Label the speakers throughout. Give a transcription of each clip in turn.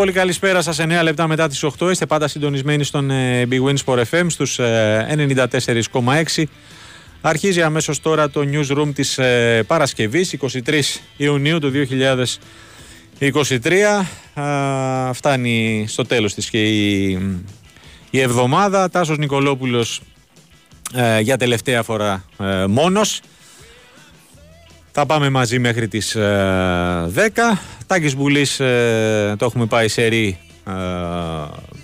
Speaker 1: Πολύ πολύ καλησπέρα σας. 9 λεπτά μετά τις 8 είστε πάντα συντονισμένοι στον ε, Big Win Sport FM στους ε, 94,6 Αρχίζει αμέσως τώρα το newsroom της ε, Παρασκευής 23 Ιουνίου του 2023 Α, Φτάνει στο τέλος της και η, η εβδομάδα. Τάσος Νικολόπουλος ε, για τελευταία φορά ε, μόνος θα πάμε μαζί μέχρι τις ε, 10. Τάκης Μπουλής ε, το έχουμε πάει σε ρί ε,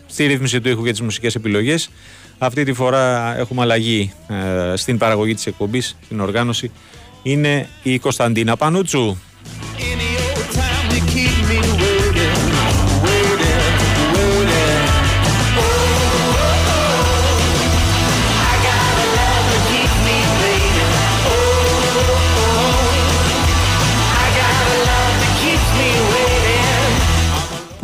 Speaker 1: στη ρύθμιση του ήχου και τις μουσικές επιλογές. Αυτή τη φορά έχουμε αλλαγή ε, στην παραγωγή της εκπομπής, στην οργάνωση. Είναι η Κωνσταντίνα Πανούτσου.
Speaker 2: Any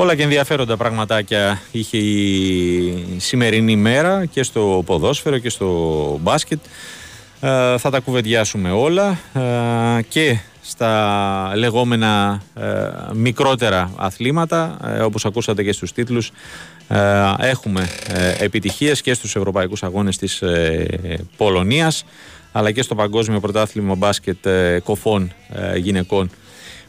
Speaker 1: Πολλά και ενδιαφέροντα πραγματάκια είχε η σημερινή μέρα και στο ποδόσφαιρο και στο μπάσκετ. Ε, θα τα κουβεντιάσουμε όλα ε, και στα λεγόμενα ε, μικρότερα αθλήματα ε, όπως ακούσατε και στους τίτλους ε, έχουμε ε, επιτυχίες και στους ευρωπαϊκούς αγώνες της ε, Πολωνίας αλλά και στο παγκόσμιο πρωτάθλημα μπάσκετ ε, κοφών ε, γυναικών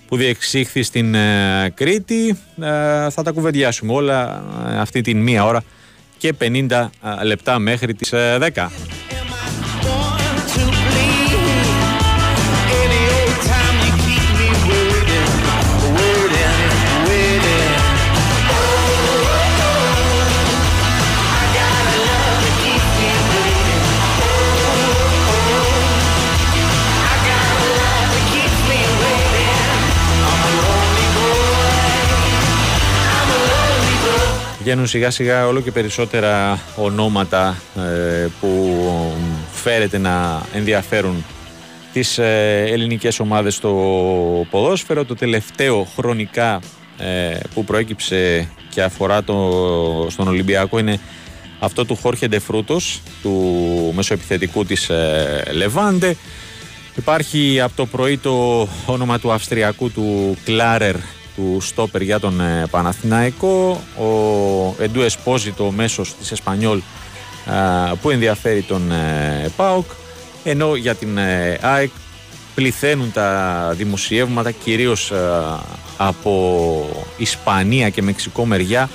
Speaker 1: που διεξήχθη στην ε, Κρήτη. Ε, θα τα κουβεντιάσουμε όλα ε, αυτή την μία ώρα και 50 ε, λεπτά μέχρι τις ε, 10. Βγαίνουν σιγά σιγά όλο και περισσότερα ονόματα ε, που φέρεται να ενδιαφέρουν τις ε, ελληνικές ομάδες στο ποδόσφαιρο. Το τελευταίο χρονικά ε, που προέκυψε και αφορά το, στον Ολυμπιακό είναι αυτό του Χόρχε Ντεφρούτος, του μεσοεπιθετικού της ε, Λεβάντε. Υπάρχει από το πρωί το όνομα του Αυστριακού του Κλάρερ του Στόπερ για τον ε, Παναθηναϊκό. Ο Εντού Εσπόζητο μέσος της Εσπανιόλ που ενδιαφέρει τον ε, ΠΑΟΚ. Ενώ για την ε, ΑΕΚ πληθαίνουν τα δημοσιεύματα κυρίως από Ισπανία και Μεξικό μεριά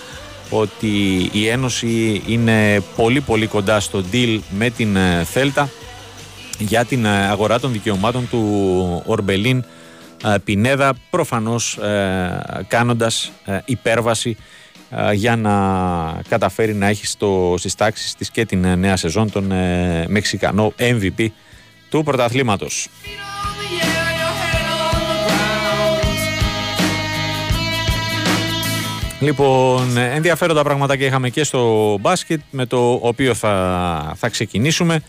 Speaker 1: ότι η Ένωση είναι πολύ πολύ κοντά στο deal με την Θέλτα για την αγορά των δικαιωμάτων του Ορμπελίν ε, Πινέδα προφανώς ε, κάνοντας ε, υπέρβαση για να καταφέρει να έχει στο, στις τάξεις της και την νέα σεζόν τον Μεξικανό MVP του πρωταθλήματος. Λοιπόν, ενδιαφέροντα πραγματάκια είχαμε και στο μπάσκετ με το οποίο θα, θα ξεκινήσουμε.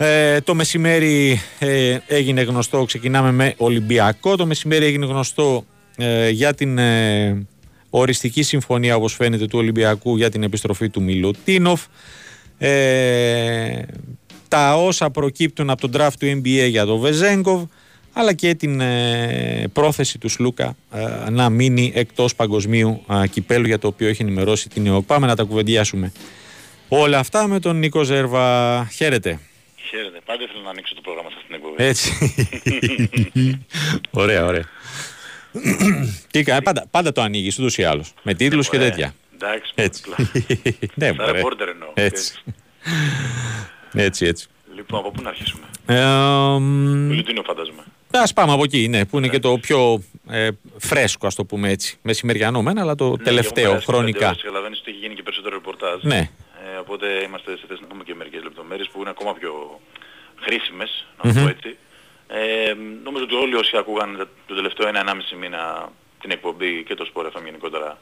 Speaker 1: Ε, το μεσημέρι ε, έγινε γνωστό, ξεκινάμε με Ολυμπιακό. Το μεσημέρι έγινε γνωστό ε, για την ε, οριστική συμφωνία όπως φαίνεται του Ολυμπιακού για την επιστροφή του Μιλουτίνοφ. τα όσα προκύπτουν από τον draft του NBA για τον Βεζέγκοβ αλλά και την πρόθεση του Σλούκα να μείνει εκτός παγκοσμίου κυπέλου για το οποίο έχει ενημερώσει την ΕΟΚ. Πάμε να τα κουβεντιάσουμε όλα αυτά με τον Νίκο Ζέρβα. Χαίρετε.
Speaker 3: Χαίρετε. Πάντα ήθελα να ανοίξω το πρόγραμμα σας στην εκπομπή.
Speaker 1: Έτσι. ωραία, ωραία. Τι κάνει, πάντα, πάντα το ανοίγεις ούτως ή άλλως. Με τίτλους και τέτοια.
Speaker 3: Εντάξει,
Speaker 1: Έτσι. ναι,
Speaker 3: Σαν
Speaker 1: μωρέ.
Speaker 3: ρεπόρτερ εννοώ.
Speaker 1: Έτσι. έτσι, έτσι.
Speaker 3: Λοιπόν, από πού να αρχίσουμε;
Speaker 1: Ε, μ,
Speaker 3: Λουτίνο φαντάζομαι.
Speaker 1: ας πάμε από εκεί, ναι, που είναι και το πιο ε, φρέσκο, ας το πούμε έτσι. Μεσημεριανό μένα, αλλά το
Speaker 3: Ναι,
Speaker 1: τελευταίο,
Speaker 3: και εγώ
Speaker 1: χρονικά.
Speaker 3: Καταλαβαίνεις ότι έχει γίνει και περισσότερο ρεπορτάζ.
Speaker 1: Ναι.
Speaker 3: Ε, οπότε είμαστε σε θέση να πούμε και μερικές λεπτομέρειες που είναι ακόμα πιο χρήσιμες, να το πω έτσι. Ε, νομίζω ότι όλοι όσοι ακούγαν το τελευταίο ένα-ενάμιση μήνα την εκπομπή και το Sport FM γενικότερα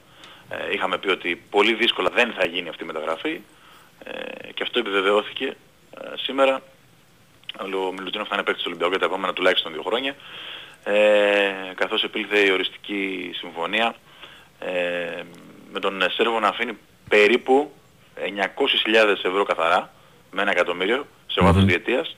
Speaker 3: ε, είχαμε πει ότι πολύ δύσκολα δεν θα γίνει αυτή η μεταγραφή ε, και αυτό επιβεβαιώθηκε ε, σήμερα. Ο Μιλουτίνοφ θα είναι παίκτης του Ολυμπιακού για τα επόμενα τουλάχιστον δύο χρόνια ε, καθώς επήλθε η οριστική συμφωνία ε, με τον Σέρβο να αφήνει περίπου 900.000 ευρώ καθαρά με ένα εκατομμύριο σε βάθος διετίας.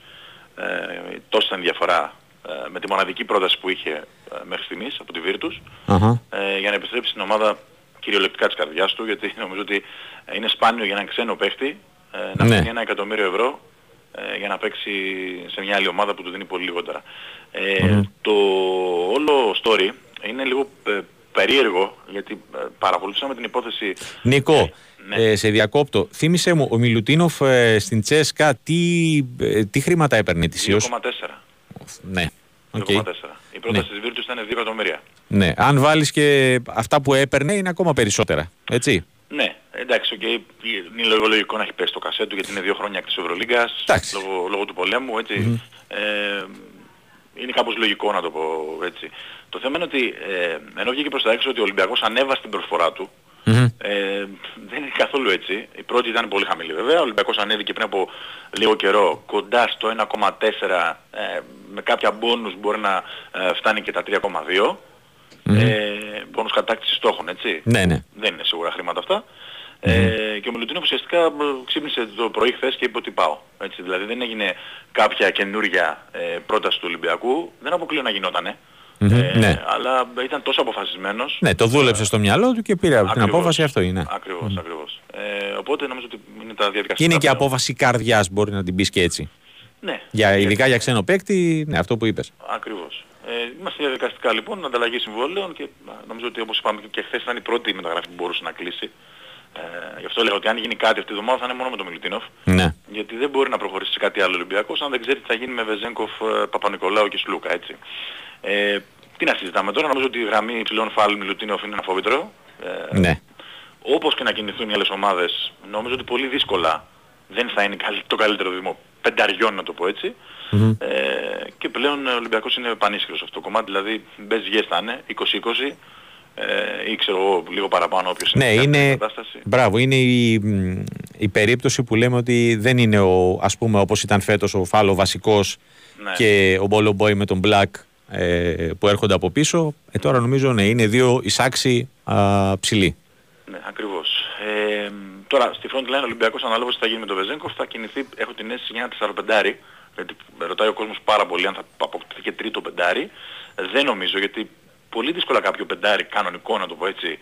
Speaker 3: Ε, τόση ήταν η διαφορά ε, με τη μοναδική πρόταση που είχε ε, μέχρι στιγμής από τη Virtus
Speaker 1: Αχα.
Speaker 3: ε, για να επιστρέψει στην ομάδα κυριολεκτικά της καρδιάς του γιατί νομίζω ότι ε, είναι σπάνιο για έναν ξένο παίχτη ε, να
Speaker 1: Ναι.
Speaker 3: φύγει ένα εκατομμύριο ευρώ ε, για να παίξει σε μια άλλη ομάδα που του δίνει πολύ λιγότερα. Ε, Το όλο story είναι λίγο ε, περίεργο γιατί ε, παρακολουθήσαμε την υπόθεση
Speaker 1: Νίκο,
Speaker 3: ναι.
Speaker 1: ε, σε διακόπτω. Θύμισε μου, ο Μιλουτίνοφ ε, στην ΤΣΣΚΑ τι, ε, τι χρήματα έπαιρνε ετησίως.
Speaker 3: 2,4.
Speaker 1: Ναι. Οκ.
Speaker 3: 2,4. Η πρόταση της Virtus ήταν 2 εκατομμύρια.
Speaker 1: Ναι. Αν βάλεις και αυτά που έπαιρνε είναι ακόμα περισσότερα. Έτσι;
Speaker 3: Ναι, εντάξει, οκ, είναι λίγο λογικό να έχει πέσει το κασέ του γιατί είναι δύο χρόνια εκτός Ευρωλίγκας
Speaker 1: Εντάξει.
Speaker 3: λόγω, λόγω του πολέμου, έτσι. Ε, είναι κάπως λογικό να το πω έτσι. Το θέμα είναι ότι ε, ενώ βγήκε προς τα έξω ότι ο Ολυμπιακός ανέβασε την προσφορά του,
Speaker 1: Μμμ.
Speaker 3: ε, δεν είναι καθόλου έτσι. Η πρώτη ήταν πολύ χαμηλή βέβαια. Ο Ολυμπιακός ανέβηκε πριν από λίγο καιρό κοντά στο 1,4 ε, με κάποια μπόνους μπορεί να ε, φτάνει και τα 3,2. Ε, μπόνους κατάκτησης στόχων, έτσι.
Speaker 1: Ναι, ναι.
Speaker 3: Δεν είναι σίγουρα χρήματα αυτά. Ε, και ο Μιλουτίνο ουσιαστικά ε, ξύπνησε το πρωί χθες και είπε ότι πάω. Έτσι, δηλαδή δεν έγινε κάποια καινούρια ε, πρόταση του Ολυμπιακού. Δεν αποκλείω να γινότανε.
Speaker 1: Μμμ,
Speaker 3: Ε,
Speaker 1: ναι.
Speaker 3: Αλλά ήταν τόσο αποφασισμένος.
Speaker 1: Ναι, το δούλεψε στο μυαλό του και πήρε από την
Speaker 3: Ακριβώς.
Speaker 1: απόφαση αυτό είναι.
Speaker 3: Ακριβώς, ακριβώς. Ε, οπότε νομίζω ότι είναι τα διαδικαστικά.
Speaker 1: Είναι και
Speaker 3: πλέον.
Speaker 1: απόφαση καρδιάς, μπορεί να την πεις και έτσι.
Speaker 3: Ναι,
Speaker 1: Για, ειδικά για ξένο παίκτη, ναι, αυτό που είπες.
Speaker 3: ακριβώς. Ε, είμαστε διαδικαστικά λοιπόν, ανταλλαγή συμβόλαιων και α, νομίζω ότι όπως είπαμε και χθες ήταν η πρώτη μεταγραφή που μπορούσε να κλείσει. Ε, γι' αυτό λέω ότι αν γίνει κάτι αυτή τη εβδομάδα θα είναι μόνο με τον Μιλουτίνοφ.
Speaker 1: Ναι.
Speaker 3: Γιατί δεν μπορεί να προχωρήσει σε κάτι άλλο Ολυμπιακός αν δεν ξέρει τι θα γίνει με Βεζέγκοφ, ε, Παπα-Νικολάου και Σλούκα, έτσι. Ε, τι να συζητάμε τώρα, νομίζω ότι η γραμμή υψηλών φάλ Μιλουτίνοφ είναι ένα φόβητρο. Ε,
Speaker 1: Ναι.
Speaker 3: όπως και να κινηθούν οι άλλες ομάδες, νομίζω ότι πολύ δύσκολα δεν θα είναι καλ- το καλύτερο δήμο πενταριών να το πω έτσι. Ε, και πλέον ο Ολυμπιακός είναι πανίσχυρος σε αυτό το κομμάτι, δηλαδή μπες γες θα είναι, 20-20, ε, ή ξέρω εγώ λίγο παραπάνω όποιος
Speaker 1: Ναι,
Speaker 3: σε
Speaker 1: είναι,
Speaker 3: κατάσταση.
Speaker 1: μπράβο, είναι η, μ, η περίπτωση που λέμε ότι δεν είναι ο, ας πούμε όπως ήταν φέτος ο Φάλο βασικός
Speaker 3: Ναι.
Speaker 1: και ο Μπόλο Μπόι με τον Black ε, που έρχονται από πίσω. Ε, τώρα νομίζω ναι, είναι δύο εισάξιοι α, ψηλοί.
Speaker 3: Ναι, ακριβώς. Ε, τώρα, στη front line ο Ολυμπιακός ανάλογα τι θα γίνει με τον Βεζέγκοφ θα κινηθεί, έχω την αίσθηση για ένα 4-5 γιατί με ρωτάει ο κόσμος πάρα πολύ αν θα αποκτηθεί και τρίτο πεντάρι. Δεν νομίζω γιατί πολύ δύσκολα κάποιο πεντάρι κανονικό να το πω έτσι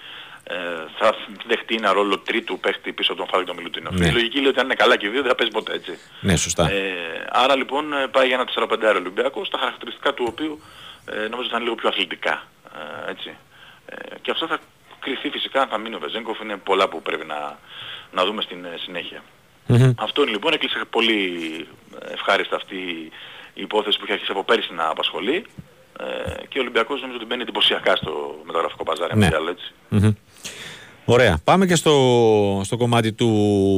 Speaker 3: ε, θα δεχτεί ένα ρόλο τρίτου παίχτη πίσω από τον Φάβη τον Μιλουτίνο.
Speaker 1: Ναι.
Speaker 3: Η λογική λέει ότι αν είναι καλά και οι δύο δεν θα παίζει ποτέ έτσι.
Speaker 1: Ναι, σωστά.
Speaker 3: Ε, άρα λοιπόν ε, πάει για ένα 4-5 Ολυμπιακός, τα χαρακτηριστικά του οποίου ε, νομίζω θα είναι λίγο πιο αθλητικά. Ε, έτσι. Ε, και αυτό θα κρυφθεί φυσικά αν θα μείνει ο Βεζέγκοφ, είναι πολλά που πρέπει να, να δούμε στην ε, συνέχεια.
Speaker 1: Μμμ.
Speaker 3: Αυτό είναι λοιπόν, έκλεισε πολύ ευχάριστα αυτή η υπόθεση που είχε αρχίσει από πέρσι να απασχολεί ε, και ο Ολυμπιακός νομίζω ότι μπαίνει εντυπωσιακά στο μεταγραφικό παζάρι, αν
Speaker 1: Ναι.
Speaker 3: μη τι άλλο, έτσι.
Speaker 1: Μμμ. Ωραία. Πάμε και στο, στο κομμάτι του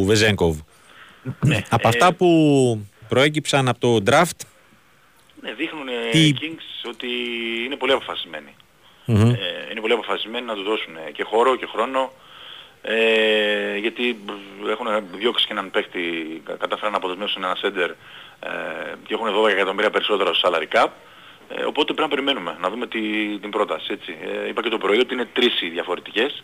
Speaker 1: Βεζέγκοβ.
Speaker 3: Ναι,
Speaker 1: από
Speaker 3: ε,
Speaker 1: αυτά που προέκυψαν από το draft,
Speaker 3: Ναι, δείχνουν ε,
Speaker 1: Τι-
Speaker 3: οι Kings ότι είναι πολύ αποφασισμένοι.
Speaker 1: μμμ,
Speaker 3: Ε, είναι πολύ αποφασισμένοι να του δώσουν ε, και χώρο και χρόνο ε, γιατί έχουν διώξει και έναν παίχτη, κα- κατάφεραν να αποδεσμεύσουν ένα σέντερ ε, και έχουν 12 εκατομμύρια περισσότερο στο salary cap. Ε, οπότε πρέπει να περιμένουμε, να δούμε τη, την πρόταση. Έτσι. Ε, είπα και το πρωί ότι είναι τρεις οι διαφορετικές.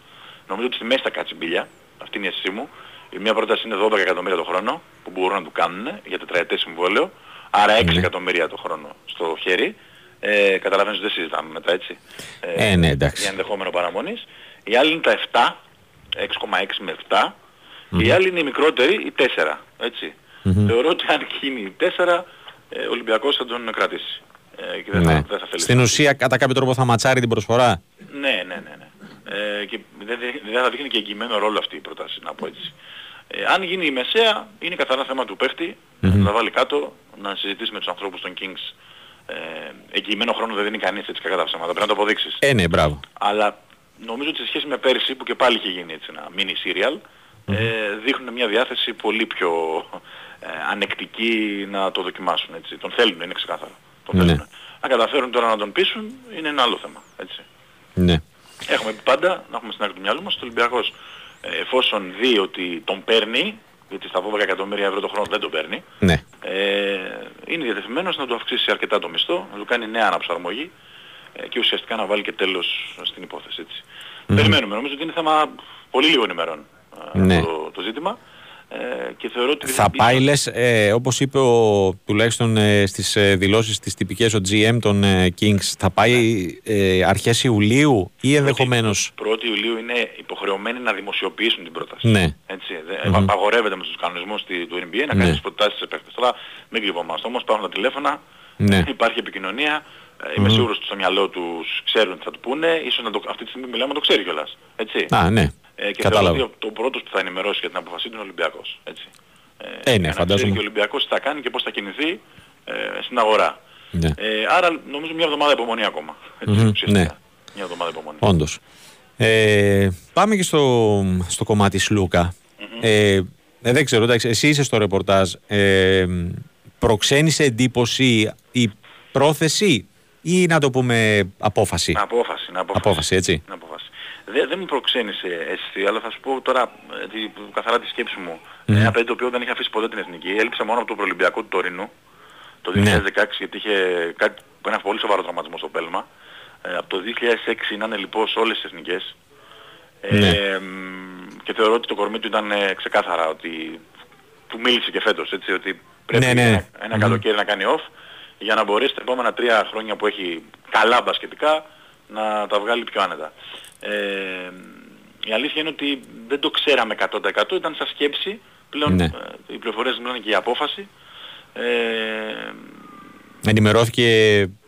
Speaker 3: Νομίζω ότι στη μέση θα κάτσει μπίλια. Αυτή είναι η αίσθησή μου. Η μία πρόταση είναι 12 εκατομμύρια το χρόνο που μπορούν να του κάνουν για τετραετές συμβόλαιο. Άρα 6
Speaker 1: Ναι.
Speaker 3: εκατομμύρια το χρόνο στο χέρι. Ε, καταλαβαίνεις δεν συζητάμε μετά έτσι.
Speaker 1: Ε, ναι, εντάξει.
Speaker 3: Για ενδεχόμενο παραμονής. Η άλλη είναι τα 7, 6,6 με 7. Η άλλη είναι η μικρότερη, η 4. Έτσι.
Speaker 1: Μμμ.
Speaker 3: Θεωρώ ότι αν γίνει η 4, ε, ο Ολυμπιακός θα τον κρατήσει. Ε, και δεν,
Speaker 1: ναι.
Speaker 3: θα, δεν θα θέλει.
Speaker 1: Στην ουσία, κατά κάποιο τρόπο θα ματσάρει την προσφορά;
Speaker 3: Ναι, ναι, ναι. ναι. Ε, και δεν, δεν- δεν θα δείχνει και εγγυημένο ρόλο αυτή η πρόταση, να πω έτσι. Ε, αν γίνει η μεσαία, είναι καθαρά θέμα του παίχτη,
Speaker 1: Μμμ.
Speaker 3: να τα βάλει κάτω, να συζητήσει με τους ανθρώπους των Kings. Ε, εγγυημένο χρόνο δεν δίνει κανείς έτσι κακά τα ψέματα, πρέπει να το αποδείξεις.
Speaker 1: Ε, ναι, μπράβο.
Speaker 3: Αλλά νομίζω ότι σε σχέση με πέρσι που και πάλι είχε γίνει έτσι ένα mini serial, ε, δείχνουν μια διάθεση πολύ πιο ε, ανεκτική να το δοκιμάσουν έτσι. Τον θέλουν, είναι ξεκάθαρο. Τον
Speaker 1: Ναι.
Speaker 3: θέλουν. Αν καταφέρουν τώρα να τον πείσουν είναι ένα άλλο θέμα. Έτσι.
Speaker 1: Ναι.
Speaker 3: Έχουμε πει πάντα, να έχουμε στην άκρη του μυαλού μας, ότι ο Ολυμπιακός ε, εφόσον δει ότι τον παίρνει, γιατί στα 12 εκατομμύρια ευρώ το χρόνο δεν τον παίρνει,
Speaker 1: Ναι.
Speaker 3: ε, είναι διατεθειμένος να του αυξήσει αρκετά το μισθό, να του κάνει νέα αναψαρμογή ε, και ουσιαστικά να βάλει και τέλος στην υπόθεση. Έτσι. Περιμένουμε. Νομίζω ότι είναι θέμα πολύ λίγων ημερών ε,
Speaker 1: Ναι.
Speaker 3: το, το ζήτημα ε, και θεωρώ ότι...
Speaker 1: Θα πάει, λες, ε, όπως είπε ο, τουλάχιστον ε, στις ε, δηλώσεις τις τυπικές ο GM των ε, Kings, θα πάει ε, αρχές Ιουλίου ή ενδεχομένως;
Speaker 3: 1η Ιουλίου είναι υποχρεωμένοι να δημοσιοποιήσουν την πρόταση.
Speaker 1: Ναι.
Speaker 3: Έτσι, δεν- Απαγορεύεται με τους κανονισμούς τη- του NBA να κάνει
Speaker 1: Ναι.
Speaker 3: τις προτάσεις σε παίκτες. Τώρα μην κρυβόμαστε όμως, υπάρχουν τα τηλέφωνα,
Speaker 1: Ναι.
Speaker 3: υπάρχει επικοινωνία. Ε, Είμαι σίγουρος ότι στο μυαλό τους ξέρουν τι θα του πούνε, ίσως να το, αυτή τη στιγμή μιλάμε να το ξέρει κιόλας. Έτσι.
Speaker 1: Α, ναι.
Speaker 3: Ε, και
Speaker 1: Κατάλαβα.
Speaker 3: θεωρώ ότι ο πρώτος που θα ενημερώσει για την αποφασή του είναι ο Ολυμπιακός. Έτσι.
Speaker 1: Ε, ναι,
Speaker 3: για να
Speaker 1: φαντάζομαι.
Speaker 3: ξέρει και ο Ολυμπιακός τι θα κάνει και πώς θα κινηθεί ε, στην αγορά.
Speaker 1: Ναι.
Speaker 3: Ε, άρα νομίζω μια εβδομάδα υπομονή ακόμα. Έτσι,
Speaker 1: Μμμ,
Speaker 3: ουσιαστικά.
Speaker 1: ναι.
Speaker 3: Μια εβδομάδα υπομονή.
Speaker 1: Όντως. Ε, πάμε και στο, στο κομμάτι Σλούκα. Ε, ε, δεν ξέρω, εντάξει, εσύ είσαι στο ρεπορτάζ. Ε, προξένησε εντύπωση η πρόθεση ή να το πούμε απόφαση;
Speaker 3: Απόφαση, να απόφαση.
Speaker 1: Απόφαση, έτσι.
Speaker 3: Να απόφαση. Δεν, δεν μου προξένησε αίσθηση, αλλά θα σου πω τώρα ε, τη, καθαρά τη σκέψη μου. Ένα παιδί το οποίο δεν είχε αφήσει ποτέ την εθνική. Έλειψε μόνο από το προολυμπιακό του Τωρινού το 2016
Speaker 1: Ναι.
Speaker 3: γιατί είχε κάτι, ένα πολύ σοβαρό τραυματισμό στο πέλμα. Ε, από το 2006 να είναι λοιπόν σε όλες τις εθνικές. Ε,
Speaker 1: Ναι.
Speaker 3: μ, και θεωρώ ότι το κορμί του ήταν ε, ξεκάθαρα ότι του μίλησε και φέτος έτσι ότι πρέπει
Speaker 1: Ναι, ναι.
Speaker 3: ένα, ένα
Speaker 1: Μμμ.
Speaker 3: καλοκαίρι να κάνει off για να μπορέσει τα επόμενα τρία χρόνια που έχει καλά μπασκετικά να τα βγάλει πιο άνετα. Ε, η αλήθεια είναι ότι δεν το ξέραμε 100% ήταν σαν σκέψη πλέον
Speaker 1: Ναι.
Speaker 3: ε, οι πληροφορίες μιλάνε και η απόφαση ε,
Speaker 1: Ενημερώθηκε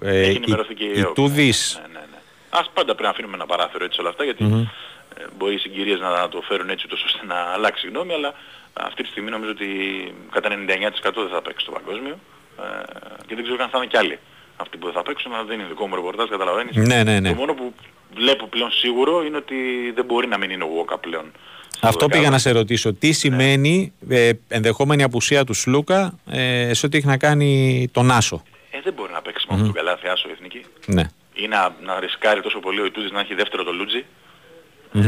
Speaker 1: ε,
Speaker 3: έχει
Speaker 1: η,
Speaker 3: ενημερωθεί και
Speaker 1: η
Speaker 3: ΕΟΚ.
Speaker 1: Τούδης.
Speaker 3: Ναι, ναι, ναι. Ας πάντα πρέπει να αφήνουμε ένα παράθυρο έτσι όλα αυτά γιατί
Speaker 1: Μμμ.
Speaker 3: ε, μπορεί οι συγκυρίες να το φέρουν έτσι ούτως ώστε να αλλάξει γνώμη αλλά αυτή τη στιγμή νομίζω ότι κατά 99% δεν θα παίξει το παγκόσμιο ε, και δεν ξέρω καν θα είναι κι άλλοι αυτοί που δεν θα παίξουν αλλά δεν είναι δικό μου ρεπορτάζ καταλαβαίνεις.
Speaker 1: Ναι, ναι, ναι.
Speaker 3: Το μόνο που βλέπω πλέον σίγουρο είναι ότι δεν μπορεί να μην είναι ο Walker πλέον. στο
Speaker 1: Αυτό πήγα
Speaker 3: δεκάδο.
Speaker 1: να σε ρωτήσω. Τι σημαίνει ε, ενδεχόμενη απουσία του Σλούκα ε, σε ό,τι έχει να κάνει τον Άσο;
Speaker 3: Ε, δεν μπορεί να παίξει μόνο τον Καλάθι άσο η εθνική.
Speaker 1: Ναι.
Speaker 3: ή να, να ρισκάρει τόσο πολύ ο Ιτούδης να έχει δεύτερο το λουτζι Ε,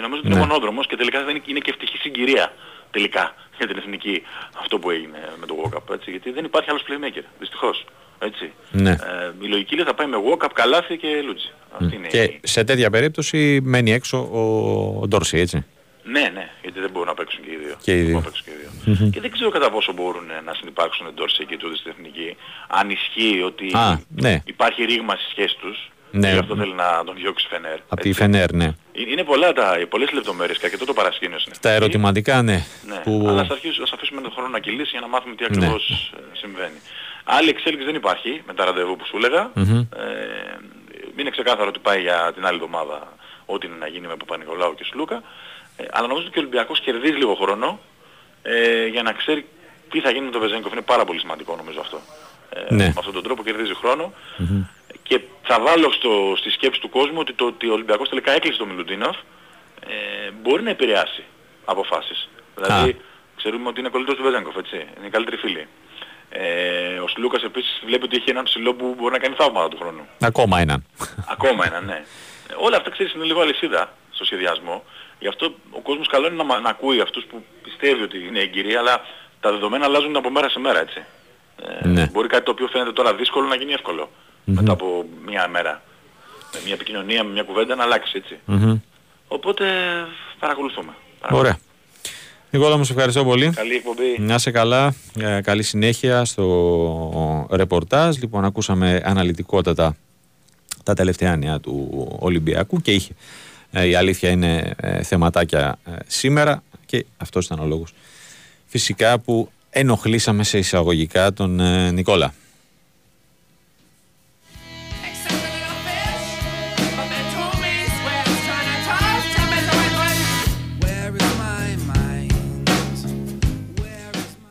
Speaker 3: νομίζω ότι είναι
Speaker 1: Ναι.
Speaker 3: μονόδρομος και τελικά δεν είναι, είναι και ευτυχή συγκυρία τελικά για την εθνική αυτό που έγινε με το walk-up έτσι, γιατί δεν υπάρχει άλλος playmaker, δυστυχώς. Έτσι.
Speaker 1: Ναι.
Speaker 3: Ε, η λογική λέει θα πάει με walk-up, καλάθι και λούτζι. Αυτή είναι
Speaker 1: Και
Speaker 3: η...
Speaker 1: σε τέτοια περίπτωση μένει έξω ο, ο Ντόρση, έτσι.
Speaker 3: Ναι, ναι, γιατί δεν μπορούν να παίξουν και οι δύο.
Speaker 1: Και οι
Speaker 3: Δεν
Speaker 1: δύο.
Speaker 3: μπορούν να παίξουν και οι δύο. Και δεν ξέρω κατά πόσο μπορούν ε, να συνεπάρξουν Ντόρση και τούτοι στην εθνική. Αν ισχύει ότι
Speaker 1: Α, ναι.
Speaker 3: υπάρχει ρήγμα στη σχέση τους.
Speaker 1: Ναι.
Speaker 3: Και αυτό θέλει να τον διώξει Φενέρ.
Speaker 1: Από τη
Speaker 3: έτσι.
Speaker 1: Φενέρ, ναι.
Speaker 3: Ε, Είναι πολλά τα, πολλές λεπτομέρειες και το παρασκήνιο στην
Speaker 1: Τα
Speaker 3: εθνική.
Speaker 1: ερωτηματικά, ναι.
Speaker 3: Ναι,
Speaker 1: που...
Speaker 3: αλλά ας, αρχίσουμε, ας αφήσουμε τον χρόνο να κυλήσει για να μάθουμε τι ακριβώς ε, συμβαίνει. Άλλη εξέλιξη δεν υπάρχει με τα ραντεβού που σου έλεγα.
Speaker 1: Μμμ.
Speaker 3: Ε, είναι ξεκάθαρο ότι πάει για την άλλη εβδομάδα ό,τι είναι να γίνει με Παπα-Νικολάου και Σλούκα. Ε, αλλά νομίζω ότι ο Ολυμπιακός κερδίζει λίγο χρόνο ε, για να ξέρει τι θα γίνει με τον Βεζένκοφ. Είναι πάρα πολύ σημαντικό νομίζω αυτό. Ε,
Speaker 1: Ναι.
Speaker 3: Με αυτόν τον τρόπο κερδίζει χρόνο. Και θα βάλω στο, στη σκέψη του κόσμου ότι το ότι ο Ολυμπιακός τελικά έκλεισε τον Μιλουντίνοφ ε, μπορεί να επηρεάσει αποφάσεις. Δηλαδή ξέρουμε ότι είναι κολλητός του Βεζένκοφ, έτσι. Είναι οι καλύτεροι φίλοι. Ε, ο Σλούκας επίσης βλέπει ότι έχει έναν ψηλό που μπορεί να κάνει θαύματα του χρόνου.
Speaker 1: Ακόμα έναν.
Speaker 3: Ακόμα ένα, ναι. Ε, Όλα αυτά ξέρεις είναι λίγο αλυσίδα στο σχεδιασμό. Γι' αυτό ο κόσμος καλό είναι να, μα- να ακούει αυτούς που πιστεύει ότι είναι εγκυρία, αλλά τα δεδομένα αλλάζουν από μέρα σε μέρα, έτσι. Ε,
Speaker 1: Ναι.
Speaker 3: Μπορεί κάτι το οποίο φαίνεται τώρα δύσκολο να γίνει εύκολο μετά από μία μέρα. Με μια επικοινωνία, με μια κουβέντα να αλλάξει, έτσι.
Speaker 1: Μμμ.
Speaker 3: Οπότε παρακολουθούμε.
Speaker 1: Ωραία. Νικόλα μου, σε ευχαριστώ πολύ.
Speaker 3: Καλή εκπομπή.
Speaker 1: Να είσαι καλά, ε, καλή συνέχεια στο ρεπορτάζ. Λοιπόν, ακούσαμε αναλυτικότατα τα τελευταία νέα του Ολυμπιακού και είχε, ε, η αλήθεια είναι ε, θεματάκια ε, σήμερα και αυτός ήταν ο λόγος φυσικά που ενοχλήσαμε σε εισαγωγικά τον ε, Νικόλα.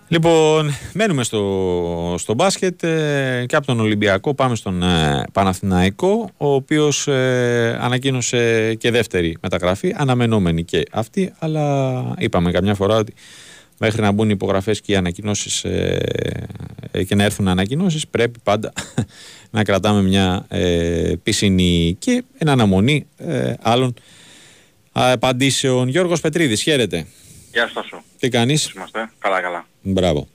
Speaker 1: Λοιπόν, μένουμε στο, στο μπάσκετ ε, και από τον Ολυμπιακό πάμε στον ε, Παναθηναϊκό ο οποίος ε, ανακοίνωσε και δεύτερη μεταγραφή, αναμενόμενη και αυτή αλλά είπαμε καμιά φορά ότι μέχρι να μπουν οι υπογραφές και οι ανακοινώσεις ε, ε, και να έρθουν ανακοινώσεις πρέπει πάντα να κρατάμε μια ε, πισινή και εν αναμονή ε, άλλων ε, απαντήσεων. Γιώργος Πετρίδης, χαίρετε.
Speaker 4: Γεια σας σου.
Speaker 1: Τι κάνεις,
Speaker 4: Είμαστε; Καλά, καλά.
Speaker 1: μπράβο.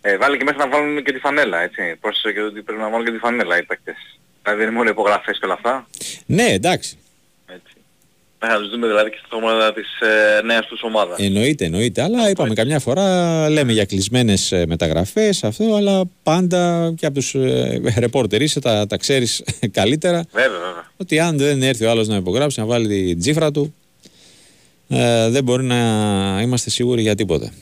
Speaker 4: Ε, βάλει και μέσα να βάλουν και τη φανέλα, έτσι. Πρόσθεσε και ότι πρέπει να βάλουν και τη φανέλα οι παίκτες. Δηλαδή δεν είναι μόνο υπογραφές και όλα αυτά.
Speaker 1: Ναι, εντάξει.
Speaker 4: Έτσι. Να τους δούμε δηλαδή και στην ομάδα της ε, νέας τους ομάδας.
Speaker 1: Εννοείται, εννοείται. Αλλά είπαμε καμιά φορά λέμε για κλεισμένες μεταγραφές αυτό, αλλά πάντα και από τους ε, ρεπόρτερ είσαι, τα, τα ξέρεις καλύτερα.
Speaker 4: Βέβαια, βέβαια.
Speaker 1: Ότι αν δεν έρθει ο άλλος να υπογράψει, να βάλει την τσίφρα του, ε, δεν μπορεί να είμαστε σίγουροι για τίποτα.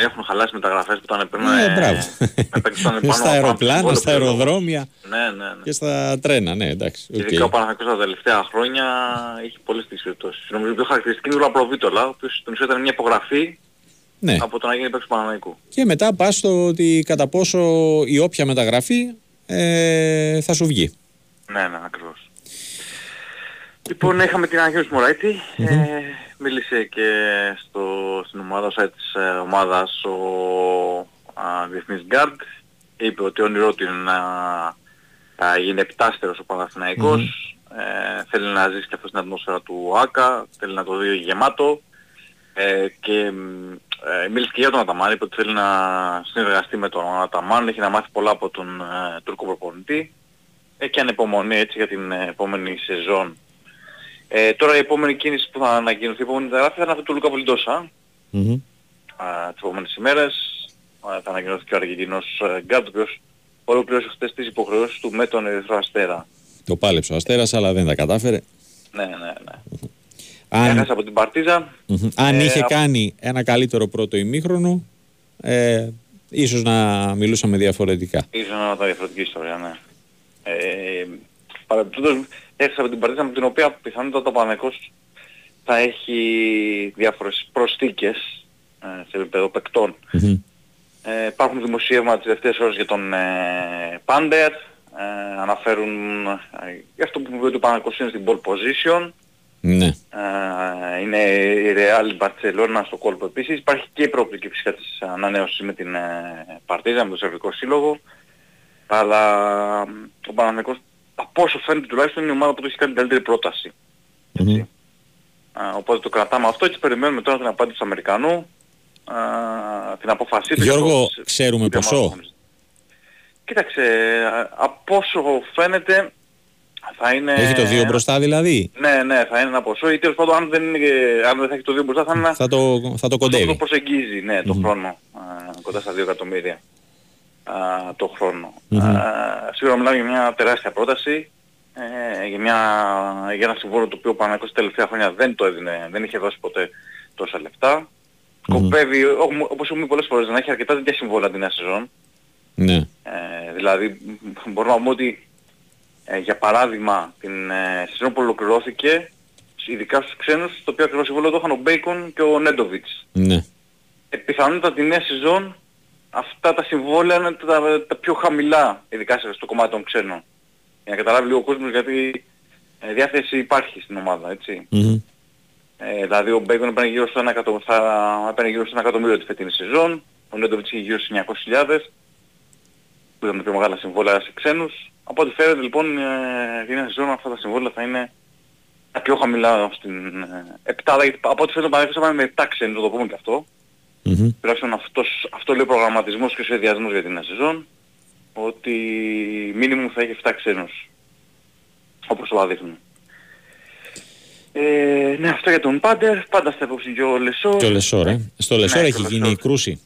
Speaker 4: Έχουν χαλάσει μεταγραφές που ήταν πριν.
Speaker 1: Ε, μπράβο.
Speaker 4: με παίκτες που ήταν πάνω
Speaker 1: στα
Speaker 4: από
Speaker 1: αεροπλάνα,
Speaker 4: αμφιβόλο
Speaker 1: στα
Speaker 4: πλέον.
Speaker 1: αεροδρόμια
Speaker 4: Ναι, ναι, ναι.
Speaker 1: και στα τρένα. Ναι, εντάξει.
Speaker 4: Και
Speaker 1: οκ.
Speaker 4: Ειδικά ο Παναθηναϊκός τα τελευταία χρόνια έχει πολλές τέτοιες περιπτώσεις. Νομίζω πιο χαρακτηριστική είναι ο Λαπροβίτολα, ο οποίος στην ουσία ήταν μια υπογραφή
Speaker 1: Ναι.
Speaker 4: από το να γίνει παίκτης του Παναθηναϊκού.
Speaker 1: Και μετά πας στο ότι κατά πόσο η όποια μεταγραφή ε, θα σου βγει.
Speaker 4: Ναι, ναι, ακριβώς. Λοιπόν, είχαμε την ανακοίνωση του Μωράιτη. Ε, μίλησε και στο, στην ομάδα, site της ε, ομάδας ο α, διεθνής γκαρντ. Είπε ότι όνειρό του είναι να α, γίνει επτάστερος ο Παναθηναϊκός. Ε, θέλει να ζήσει και αυτό στην ατμόσφαιρα του ΟΑΚΑ. Θέλει να το δει γεμάτο. Ε, και μ, ε, μίλησε και για τον Αταμάν. Είπε ότι θέλει να συνεργαστεί με τον Αταμάν. Έχει να μάθει πολλά από τον ε, Τούρκο προπονητή. Έχει ανεπομονή έτσι για την ε, επόμενη σεζόν. Ε, τώρα η επόμενη κίνηση που θα ανακοινωθεί, η επόμενη μεταγραφή θα είναι αυτή του Λούκα Βολιντόσα.
Speaker 1: Μμμ.
Speaker 4: Α, τις επόμενες ημέρες α, θα ανακοινωθεί και ο Αργεντινός ε, Γκάρντ, ο οποίος ολοκλήρωσε χθες τις υποχρεώσεις του με τον Ερυθρό Αστέρα.
Speaker 1: Το πάλεψε ο Αστέρας, αλλά δεν τα κατάφερε.
Speaker 4: Ναι, ναι, ναι.
Speaker 1: Αν,
Speaker 4: Έχασε από την Παρτίζα.
Speaker 1: Μμμ. Αν
Speaker 4: Ε,
Speaker 1: είχε
Speaker 4: απ-
Speaker 1: κάνει ένα καλύτερο πρώτο ημίχρονο, ε, ίσως να μιλούσαμε διαφορετικά.
Speaker 4: Ίσως να ήταν διαφορετική ιστορία, ναι. Ε, Παρεμπιπτόντως έχασε από την Παρτίζα με την οποία πιθανότατα ο Παναγικός θα έχει διάφορες προσθήκες ε, σε επίπεδο παικτών.
Speaker 1: Μμμ.
Speaker 4: Ε, υπάρχουν δημοσίευμα τις τελευταίες ώρες για τον ε, Πάντερ. Ε, αναφέρουν ε, για αυτό που είπε ότι ο Παναγικός είναι στην pole position.
Speaker 1: Ναι.
Speaker 4: Ε, είναι η Real Barcelona στο κόλπο επίσης. Υπάρχει και η προοπτική φυσικά της ανανέωσης με την ε, Παρτίζα, με το Σερβικό Σύλλογο. Αλλά ο Παναγικός από όσο φαίνεται τουλάχιστον είναι η ομάδα που του έχει κάνει την καλύτερη πρόταση.
Speaker 1: Μμμ.
Speaker 4: Α, οπότε το κρατάμε αυτό, έτσι περιμένουμε τώρα την απάντηση του Αμερικανού, α, την αποφασή του.
Speaker 1: Γιώργο,
Speaker 4: στο-
Speaker 1: ξέρουμε
Speaker 4: στο
Speaker 1: ποσό;
Speaker 4: διαμάχο. Κοίταξε, α, από όσο φαίνεται θα είναι...
Speaker 1: Έχει το 2 μπροστά δηλαδή;
Speaker 4: Ναι, ναι, θα είναι ένα ποσό ή τέλος πάντων αν δεν, είναι, αν δεν θα έχει το 2 μπροστά θα είναι ένα
Speaker 1: Θα το, θα το
Speaker 4: το
Speaker 1: κοντεύει.
Speaker 4: προσεγγίζει, ναι, το χρόνο, α, κοντά στα 2 εκατομμύρια α, το χρόνο.
Speaker 1: Μμμ.
Speaker 4: Α, σίγουρα μιλάμε για μια τεράστια πρόταση, ε, για, μια, για ένα συμβόλαιο το οποίο ο Παναγιώτης τελευταία χρόνια δεν το έδινε, δεν είχε δώσει ποτέ τόσα λεφτά. Σκοπεύει, ό- όπως έχουμε πει πολλές φορές, να έχει αρκετά τέτοια συμβόλαια την νέα σεζόν.
Speaker 1: Ναι.
Speaker 4: Ε, δηλαδή μπορούμε να πούμε ότι ε, για παράδειγμα την ε, σεζόν που ολοκληρώθηκε ειδικά στους ξένους το οποίο ακριβώς συμβόλαιο το είχαν ο Μπέικον και ο Νέντοβιτς.
Speaker 1: Ναι.
Speaker 4: Ε, πιθανότατα τη νέα σεζόν αυτά τα συμβόλαια είναι τα, τα πιο χαμηλά ειδικά σε- στο κομμάτι των ξένων. Για να καταλάβει λίγο ο κόσμος γιατί ε, διάθεση υπάρχει στην ομάδα έτσι.
Speaker 1: Μμμ.
Speaker 4: Ε, δηλαδή ο Μπέικον έπαιρνε γύρω στο 1 εκατομμύριο, θα έπαιρνε γύρω στο 1 εκατομμύριο τη φετινή σεζόν, ο Νέντοβιτς είχε γύρω στους 900.000 που ήταν πιο μεγάλα συμβόλαια σε ξένους. Από ό,τι φαίνεται λοιπόν ε, την νέα σεζόν αυτά τα συμβόλαια θα είναι τα πιο χαμηλά στην ε, επτάδα, γιατί από ό,τι φαίνεται ο Παναγιώτης θα με 7 ξένους, θα το πούμε και αυτό.
Speaker 1: Μμμ.
Speaker 4: Τουλάχιστον αυτός, αυτό λέει ο προγραμματισμός και ο σχεδιασμός για την νέα σεζόν, ότι μίνιμουμ θα έχει 7 ξένους, όπως το δείχνουν. Ε, ναι, αυτό για τον Πάντερ, πάντα στα υπόψη και ο Λεσόρ.
Speaker 1: Και ο Λεσόρ, ε. Στο Λεσόρ
Speaker 4: Ναι,
Speaker 1: έχει
Speaker 4: και ο
Speaker 1: γίνει
Speaker 4: Λεσόρ.
Speaker 1: η κρούση.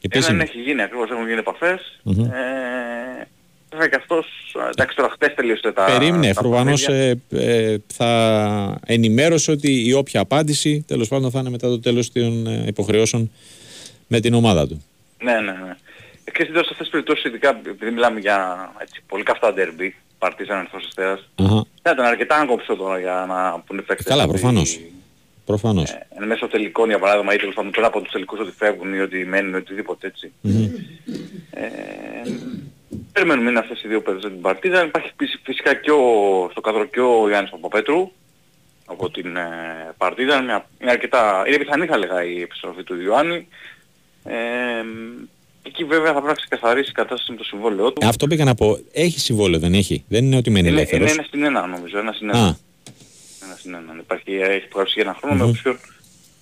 Speaker 4: Ε,
Speaker 1: Επίσημη.
Speaker 4: ναι, έχει γίνει ακριβώς, έχουν γίνει επαφές.
Speaker 1: Μμμ.
Speaker 4: Ε, βέβαια και αυτός, εντάξει τώρα χτες τελείωσε τα...
Speaker 1: Περίμενε,
Speaker 4: τα
Speaker 1: προφανώς
Speaker 4: παιχνίδια.
Speaker 1: ε, ε, θα ενημέρωσε ότι η όποια απάντηση τέλος πάντων θα είναι μετά το τέλος των ε, υποχρεώσεων με την ομάδα του.
Speaker 4: Ναι, ναι, ναι. Ε, Και σε αυτές τις περιπτώσεις, ειδικά επειδή μιλάμε για έτσι, πολύ καυτά ντέρμπι, Παρτίζαν Ερθός Αστέρας,
Speaker 1: Αχα.
Speaker 4: θα ήταν αρκετά άγκομψο τώρα για να πούνε παίκτες.
Speaker 1: Καλά,
Speaker 4: ότι,
Speaker 1: προφανώς. Προφανώς.
Speaker 4: Ε, εν μέσω τελικών για παράδειγμα ή τέλος πάντων τώρα από τους τελικούς ότι φεύγουν ή ότι μένουν ή οτιδήποτε έτσι. Ε, περιμένουμε είναι αυτές οι δύο παίκτες από την Παρτίζα. Υπάρχει φυσ- φυσικά και ο, στο καδρό και ο Γιάννης Παπαπέτρου από την ε, Παρτίζα. Μια, είναι αρκετά, είναι πιθανή θα έλεγα η επιστροφή του Ιωάννη. Ε, εκεί βέβαια θα πρέπει να ξεκαθαρίσει η κατάσταση με το συμβόλαιό του.
Speaker 1: Αυτό πήγα να πω. Έχει συμβόλαιο, δεν έχει; Δεν είναι ότι μένει
Speaker 4: Είναι, είναι
Speaker 1: ελεύθερος.
Speaker 4: ένα στην ένα νομίζω, ένα στην
Speaker 1: Α,
Speaker 4: ένα. Ένα στην ένα. Υπάρχει, έχει υπογράψει για ένα χρόνο με οψιόν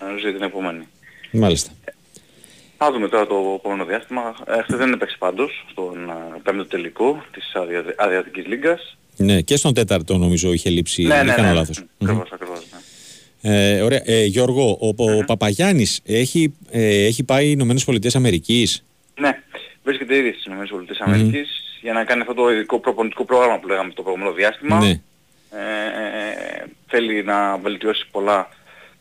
Speaker 4: νομίζω για την επόμενη.
Speaker 1: μάλιστα.
Speaker 4: Θα δούμε τώρα το επόμενο διάστημα. Ε, χθες δεν έπαιξε πάντως στον ε, πέμπτο τελικό της Αδια- Αδριατικής Λίγκας.
Speaker 1: Ναι, και στον τέταρτο νομίζω είχε λείψει.
Speaker 4: Ναι,
Speaker 1: δεν
Speaker 4: ναι,
Speaker 1: κάνω
Speaker 4: ναι.
Speaker 1: λάθος. Μμμ.
Speaker 4: Ακριβώς, ακριβώς. ναι.
Speaker 1: Ε, ωραία. Ε, Γιώργο, ο, ο Παπαγιάννης έχει, ε, έχει πάει Ηνωμένες Πολιτείες Αμερικής.
Speaker 4: Ναι, βρίσκεται ήδη στις ΗΠΑ για να κάνει αυτό το ειδικό προπονητικό πρόγραμμα που λέγαμε το προηγούμενο διάστημα.
Speaker 1: Ναι.
Speaker 4: Ε, θέλει να βελτιώσει πολλά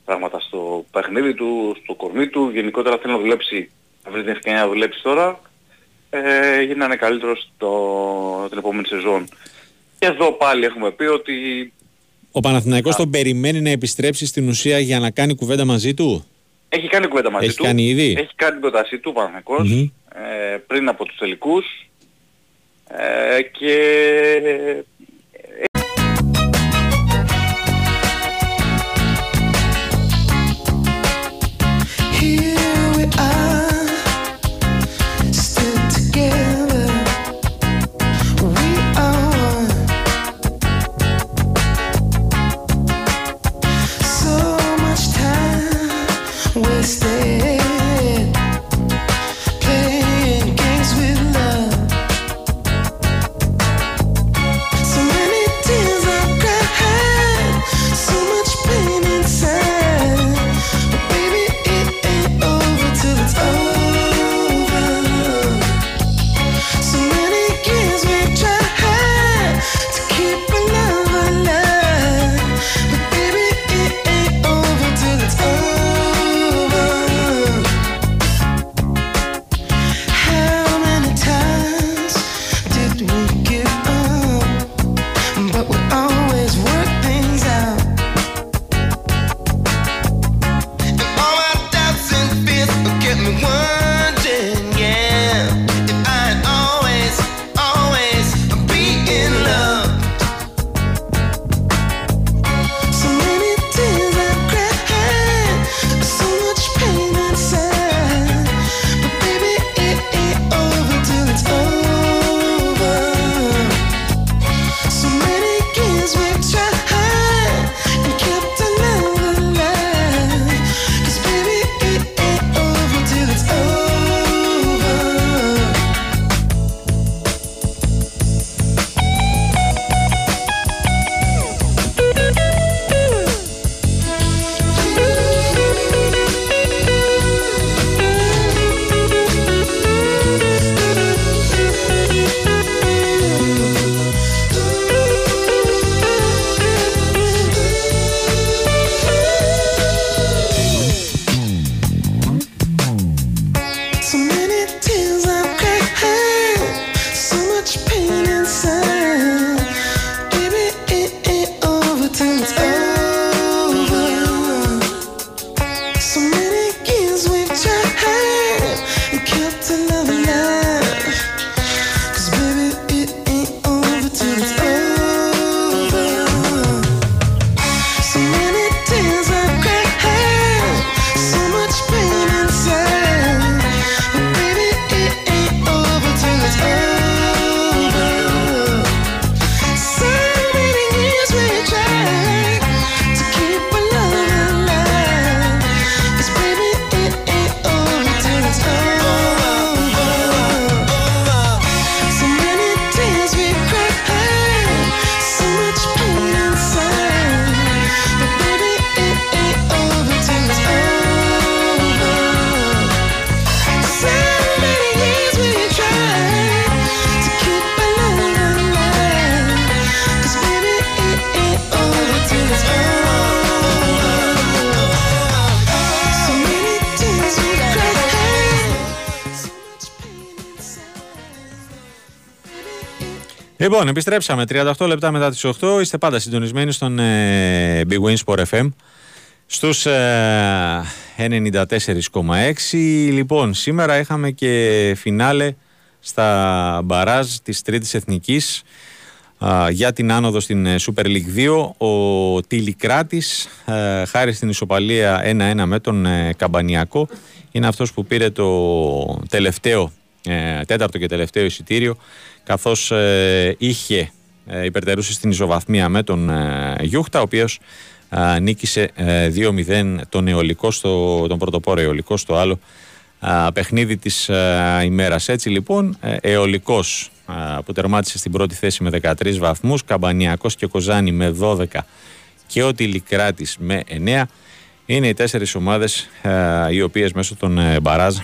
Speaker 4: πράγματα στο παιχνίδι του, στο κορμί του. Γενικότερα θέλει να δουλέψει, να βρει την ευκαιρία να δουλέψει τώρα ε, για να είναι καλύτερος το, την επόμενη σεζόν. Και εδώ πάλι έχουμε πει ότι
Speaker 1: Ο Παναθηναϊκός τον περιμένει να επιστρέψει στην ουσία για να κάνει κουβέντα μαζί του;
Speaker 4: έχει κάνει κουβέντα μαζί
Speaker 1: Έχει
Speaker 4: του.
Speaker 1: κάνει ήδη;
Speaker 4: Έχει κάνει την πρότασή του ο Παναθηναϊκός,
Speaker 1: Μμμ.
Speaker 4: ε, πριν από τους τελικούς ε, και
Speaker 1: Λοιπόν, επιστρέψαμε 38 λεπτά μετά τις 8. Είστε πάντα συντονισμένοι στον ε, Big Win Sport FM στους ε, 94,6. Λοιπόν, σήμερα είχαμε και φινάλε στα μπαράζ της Τρίτης Εθνικής α, για την άνοδο στην ε, Super League 2. Ο Τιλικράτης, ε, χάρη στην ισοπαλία 1-1 με τον ε, Καμπανιακό, είναι αυτός που πήρε το τελευταίο, ε, τέταρτο και τελευταίο εισιτήριο, καθώς ε, είχε ε, υπερτερούσε στην ισοβαθμία με τον ε, Γιούχτα, ο οποίος ε, νίκησε ε, 2-0 τον αιωλικό στο, τον πρωτοπόρο αιωλικό στο άλλο α, παιχνίδι της α, ημέρας. Έτσι λοιπόν, ε, αιωλικός α, που τερμάτισε στην πρώτη θέση με 13 βαθμούς, Καμπανιακός και Κοζάνη με 12 και ο Τιλικράτης με 9 είναι οι τέσσερις ομάδες α, οι οποίες μέσω των ε, μπαράζ α,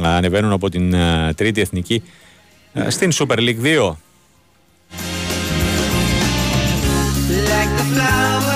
Speaker 1: ανεβαίνουν από την α, τρίτη εθνική α, στην Super League 2.
Speaker 5: Like the flower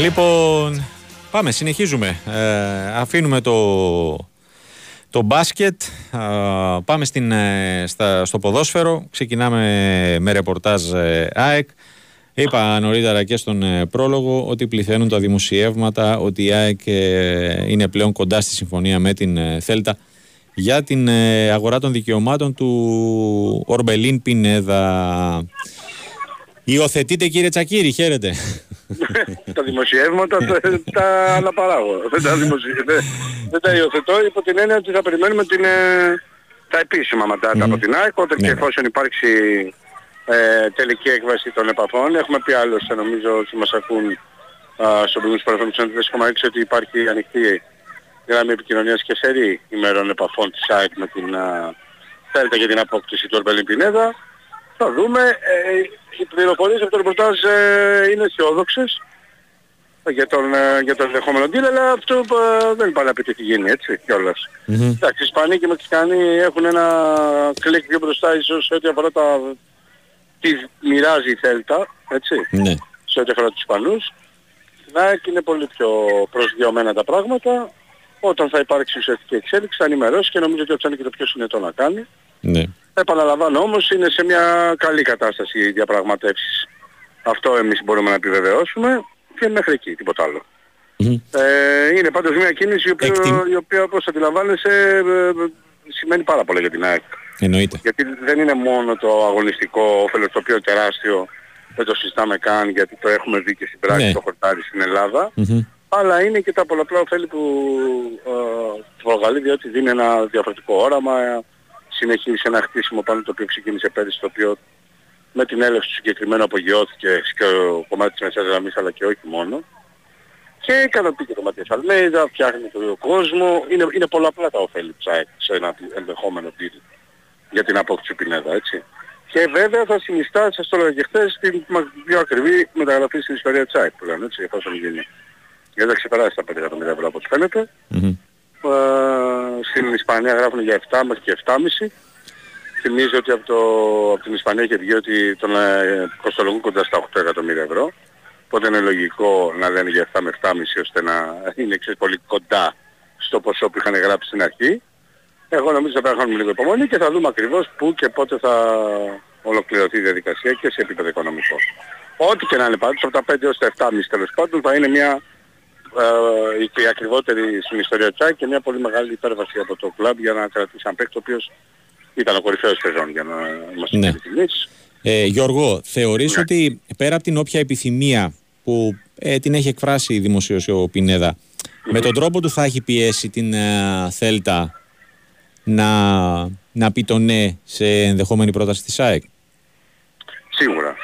Speaker 1: Λοιπόν, πάμε, συνεχίζουμε. Ε, αφήνουμε το, το μπάσκετ, α, πάμε στην, ε, στα, στο ποδόσφαιρο. Ξεκινάμε με ρεπορτάζ ε, ΑΕΚ. Είπα νωρίτερα και στον ε, πρόλογο ότι πληθαίνουν τα δημοσιεύματα ότι η ΑΕΚ ε, είναι πλέον κοντά στη συμφωνία με την ε, Θέλτα για την ε, αγορά των δικαιωμάτων του Ορμπελίν Πινέδα. Υιοθετείτε κύριε Τσακύρη, χαίρετε.
Speaker 6: τα δημοσιεύματα τα, τα αναπαράγω. Δεν τα, δημοσιε... δεν, δεν τα υιοθετώ υπό την έννοια ότι θα περιμένουμε την, ε, τα επίσημα μαντάτα από την ΑΕΚ όταν
Speaker 1: Ναι,
Speaker 6: και
Speaker 1: ναι.
Speaker 6: εφόσον υπάρξει ε, τελική έκβαση των επαφών. Έχουμε πει άλλωστε νομίζω ότι μας ακούν α, στο προηγούμενο παρελθόν του 4,6 ότι υπάρχει ανοιχτή γραμμή επικοινωνίας και σερή ημερών επαφών της ΑΕΚ με την α, Θέλτα για την απόκτηση του Ορμπελίν Πινέδα. Θα δούμε. Ε, οι πληροφορίες από το ρεπορτάζ ε, είναι αισιόδοξες για τον, ε, για τον ενδεχόμενο deal, αλλά αυτό ε, δεν πάει να πει τι έχει γίνει έτσι κιόλας.
Speaker 1: Μμμ.
Speaker 6: Εντάξει, οι Ισπανοί και οι Μεξικανοί έχουν ένα κλικ πιο μπροστά ίσως σε ό,τι αφορά τα... τι μοιράζει η Θέλτα, έτσι,
Speaker 1: ναι.
Speaker 6: σε ό,τι αφορά τους Ισπανούς. Στην ΑΕΚ είναι πολύ πιο προσγειωμένα τα πράγματα. Όταν θα υπάρξει ουσιαστική εξέλιξη θα ενημερώσει και νομίζω ότι αυτό είναι και το πιο συνετό να κάνει.
Speaker 1: ναι.
Speaker 6: Επαναλαμβάνω όμως είναι σε μια καλή κατάσταση οι διαπραγματεύσεις. Αυτό εμείς μπορούμε να επιβεβαιώσουμε και μέχρι εκεί, τίποτα άλλο.
Speaker 1: Μμμ.
Speaker 6: Ε, είναι πάντως μια κίνηση η οποία,
Speaker 1: Εκτιμ-
Speaker 6: η οποία όπως αντιλαμβάνεσαι ε, ε, σημαίνει πάρα πολύ για την ΑΕΚ.
Speaker 1: Εννοείται.
Speaker 6: Γιατί δεν είναι μόνο το αγωνιστικό όφελος το οποίο είναι τεράστιο, δεν το συζητάμε καν γιατί το έχουμε δει και στην πράξη
Speaker 1: Ναι.
Speaker 6: το χορτάρι στην Ελλάδα,
Speaker 1: Μμμ.
Speaker 6: αλλά είναι και τα πολλαπλά ωφέλη που ε, προκαλεί διότι δίνει ένα διαφορετικό όραμα, ε, συνεχίζει ένα χτίσιμο πάνω το οποίο ξεκίνησε πέρυσι το οποίο με την έλευση του συγκεκριμένου απογειώθηκε και ο κομμάτι της μεσαίας γραμμής αλλά και όχι μόνο. Και ικανοποιεί και το Ματίας Αλμέιδα, φτιάχνει τον κόσμο. Είναι, είναι πολλαπλά τα ωφέλη της ΑΕΚ σε ένα ενδεχόμενο deal για την απόκτηση του Πινέδα, έτσι. Και βέβαια θα συνιστά, σας το έλεγα και χθες, την μα- πιο ακριβή μεταγραφή στην ιστορία της ΑΕΚ που λένε, έτσι, εφόσον γίνει. Γιατί θα ξεπεράσει τα 5 εκατομμύρια ευρώ από ό,τι φαίνεται.
Speaker 1: Μμμ.
Speaker 6: Ε, στην Ισπανία γράφουν για 7 μέχρι και 7,5. Θυμίζω ότι από, το, από την Ισπανία έχει βγει ότι τον ε, κοστολογούν κοντά στα 8 εκατομμύρια ευρώ. Οπότε είναι λογικό να λένε για 7 με 7,5 ώστε να είναι ξέρεις, πολύ κοντά στο ποσό που είχαν γράψει στην αρχή. Εγώ νομίζω ότι θα πρέπει να κάνουμε λίγο υπομονή και θα δούμε ακριβώς πού και πότε θα ολοκληρωθεί η διαδικασία και σε επίπεδο οικονομικό. Ό,τι και να είναι πάντως, από τα 5 έως τα 7,5 τέλος πάντων θα είναι μια ε, η, η ακριβότερη στην ιστορία της ΑΕΚ και μια πολύ μεγάλη υπέρβαση από το κλαμπ για να κρατήσει έναν παίκτη ο οποίος ήταν ο κορυφαίος σεζόν για να είμαστε
Speaker 1: Ναι.
Speaker 6: ειλικρινείς.
Speaker 1: Ε, Γιώργο, θεωρείς
Speaker 6: Ναι.
Speaker 1: ότι πέρα από την όποια επιθυμία που ε, την έχει εκφράσει δημοσίως ο Πινέδα, με τον τρόπο του θα έχει πιέσει την ε, Θέλτα να, να πει το ναι σε ενδεχόμενη πρόταση της ΑΕΚ;
Speaker 6: Σίγουρα.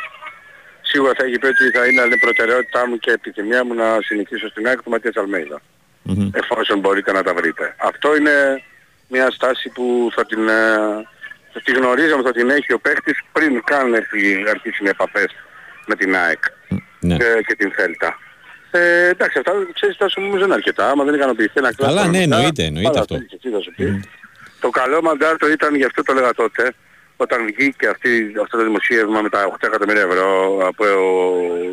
Speaker 6: Σίγουρα θα έχει πει ότι θα είναι άλλη προτεραιότητά μου και επιθυμία μου να συνεχίσω στην ΑΕΚ του Ματίας Αλμέιδα.
Speaker 1: Μμμ.
Speaker 6: εφόσον μπορείτε να τα βρείτε. Αυτό είναι μια στάση που θα την, ε, τη γνωρίζαμε ότι την έχει ο παίχτης πριν καν έρθει- αρχίσουν οι επαφές με την ΑΕΚ
Speaker 1: Ναι.
Speaker 6: και, και την Θέλτα. Ε, εντάξει, αυτά ξέρεις τόσο όμως δεν είναι αρκετά. Άμα δεν ικανοποιηθεί ένα κλάδο.
Speaker 1: Καλά, ναι,
Speaker 6: μετά,
Speaker 1: εννοείται, εννοείται
Speaker 6: άλλα
Speaker 1: αυτό.
Speaker 6: θέλεις εσύ να σου πει. Το καλό μαντάτο ήταν, γι' αυτό το έλεγα τότε, όταν βγήκε αυτή, αυτό το δημοσίευμα με τα 8 εκατομμύρια ευρώ που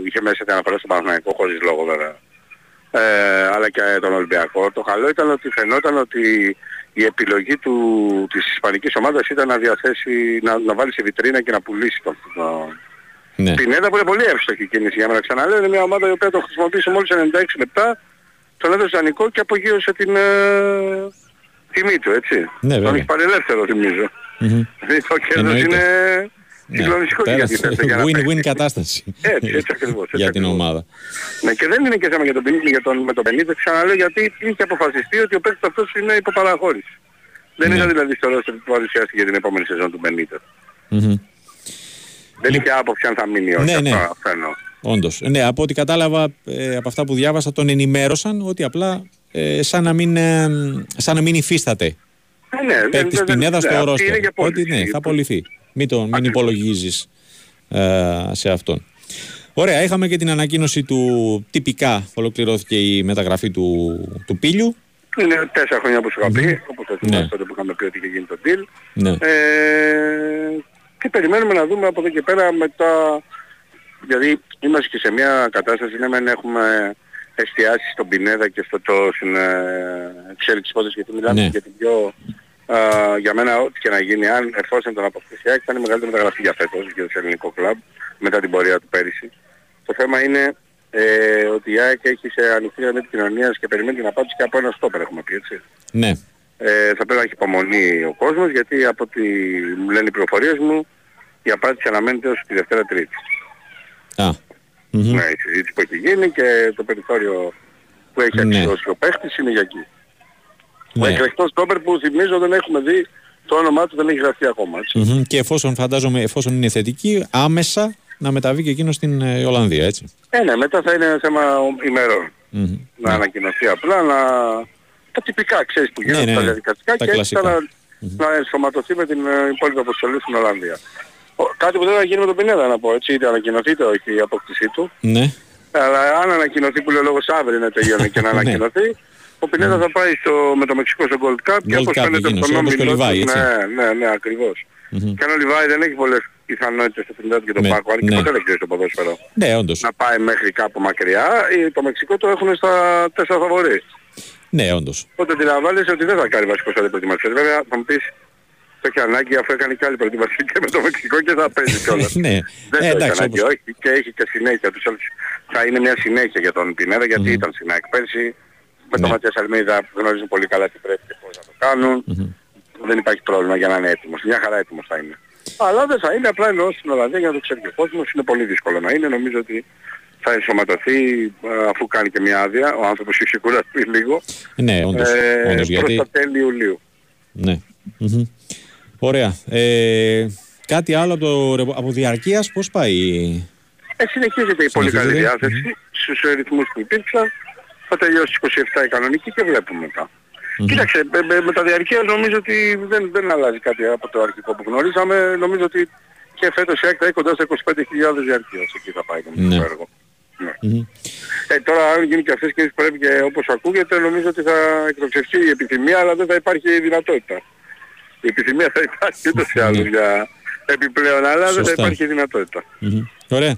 Speaker 6: είχε μέσα την αναφορά στον Παναθηναϊκό, χωρίς λόγο βέβαια, ε, αλλά και τον Ολυμπιακό. Το καλό ήταν ότι φαινόταν ότι η επιλογή του, της ισπανικής ομάδας ήταν να διαθέσει, να, να βάλει σε βιτρίνα και να πουλήσει τον, τον,
Speaker 1: Ναι.
Speaker 6: Πινέδα που είναι πολύ εύστοχη κίνηση για μένα ξαναλέω. Είναι μια ομάδα η οποία το χρησιμοποίησε μόλις 96 λεπτά, τον έδωσε δανεικό και απογείωσε την ε, τιμή του, έτσι.
Speaker 1: Ναι, βέβαια.
Speaker 6: τον έχει πάρει ελεύθερο θυμίζω.
Speaker 1: Μμμ.
Speaker 6: Δηλαδή το κέρδος
Speaker 1: Εννοείται.
Speaker 6: είναι
Speaker 1: Ναι.
Speaker 6: συγκλονιστικό και για την
Speaker 1: Πέρασε
Speaker 6: για να
Speaker 1: win-win
Speaker 6: παίξει.
Speaker 1: κατάσταση.
Speaker 6: Έτσι, έτσι ακριβώς, έτσι
Speaker 1: για την
Speaker 6: ακριβώς.
Speaker 1: ομάδα.
Speaker 6: Ναι, και δεν είναι και θέμα για τον, Πινίδη, για τον, με τον Πενίδη, ξαναλέω γιατί είχε αποφασιστεί ότι ο παίκτης αυτός είναι υποπαραχώρηση. Δεν
Speaker 1: Ναι.
Speaker 6: είναι δηλαδή στο ρόστερ που παρουσιάστηκε για την επόμενη σεζόν του Μπενίτες.
Speaker 1: Μμμ.
Speaker 6: Δεν είχε άποψη αν θα μείνει ή όχι.
Speaker 1: Ναι, ναι.
Speaker 6: Αυτό, αυτό εννοώ.
Speaker 1: Όντως. Ναι, από ό,τι κατάλαβα ε, από αυτά που διάβασα, τον ενημέρωσαν ότι απλά ε, σαν, να μην, ε, σαν να μην υφίσταται
Speaker 6: Ε, ναι, δεν-
Speaker 1: παίκτη
Speaker 6: δεν-
Speaker 1: Πινέδα
Speaker 6: ναι,
Speaker 1: στο
Speaker 6: αυτή
Speaker 1: ρόστερ.
Speaker 6: είναι για
Speaker 1: Ότι
Speaker 6: πώληση.
Speaker 1: ναι, θα απολυθεί. Μην, το, μην
Speaker 6: Ακριβώς.
Speaker 1: υπολογίζεις σε αυτόν. Ωραία, είχαμε και την ανακοίνωση του τυπικά ολοκληρώθηκε η μεταγραφή του, του Πίλιου.
Speaker 6: Είναι τέσσερα χρόνια που σου είχα πει, όπως το
Speaker 1: Ναι.
Speaker 6: θυμάσαι τότε που είχαμε πει ότι είχε γίνει το deal.
Speaker 1: Ναι.
Speaker 6: Ε, και περιμένουμε να δούμε από εδώ και πέρα μετά, δηλαδή είμαστε και σε μια κατάσταση, ναι μεν έχουμε εστιάσει στον Πινέδα και στο το, στην ε, εξέλιξη της υπόθεσης, γιατί μιλάμε
Speaker 1: Ναι.
Speaker 6: για την πιο, α, για μένα ό,τι και να γίνει, αν εφόσον τον αποκτήσει, θα είναι η μεγαλύτερη μεταγραφή για φέτος και το ελληνικό κλαμπ, μετά την πορεία του πέρυσι. Το θέμα είναι ε, ότι η ΑΕΚ έχει σε ανοιχτή γραμμή επικοινωνίας και περιμένει την απάντηση και από ένα στόπερ έχουμε πει, έτσι.
Speaker 1: Ναι.
Speaker 6: Ε, θα πρέπει να έχει υπομονή ο κόσμος γιατί από ό,τι μου λένε οι πληροφορίες μου η απάντηση αναμένεται ως τη Δευτέρα Τρίτη.
Speaker 1: Α. Μμμ.
Speaker 6: Ναι, η συζήτηση που έχει γίνει και το περιθώριο που έχει
Speaker 1: Ναι.
Speaker 6: αξιώσει ο παίχτης είναι για εκεί. Ο
Speaker 1: Ναι.
Speaker 6: εκλεκτός στόπερ που θυμίζω δεν έχουμε δει το όνομά του δεν έχει γραφτεί ακόμα. Έτσι.
Speaker 1: Μμμ. Και εφόσον φαντάζομαι, εφόσον είναι θετική, άμεσα να μεταβεί και εκείνος στην ε, Ολλανδία, έτσι.
Speaker 6: Ε, ναι, μετά θα είναι θέμα ημερών.
Speaker 1: Μμμ.
Speaker 6: Να
Speaker 1: Ναι.
Speaker 6: ανακοινωθεί απλά, να... τα τυπικά ξέρεις που γίνονται,
Speaker 1: ναι,
Speaker 6: τα
Speaker 1: ναι.
Speaker 6: διαδικαστικά
Speaker 1: Τα
Speaker 6: και έτσι
Speaker 1: κλασικά.
Speaker 6: να, να ενσωματωθεί με την ε, υπόλοιπη αποστολή στην Ολλανδία. Ο- Κάτι που δεν θα γίνει με τον Πινέδα να πω έτσι, είτε ανακοινωθεί είτε όχι η απόκτησή του.
Speaker 1: Ναι.
Speaker 6: Αλλά αν ανακοινωθεί που λέει ο λόγος αύριο να τελειώνει και να
Speaker 1: Ναι.
Speaker 6: ανακοινωθεί, ο Πινέδας θα πάει στο, με το Μεξικό στο Gold Cup και
Speaker 1: Gold
Speaker 6: όπως
Speaker 1: Cup
Speaker 6: φαίνεται από
Speaker 1: εκείνος,
Speaker 6: τον
Speaker 1: όπως και ο
Speaker 6: όμιλο
Speaker 1: Λιβάη,
Speaker 6: του,
Speaker 1: έτσι.
Speaker 6: ναι, ναι, ναι, ακριβώς.
Speaker 1: Μμμ.
Speaker 6: Και αν ο Λιβάη δεν έχει πολλές πιθανότητες στο Τριντάτ και τον
Speaker 1: Ναι,
Speaker 6: Πάκο, αν και
Speaker 1: ναι.
Speaker 6: ποτέ δεν ξέρει το ποδόσφαιρο,
Speaker 1: Ναι, όντως.
Speaker 6: να πάει μέχρι κάπου μακριά, ε, το Μεξικό το έχουν στα τέσσερα φαβορή.
Speaker 1: Ναι, όντως.
Speaker 6: Οπότε αντιλαμβάνεσαι ότι δεν θα κάνει βασικό σαν προετοιμασία. Βέβαια θα μου πεις, το έχει ανάγκη αφού έκανε και άλλη προετοιμασία και με το Μεξικό και θα παίζει κιόλας.
Speaker 1: ναι.
Speaker 6: Δεν
Speaker 1: Ε,
Speaker 6: το έχει
Speaker 1: εντάξει,
Speaker 6: ανάγκη,
Speaker 1: όπως...
Speaker 6: όχι. Και έχει και συνέχεια. Τους άλλους θα είναι μια συνέχεια για τον Πινέδα γιατί
Speaker 1: Μμμ.
Speaker 6: ήταν στην ΑΕΚ πέρσι. Με τον
Speaker 1: Ναι.
Speaker 6: Ματίας Αλμίδα γνωρίζουν πολύ καλά τι πρέπει και πώς να το κάνουν.
Speaker 1: Μμμ.
Speaker 6: Δεν υπάρχει πρόβλημα για να είναι έτοιμος. Μια χαρά έτοιμος θα είναι. Αλλά δεν θα είναι απλά εννοώ στην Ολλανδία για να το ξέρει και ο κόσμος. Είναι πολύ δύσκολο να είναι. Νομίζω ότι θα ενσωματωθεί ε, αφού κάνει και μια άδεια. Ο άνθρωπος έχει κουραστεί λίγο.
Speaker 1: Ναι, όντως.
Speaker 6: Ε,
Speaker 1: όντως,
Speaker 6: προς
Speaker 1: γιατί...
Speaker 6: τα τέλη Ιουλίου.
Speaker 1: Ναι. Μμμ. Ωραία. Ε, κάτι άλλο από, το, ρεπο- από διαρκείας, πώς πάει;
Speaker 6: Ε, συνεχίζεται η πολύ καλή
Speaker 1: Συνεχίζεται.
Speaker 6: διάθεση στους ε, ρυθμούς που υπήρξαν. Θα τελειώσει 27 η κανονική και βλέπουμε μετά.
Speaker 1: Μμμ.
Speaker 6: Κοίταξε, με, με, με τα διαρκείας νομίζω ότι δεν, δεν αλλάζει κάτι από το αρχικό που γνωρίζαμε. Νομίζω ότι και φέτος η ΑΕΚ θα έχει κοντά στα 25.000 διαρκείας. Εκεί θα πάει νομίζω
Speaker 1: Ναι.
Speaker 6: το έργο. Ναι.
Speaker 1: Μμμ.
Speaker 6: Ε, τώρα αν γίνει και αυτές τις κινήσεις που πρέπει και όπως ακούγεται νομίζω ότι θα εκτοξευθεί η επιθυμία αλλά δεν θα υπάρχει η δυνατότητα. Η επιθυμία θα υπάρχει ούτως ή άλλως για επιπλέον αλλά δεν θα
Speaker 1: Ναι. Σωστά.
Speaker 6: υπάρχει η δυνατότητα.
Speaker 1: Μμμ. Ωραία.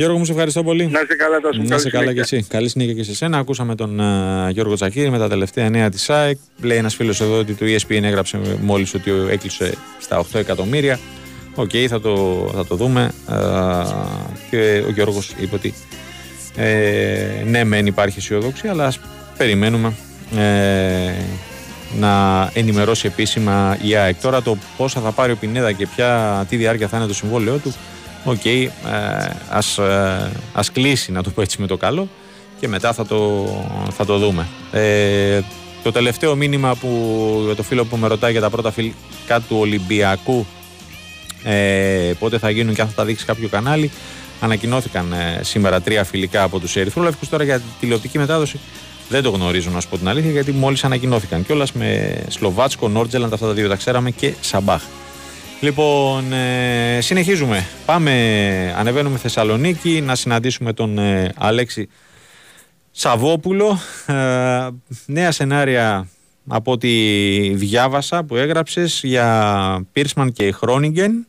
Speaker 1: Γιώργο μου, σε ευχαριστώ πολύ.
Speaker 6: Να είστε καλά, τα σου
Speaker 1: Να είσαι καλά και εσύ. Καλή συνέχεια και σε σένα. Ακούσαμε τον α, Γιώργο Τσακίρη με τα τελευταία νέα της ΑΕΚ. Λέει ένας φίλος εδώ ότι το E ESPN έγραψε μόλις ότι έκλεισε στα 8 εκατομμύρια. Οκ, θα, το, θα το δούμε. Α, και ο Γιώργος είπε ότι ε, ναι, μεν υπάρχει αισιοδοξία, αλλά ας περιμένουμε ε, να ενημερώσει επίσημα η ΑΕΚ. Τώρα το πόσα θα πάρει ο Πινέδα και ποια, τι διάρκεια θα είναι το συμβόλαιό του, οκ, ε, ας, ε, ας κλείσει να το πω έτσι με το καλό και μετά θα το, θα το δούμε. Ε, το τελευταίο μήνυμα που για το φίλο που με ρωτάει για τα πρώτα φιλικά του Ολυμπιακού ε, πότε θα γίνουν και αν θα τα δείξει κάποιο κανάλι. Ανακοινώθηκαν ε, σήμερα τρία φιλικά από τους Ερυθρόλευκους. Τώρα για τη τηλεοπτική μετάδοση δεν το γνωρίζω, να σου πω την αλήθεια, γιατί μόλις ανακοινώθηκαν κιόλας με Σλοβάτσκο, Νόρτζελαντ, αυτά τα δύο τα ξέραμε και Σαμπάχ. Λοιπόν, ε, συνεχίζουμε. Πάμε, ανεβαίνουμε Θεσσαλονίκη να συναντήσουμε τον ε, Αλέξη Σαββόπουλο. Ε, νέα σενάρια από ό,τι διάβασα που έγραψες για Πίρσμαν και Χρόνιγκεν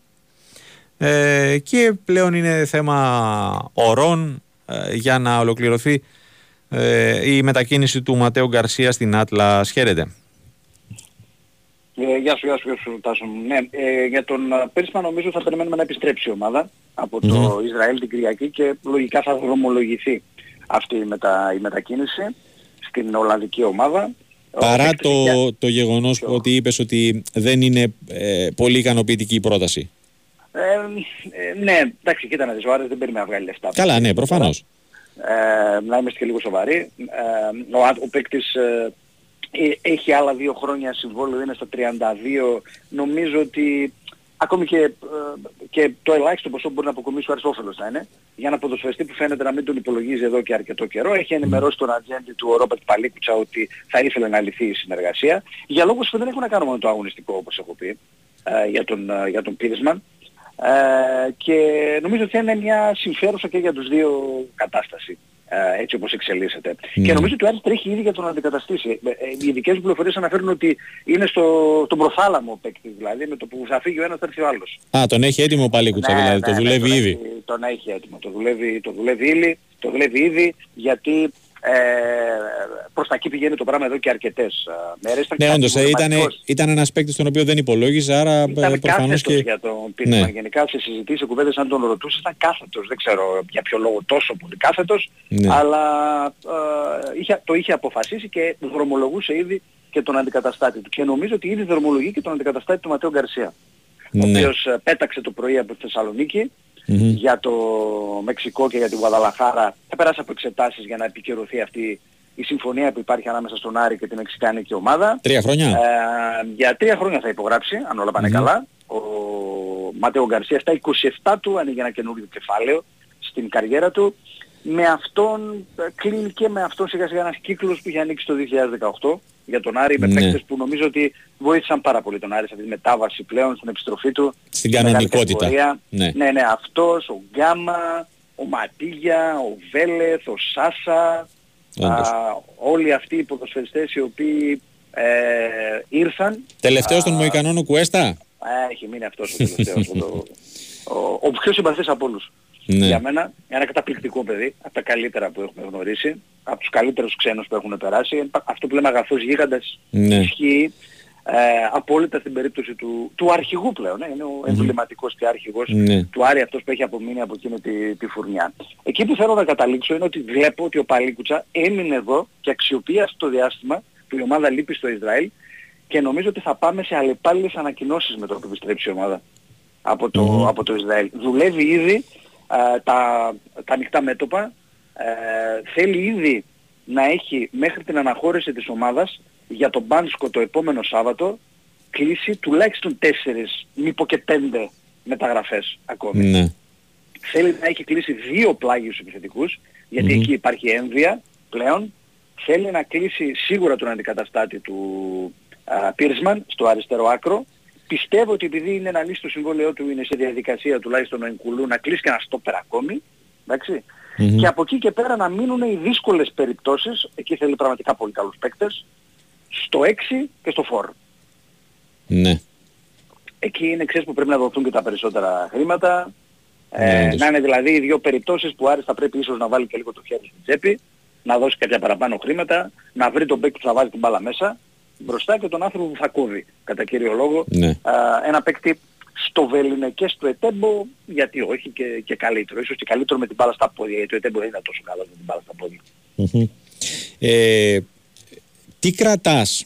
Speaker 1: ε, και πλέον είναι θέμα ορών ε, για να ολοκληρωθεί ε, η μετακίνηση του Ματέο Γκαρσία στην Άτλα. Χαίρετε.
Speaker 7: Ε, γεια σου, γεια σου, γεια σου Τάσο μου. Ναι, ε, για τον ε, Πέρισμα νομίζω θα περιμένουμε να επιστρέψει η ομάδα από το Ισραήλ την Κυριακή και λογικά θα δρομολογηθεί αυτή η, μετα, η μετακίνηση στην Ολλανδική ομάδα.
Speaker 1: Παρά
Speaker 7: Ο παίκτης για-
Speaker 1: το, το γεγονός
Speaker 7: Ποιο;
Speaker 1: ότι είπες ότι δεν είναι ε, πολύ ικανοποιητική η πρόταση.
Speaker 7: Ε, ε, ναι, εντάξει, κοίτα να δεις, ο Άρης δεν περιμένει να βγάλει λεφτά.
Speaker 1: Καλά, ναι, προφανώς.
Speaker 7: Ε, να είμαστε και λίγο σοβαροί. Ε, ο, ο παίκτης ε, ε, έχει άλλα δύο χρόνια συμβόλαιο, είναι στα 32. Νομίζω ότι ακόμη και, ε, και το ελάχιστο ποσό που μπορεί να αποκομίσει ο Άρης όφελος θα είναι. Για ένα ποδοσφαιριστή που φαίνεται να μην τον υπολογίζει εδώ και αρκετό καιρό. Έχει ενημερώσει τον ατζέντη του ο Ρόμπερτ Παλίκουτσα ότι θα ήθελε να λυθεί η συνεργασία. Για λόγους που δεν έχουν να κάνουν με το αγωνιστικό όπως έχω πει ε, για τον, ε, για τον Πίρισμαν. Ε, και νομίζω ότι θα είναι μια συμφέρουσα και για τους δύο κατάσταση ε, έτσι όπως εξελίσσεται.
Speaker 1: Ναι.
Speaker 7: Και νομίζω ότι ο Άρης τρέχει ήδη για τον αντικαταστήσει. Ε, ε, οι ειδικές μου πληροφορίες αναφέρουν ότι είναι στο, στον προθάλαμο ο παίκτης, δηλαδή με το που θα φύγει ο ένας θα έρθει ο άλλος.
Speaker 1: Α, τον έχει έτοιμο πάλι κουτσά,
Speaker 7: Ναι,
Speaker 1: δηλαδή
Speaker 7: ναι,
Speaker 1: το
Speaker 7: ναι,
Speaker 1: δουλεύει
Speaker 7: τον
Speaker 1: ήδη.
Speaker 7: Έχει, τον έχει έτοιμο, το δουλεύει, το δουλεύει ήδη, το δουλεύει ήδη γιατί ε, προς τα εκεί πηγαίνει το πράγμα εδώ και αρκετές ε, μέρες. Ήταν
Speaker 1: Ναι,
Speaker 7: και
Speaker 1: όντως, ε, ήταν,
Speaker 7: αντιβοληματικός.
Speaker 1: ήταν ένας παίκτης τον οποίο δεν υπολόγιζε, άρα ε,
Speaker 7: Ήταν
Speaker 1: προφανώς
Speaker 7: κάθετος
Speaker 1: και...
Speaker 7: για τον Πίρσμαν.
Speaker 1: Ναι.
Speaker 7: Γενικά σε συζητήσεις, σε κουβέντες αν τον ρωτούσες ήταν κάθετος. Δεν ξέρω για ποιο λόγο τόσο πολύ κάθετος.
Speaker 1: Ναι.
Speaker 7: Αλλά ε, είχε, το είχε αποφασίσει και δρομολογούσε ήδη και τον αντικαταστάτη του. Και νομίζω ότι ήδη δρομολογεί και τον αντικαταστάτη του Ματέο Γκαρσία. Ο
Speaker 1: Ναι.
Speaker 7: οποίος ε, πέταξε το πρωί από τη Θεσσαλονίκη
Speaker 1: Μμμ.
Speaker 7: για το Μεξικό και για την Γουαδαλαχάρα. Θα περάσει από εξετάσεις για να επικαιρωθεί αυτή η συμφωνία που υπάρχει ανάμεσα στον Άρη και τη Μεξικάνικη ομάδα.
Speaker 1: Τρία χρόνια.
Speaker 7: Ε, για τρία χρόνια θα υπογράψει, αν όλα πάνε καλά. Ο Μάτεο Γκαρσία στα 27 του ανοίγει ένα καινούργιο κεφάλαιο στην καριέρα του. Με αυτόν ε, κλείνει και με αυτόν σιγά σιγά ένας κύκλος που είχε ανοίξει το 2018 για τον Άρη με
Speaker 1: Ναι.
Speaker 7: παίκτες που νομίζω ότι βοήθησαν πάρα πολύ τον Άρη σε αυτή τη μετάβαση πλέον στην επιστροφή του.
Speaker 1: Στην
Speaker 7: στη μεγάλη
Speaker 1: κανονικότητα.
Speaker 7: κατηγορία.
Speaker 1: Ναι.
Speaker 7: ναι, ναι, αυτός, ο Γκάμα, ο Ματίγια, ο Βέλεθ, ο Σάσα,
Speaker 1: Όντως.
Speaker 7: α, όλοι αυτοί οι ποδοσφαιριστές οι οποίοι ε, ήρθαν.
Speaker 1: Τελευταίος των
Speaker 7: α,
Speaker 1: Μοϊκανών ο Κουέστα;
Speaker 7: Α, έχει μείνει αυτός ο τελευταίος. ο, το- ο, ο πιο συμπαθής από όλους.
Speaker 1: Ναι.
Speaker 7: Για μένα, ένα καταπληκτικό παιδί, από τα καλύτερα που έχουμε γνωρίσει, από τους καλύτερους ξένους που έχουν περάσει. Αυτό που λέμε αγαθός γίγαντας
Speaker 1: Ναι.
Speaker 7: ισχύει ε, απόλυτα στην περίπτωση του, του αρχηγού πλέον. Ε, είναι ο εμβληματικός και άρχηγος
Speaker 1: Ναι.
Speaker 7: του Άρη αυτός που έχει απομείνει από εκείνη τη, τη φουρνιά. Εκεί που θέλω να καταλήξω είναι ότι βλέπω ότι ο Παλίκουτσα έμεινε εδώ και αξιοποιεί αυτό το διάστημα που η ομάδα λείπει στο Ισραήλ και νομίζω ότι θα πάμε σε αλλεπάλληλες ανακοινώσεις με το που επιστρέψει η ομάδα από το, από το Ισραήλ. Δουλεύει ήδη ε, τα, τα ανοιχτά μέτωπα, ε, θέλει ήδη να έχει μέχρι την αναχώρηση της ομάδας για τον Μπάνσκο το επόμενο Σάββατο κλείσει τουλάχιστον τέσσερις, μήπως και πέντε μεταγραφές ακόμη.
Speaker 1: Ναι.
Speaker 7: Θέλει να έχει κλείσει δύο πλάγιους επιθετικούς, γιατί εκεί υπάρχει ένδυα πλέον. Θέλει να κλείσει σίγουρα τον αντικαταστάτη του α, Πίρσμαν στο αριστερό άκρο. Πιστεύω ότι επειδή είναι να λύσει το συμβόλαιό του, είναι σε διαδικασία τουλάχιστον ο Ενκουλού να κλείσει και ένα στόπερ ακόμη. Εντάξει. Και από εκεί και πέρα να μείνουν οι δύσκολες περιπτώσεις, εκεί θέλει πραγματικά πολύ καλούς παίκτες, στο 6 και στο 4.
Speaker 1: Ναι.
Speaker 7: Εκεί είναι ξέρεις που πρέπει να δοθούν και τα περισσότερα χρήματα.
Speaker 1: Ναι,
Speaker 7: Ε,
Speaker 1: όντως.
Speaker 7: να είναι δηλαδή οι δύο περιπτώσεις που ο Άρης θα πρέπει ίσως να βάλει και λίγο το χέρι στην τσέπη, να δώσει κάποια παραπάνω χρήματα, να βρει τον παίκτη που θα βάλει την μπάλα μέσα, μπροστά και τον άνθρωπο που θα κόβει, κατά κύριο λόγο.
Speaker 1: Ναι.
Speaker 7: Α, ένα παίκτη στο Βέλινε και στο Ετέμπο, γιατί όχι και, και καλύτερο. Ίσως και καλύτερο με την μπάλα στα πόδια, γιατί το Ετέμπο δεν είναι τόσο καλός με την μπάλα στα πόδια.
Speaker 1: Μμμ. Ε, τι κρατάς,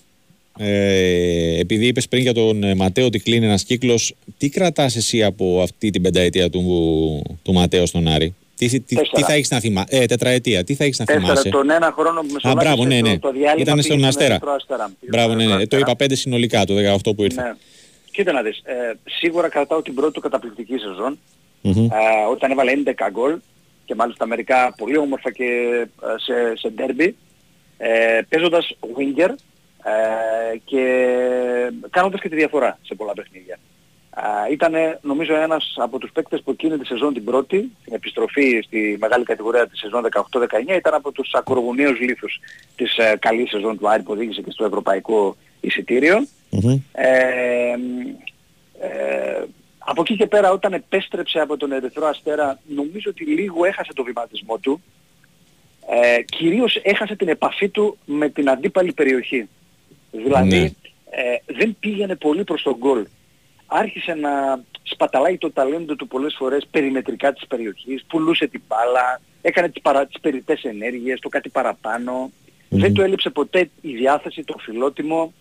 Speaker 1: ε, επειδή είπες πριν για τον ε, Ματέο ότι κλείνει ένας κύκλος, τι κρατάς εσύ από αυτή την πενταετία του, του Ματέο στον Άρη; Τι, τι, τι
Speaker 7: Τέσσερα.
Speaker 1: θα έχεις να θυμάσαι, ε, τετραετία, τι θα έχεις να
Speaker 7: Τέσσερα
Speaker 1: θυμάσαι;
Speaker 7: τον ένα χρόνο που
Speaker 1: Α, μπράβο, ναι,
Speaker 7: μεσολάβησε
Speaker 1: ναι.
Speaker 7: το, το διάλειμμα
Speaker 1: Ήταν στον
Speaker 7: πήγε
Speaker 1: Αστέρα.
Speaker 7: Ερυθρό Αστέρα. Πήγε
Speaker 1: Μπράβο,
Speaker 7: στον
Speaker 1: ναι, ναι.
Speaker 7: Ερυθρό
Speaker 1: Το είπα
Speaker 7: Αστέρα.
Speaker 1: πέντε συνολικά, το 18 που ήρθε.
Speaker 7: Ναι. Κοίτα να δεις, ε, σίγουρα κρατάω την πρώτη του καταπληκτική σεζόν,
Speaker 1: Μμμ.
Speaker 7: ε, όταν έβαλε 11 γκολ και μάλιστα μερικά πολύ όμορφα και ε, σε, σε derby, ε, παίζοντας winger ε, και κάνοντας και τη διαφορά σε πολλά παιχνίδια. Ήταν νομίζω ένας από τους παίκτες που εκείνη τη σεζόν την πρώτη, την επιστροφή στη μεγάλη κατηγορία της σεζόν 18-19, ήταν από τους ακρογωνίους λίθους της ε, καλής σεζόν του Άρη που οδήγησε και στο ευρωπαϊκό εισιτήριο.
Speaker 8: Μμμ.
Speaker 7: Ε, ε, από εκεί και πέρα όταν επέστρεψε από τον Ερυθρό Αστέρα νομίζω ότι λίγο έχασε το βηματισμό του. Ε, κυρίως έχασε την επαφή του με την αντίπαλη περιοχή. Δηλαδή
Speaker 8: Ναι.
Speaker 7: ε, δεν πήγαινε πολύ προς τον γκολ. Άρχισε να σπαταλάει το ταλέντο του πολλές φορές περιμετρικά της περιοχής, πουλούσε την μπάλα, έκανε τις, παρα, τις περιττές ενέργειες, το κάτι παραπάνω. Δεν του έλειψε ποτέ η διάθεση, το φιλότιμο,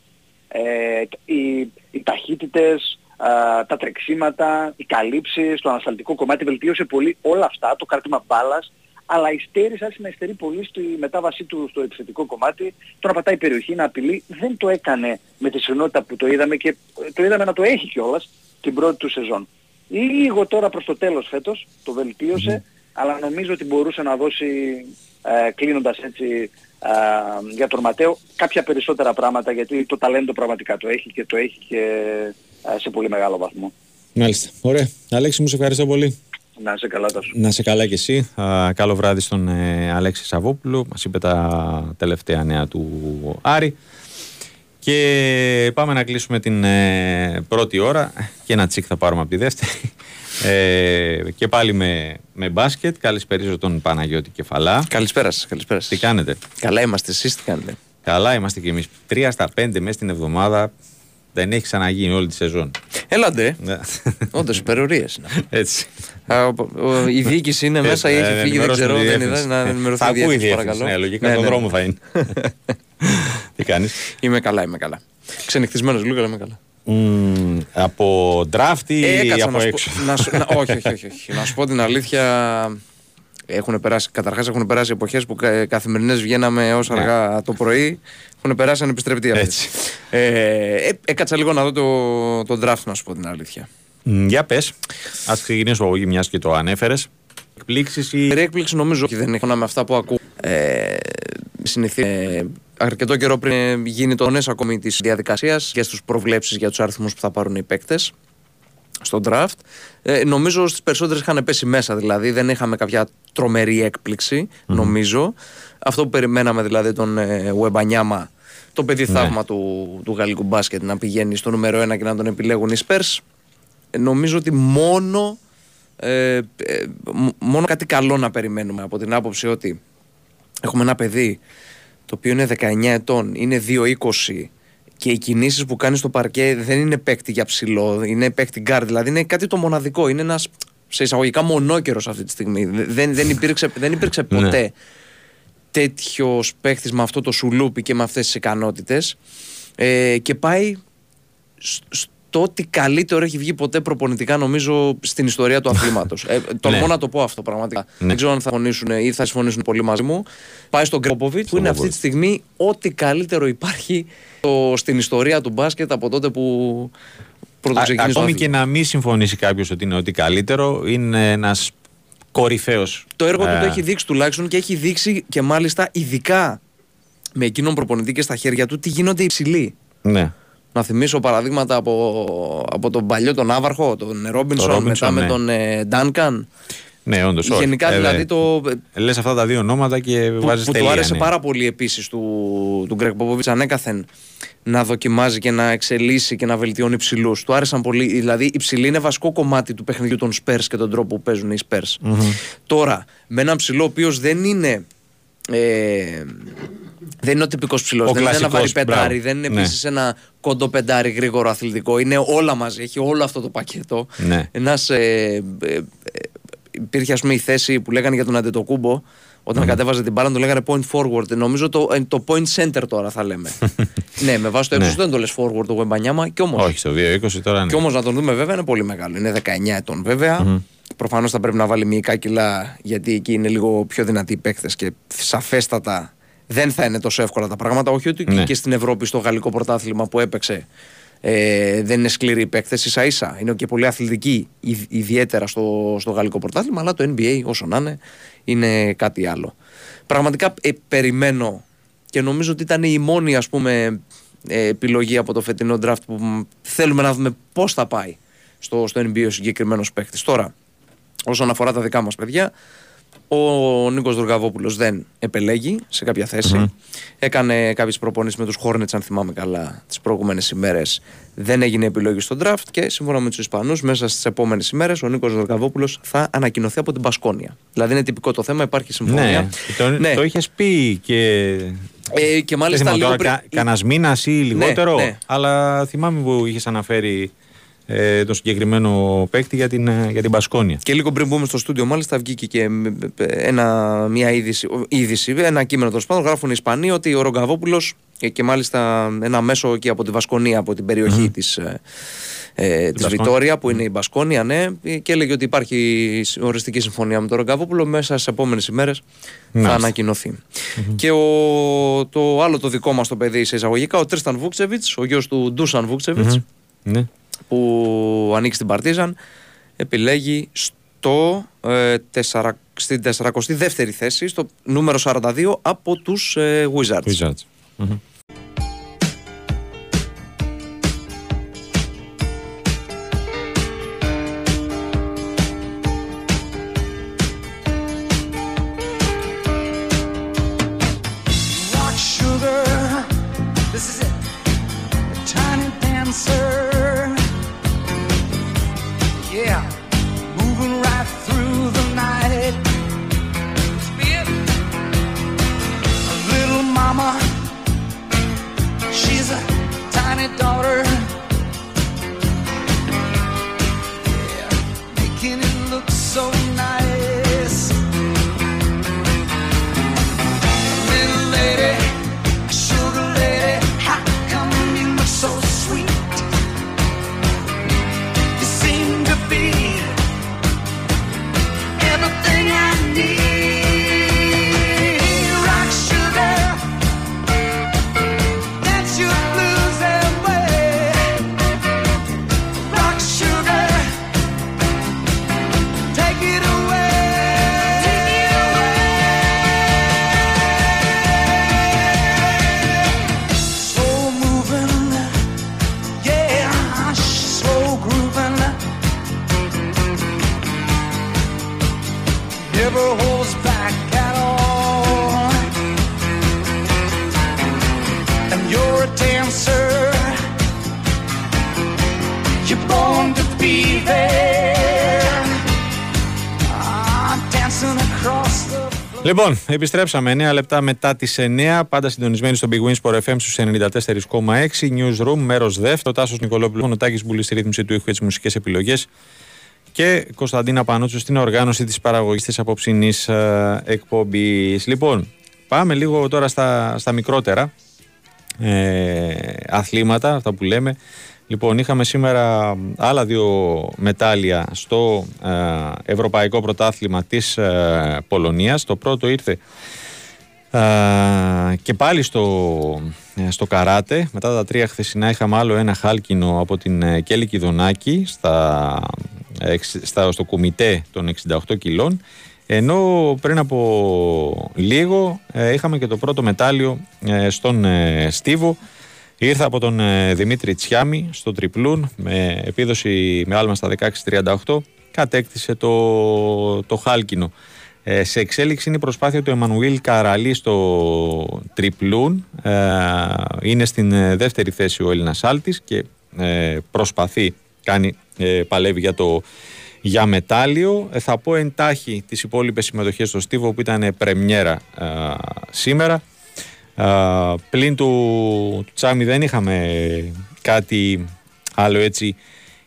Speaker 7: ε, οι, οι ταχύτητες, α, τα τρεξίματα, οι καλύψεις, το ανασταλτικό κομμάτι. Βελτίωσε πολύ όλα αυτά, το κάρτημα μπάλας, αλλά η Στέρης άρχισε να υστερεί πολύ στη μετάβασή του στο επιθετικό κομμάτι, το να πατάει περιοχή, να απειλεί, δεν το έκανε με τη συχνότητα που το είδαμε και ε, το είδαμε να το έχει κιόλας την πρώτη του σεζόν. Λίγο τώρα προς το τέλος φέτος το βελτίωσε, αλλά νομίζω ότι μπορούσε να δώσει, ε, κλείνοντας έτσι ε, για τον Ματέο, κάποια περισσότερα πράγματα, γιατί το ταλέντο πραγματικά το έχει και το έχει και ε, σε πολύ μεγάλο βαθμό.
Speaker 1: Μάλιστα. Ωραία. Αλέξη, μου σε ευχαριστώ πολύ.
Speaker 7: Να είσαι καλά τόσο.
Speaker 1: Να σε καλά και εσύ. Α, καλό βράδυ στον ε, Αλέξη Σαββόπουλο. Μας είπε τα τελευταία νέα του Άρη. Και πάμε να κλείσουμε την ε, πρώτη ώρα και ένα τσικ θα πάρουμε από τη δεύτερη. Ε, και πάλι με, με μπάσκετ. Καλησπέριζω τον Παναγιώτη Κεφαλά.
Speaker 8: Καλησπέρα σας, καλησπέρα σας.
Speaker 1: Τι κάνετε;
Speaker 8: Καλά είμαστε, εσείς τι κάνετε;
Speaker 1: Καλά είμαστε κι εμείς. Τρία στα πέντε μέσα στην εβδομάδα δεν έχει ξαναγίνει όλη τη σεζόν.
Speaker 8: Έλαντε.
Speaker 1: Ναι.
Speaker 8: Όντως, υπερορίες είναι.
Speaker 1: Έτσι.
Speaker 8: Α, ο- ο- Η διοίκηση είναι μέσα ή
Speaker 1: Ε,
Speaker 8: έχει
Speaker 1: ε,
Speaker 8: φύγει, δεν
Speaker 1: ενημερώσουμε
Speaker 8: ξέρω,
Speaker 1: τη
Speaker 8: δεν
Speaker 1: διεύθυνση.
Speaker 8: είδα. Να ενημερωθεί
Speaker 1: Θα
Speaker 8: η
Speaker 1: ακούει η
Speaker 8: διεύθυνση,
Speaker 1: διεύθυνση.
Speaker 8: παρακαλώ.
Speaker 1: Ναι, λογικά
Speaker 8: Ναι,
Speaker 1: στον
Speaker 8: ναι.
Speaker 1: δρόμο θα είναι. Τι κάνεις;
Speaker 8: Είμαι καλά, είμαι καλά. Ξενυχτισμένος λίγο, αλλά είμαι καλά.
Speaker 1: από draft ή
Speaker 8: Ε, κάτσε
Speaker 1: από
Speaker 8: να σου
Speaker 1: έξω;
Speaker 8: πω- να σου- να- όχι, όχι, όχι, όχι. Να σου πω την αλήθεια. Έχουν περάσει, καταρχάς έχουν περάσει εποχές που κα, καθημερινές βγαίναμε ως αργά το πρωί. Έχουν περάσει ανεπιστρεπτή αυτές.
Speaker 1: Έτσι.
Speaker 8: Ε, ε, έκατσα λίγο να δω το, το draft να σου πω την αλήθεια.
Speaker 1: Μ, Για πες. Α ξεκινήσουμε από εκεί, μιας και το ανέφερες. Εκπλήξεις ή.
Speaker 8: Η έκπληξη νομίζω ότι δεν έχω με αυτά που ακούω. Ε, συνηθί, ε, αρκετό καιρό πριν γίνει το νες ακόμη της διαδικασίας και στους προβλέψεις για τους αριθμούς που θα πάρουν οι παίκτες στο draft. Ε, νομίζω στις περισσότερες είχαν πέσει μέσα δηλαδή, δεν είχαμε κάποια τρομερή έκπληξη νομίζω. Αυτό που περιμέναμε δηλαδή τον ε, Wembanyama, το παιδί θαύμα του, του γαλλικού μπάσκετ να πηγαίνει στο νούμερο 1 και να τον επιλέγουν οι Spurs. Ε, νομίζω ότι μόνο, ε, ε, μ- μόνο κάτι καλό να περιμένουμε από την άποψη ότι έχουμε ένα παιδί το οποίο είναι 19 ετών, είναι 2-20 και οι κινήσεις που κάνεις στο παρκέ δεν είναι παίκτη για ψηλό, είναι παίκτη γκαρ, δηλαδή είναι κάτι το μοναδικό, είναι ένας σε εισαγωγικά μονόκερος αυτή τη στιγμή. Δεν, δεν υπήρξε, δεν υπήρξε ποτέ τέτοιος παίκτης με αυτό το σουλούπι και με αυτές τις ικανότητες. Ε, και πάει σ- στο ότι καλύτερο έχει βγει ποτέ προπονητικά νομίζω στην ιστορία του αθλήματος. Ε, τολμώ
Speaker 1: Ναι.
Speaker 8: να το πω αυτό πραγματικά.
Speaker 1: Ναι.
Speaker 8: Δεν ξέρω αν θα συμφωνήσουν ή θα συμφωνήσουν πολύ μαζί μου. Πάει στον Γκρόποβιτ που είναι αυτή τη στιγμή ό,τι καλύτερο υπάρχει στο- στην ιστορία του μπάσκετ από τότε που πρωτοξεκίνησε το
Speaker 1: Ακόμη
Speaker 8: άθλημα.
Speaker 1: και να μην συμφωνήσει κάποιος ότι είναι ότι καλύτερο, είναι ένας κορυφαίος.
Speaker 8: Το έργο του το έχει δείξει τουλάχιστον και έχει δείξει και μάλιστα ειδικά με εκείνον προπονητή και στα χέρια του τι γίνονται υψηλοί.
Speaker 1: Ναι.
Speaker 8: Να θυμίσω παραδείγματα από, από τον παλιό τον Άβαρχο, τον Ρόμπινσον,
Speaker 1: Ρόμπινσον,
Speaker 8: μετά με
Speaker 1: ναι.
Speaker 8: τον ε, Ντάνκαν.
Speaker 1: Ναι, όντως.
Speaker 8: Γενικά δηλαδή το.
Speaker 1: Λες αυτά τα δύο ονόματα και
Speaker 8: που,
Speaker 1: βάζεις
Speaker 8: που
Speaker 1: τελεία.
Speaker 8: του άρεσε
Speaker 1: ναι.
Speaker 8: πάρα πολύ επίσης του, του Γκρέκ Ποπόβιτ ανέκαθεν να δοκιμάζει και να εξελίσσει και να βελτιώνει υψηλούς. Του άρεσαν πολύ. Δηλαδή, η ψηλή είναι βασικό κομμάτι του παιχνιδιού των Spurs και τον τρόπο που παίζουν οι Spurs. Τώρα, με έναν ψηλό ο οποίος δεν είναι. Ε, δεν είναι ο τυπικός ψηλός.
Speaker 1: Ο
Speaker 8: Δεν είναι ένα
Speaker 1: κλασικός,
Speaker 8: βαρύ πεντάρι.
Speaker 1: μπράβο.
Speaker 8: Δεν είναι
Speaker 1: Ναι.
Speaker 8: επίσης ένα κοντό πεντάρι γρήγορο αθλητικό. Είναι όλα μαζί. Έχει όλο αυτό το πακέτο.
Speaker 1: Ναι.
Speaker 8: Ένας, ε, ε, ε, υπήρχε ας πούμε η θέση που λέγανε για τον Αντετοκούμπο όταν κατέβαζε την μπάλα, το λέγανε point forward. Νομίζω το, ε, το point center τώρα θα λέμε. ναι, με βάση το ύψο
Speaker 1: Ναι.
Speaker 8: δεν το λες forward το Γουεμπανιάμα και όμως.
Speaker 1: Όχι, στο 2-20 τώρα ναι.
Speaker 8: Και όμως να τον δούμε βέβαια είναι πολύ μεγάλο. Είναι 19 ετών βέβαια. Προφανώς θα πρέπει να βάλει μυϊκά κιλά γιατί εκεί είναι λίγο πιο δυνατοί οι παίκτες και σαφέστατα δεν θα είναι τόσο εύκολα τα πράγματα. Όχι ότι
Speaker 1: Ναι.
Speaker 8: και στην Ευρώπη, στο γαλλικό πρωτάθλημα που έπαιξε, ε, δεν είναι σκληροί οι παίκτε. σα ίσα είναι και πολύ αθλητικοί, ιδ- ιδιαίτερα στο, στο γαλλικό πρωτάθλημα. Αλλά το NBA, όσο να είναι, είναι κάτι άλλο. Πραγματικά ε, περιμένω και νομίζω ότι ήταν η μόνη ας πούμε ε, επιλογή από το φετινό draft που μ, θέλουμε να δούμε πώς θα πάει στο, στο NBA ο συγκεκριμένος παίκτης. Τώρα, όσον αφορά τα δικά μας παιδιά, ο Νίκος Δουργαβόπουλος δεν επελέγει σε κάποια θέση. Έκανε κάποιες προπονήσεις με τους Hornets, αν θυμάμαι καλά, τις προηγούμενες ημέρες. Δεν έγινε επιλογή στο draft και σύμφωνα με τους Ισπανούς, μέσα στις επόμενες ημέρες ο Νίκος Δουργαβόπουλος θα ανακοινωθεί από την Πασκόνια. Δηλαδή είναι τυπικό το θέμα, υπάρχει συμφωνία.
Speaker 1: Ναι, το,
Speaker 8: Ναι.
Speaker 1: το είχες πει και.
Speaker 8: Ε, και
Speaker 1: Δεν
Speaker 8: μάλιστα
Speaker 1: θυμάμαι
Speaker 8: λίγο
Speaker 1: τώρα,
Speaker 8: πριν.
Speaker 1: κα, κανένα μήνας ή λιγότερο.
Speaker 8: ναι.
Speaker 1: Αλλά θυμάμαι που είχες αναφέρει ε, τον συγκεκριμένο παίκτη για την, ε, για την Πασκόνια.
Speaker 8: Και λίγο πριν μπούμε στο στούντιο, μάλιστα βγήκε και ένα, μια είδηση, είδηση, ένα κείμενο τέλος πάντων. Γράφουν οι Ισπανοί ότι ο Ρογκαβόπουλος και, και μάλιστα ένα μέσο εκεί από τη Βασκονία, από την περιοχή της, ε, ε, της
Speaker 1: Μπασκόνια.
Speaker 8: Βιτόρια, που είναι η Μπασκόνια, ναι, και έλεγε ότι υπάρχει οριστική συμφωνία με τον Ρογκαβόπουλο. Μέσα στις επόμενες ημέρες θα
Speaker 1: Μάλιστα.
Speaker 8: ανακοινωθει Και ο, το άλλο το δικό μας το παιδί σε εισαγωγικά, ο Τρίσταν Βούκτσεβιτς, ο γιος του Ντούσαν Βούκτσεβιτς,
Speaker 1: Ναι.
Speaker 8: Που ανήκει στην Παρτίζαν επιλέγει στο, ε, τεσσαρα, στην 42η θέση, στο νούμερο 42 από τους ε, Wizards.
Speaker 1: Wizards. Μμμ. Λοιπόν, επιστρέψαμε 9 λεπτά μετά τις 9. Πάντα συντονισμένοι στο Big Win Sport FM στους 94,6. Newsroom, μέρος δεύτερο. Τάσος Νικολόπουλος, ο Τάκης Μπουλής στη ρύθμιση του ήχου και τι μουσικές επιλογές. Και Κωνσταντίνα Πανούτσου στην οργάνωση της παραγωγής της απόψινής εκπομπής. Λοιπόν, πάμε λίγο τώρα στα, στα μικρότερα ε, αθλήματα, αυτά που λέμε. Λοιπόν, είχαμε σήμερα άλλα δύο μετάλλια στο ε, Ευρωπαϊκό Πρωτάθλημα της ε, Πολωνίας. Το πρώτο ήρθε ε, και πάλι στο, ε, στο καράτε. Μετά τα τρία χθεσινά είχαμε άλλο ένα χάλκινο από την ε, Κέλλη Κιδονάκη στα, ε, εξ- στα, στο κουμιτέ των 68 κιλών. Ενώ πριν από λίγο ε, είχαμε και το πρώτο μετάλλιο ε, στον ε, Στίβο. Ήρθε από τον ε, Δημήτρη Τσιάμι στο τριπλούν με επίδοση με άλμα στα 16-38. Κατέκτησε το, το χάλκινο. Ε, σε εξέλιξη είναι η προσπάθεια του Εμμανουήλ Καραλή στο τριπλούν. Ε, είναι στην ε, δεύτερη θέση ο Έλληνας Άλτης και ε, προσπαθεί, κάνει, ε, παλεύει για το για μετάλλιο. Ε, θα πω εντάχει τις υπόλοιπες συμμετοχές στο Στίβο που ήταν ε, πρεμιέρα ε, σήμερα. Α, πλην του, του Τσάμι δεν είχαμε κάτι άλλο έτσι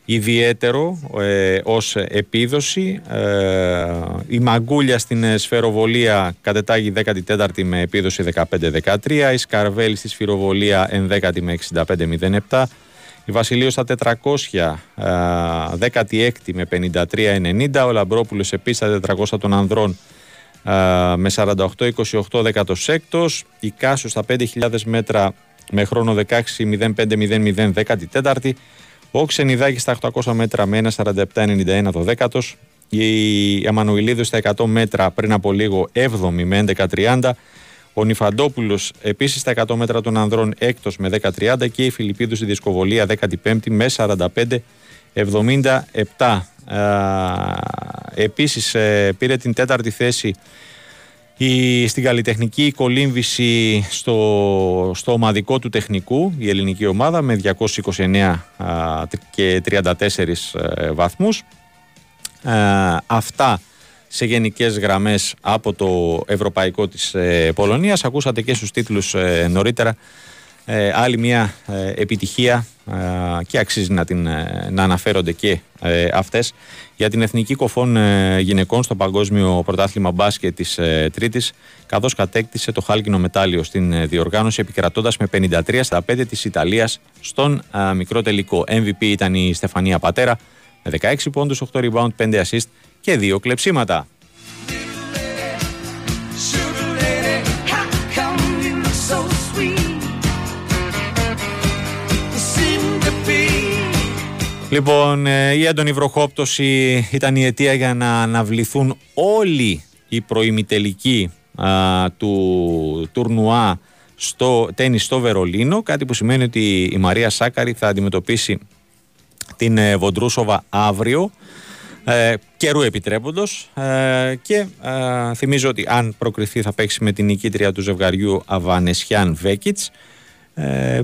Speaker 1: ιδιαίτερο ε, ως επίδοση. Ε, η Μαγκούλια στην ε, σφαιροβολία κατετάγει 14η με επίδοση 15-13. Η Σκαρβέλη στη σφυροβολία 11η με 65-07. Η Βασιλείος στα 400, α, 16η με 53-90. Ο Λαμπρόπουλος επίσης στα 400 των ανδρών α, με 48-28 16 η Κάσος στα 5.000 μέτρα με χρόνο 16-05-00 14η ο Ξενιδάκης στα 800 μέτρα με 1.47-91 το 10ο η Αμανουηλίδου στα 100 μέτρα πριν από λίγο 7η με 11.30 ο Νιφαντόπουλος επίσης στα 100 μέτρα των ανδρών έκτος με 10.30 και η Φιλιππίδους στη δισκοβολία 15η με 45 77. Ε, επίσης ε, πήρε την τέταρτη θέση η, στην καλλιτεχνική κολύμβηση στο, στο ομαδικό του τεχνικού η ελληνική ομάδα με 229 α, και 34 ε, βαθμούς. Ε, αυτά σε γενικές γραμμές από το ευρωπαϊκό της ε, Πολωνίας. Ακούσατε και στους τίτλους ε, νωρίτερα ε, άλλη μια ε, επιτυχία ε, και αξίζει να, την, ε, να αναφέρονται και ε, αυτές για την Εθνική Κοφών ε, Γυναικών στο Παγκόσμιο Πρωτάθλημα Μπάσκετ της ε, Τρίτης καθώς κατέκτησε το χάλκινο μετάλλιο στην ε, διοργάνωση επικρατώντας με 53 στα 5 της Ιταλίας στον ε, μικρό τελικό. MVP ήταν η Στεφανία Πατέρα με 16 πόντους, 8 rebound, 5 assist και 2 κλεψίματα. Λοιπόν, ε, η έντονη βροχόπτωση ήταν η αιτία για να αναβληθούν όλοι οι προημιτελικοί α, του τουρνουά στο τένις στο Βερολίνο, κάτι που σημαίνει ότι η Μαρία Σάκαρη θα αντιμετωπίσει την ε, Βοντρούσοβα αύριο ε, καιρού επιτρέποντος ε, και ε, θυμίζω ότι αν προκριθεί θα παίξει με την νικήτρια του ζευγαριού Αβανεσιάν Βέκιτς. ε,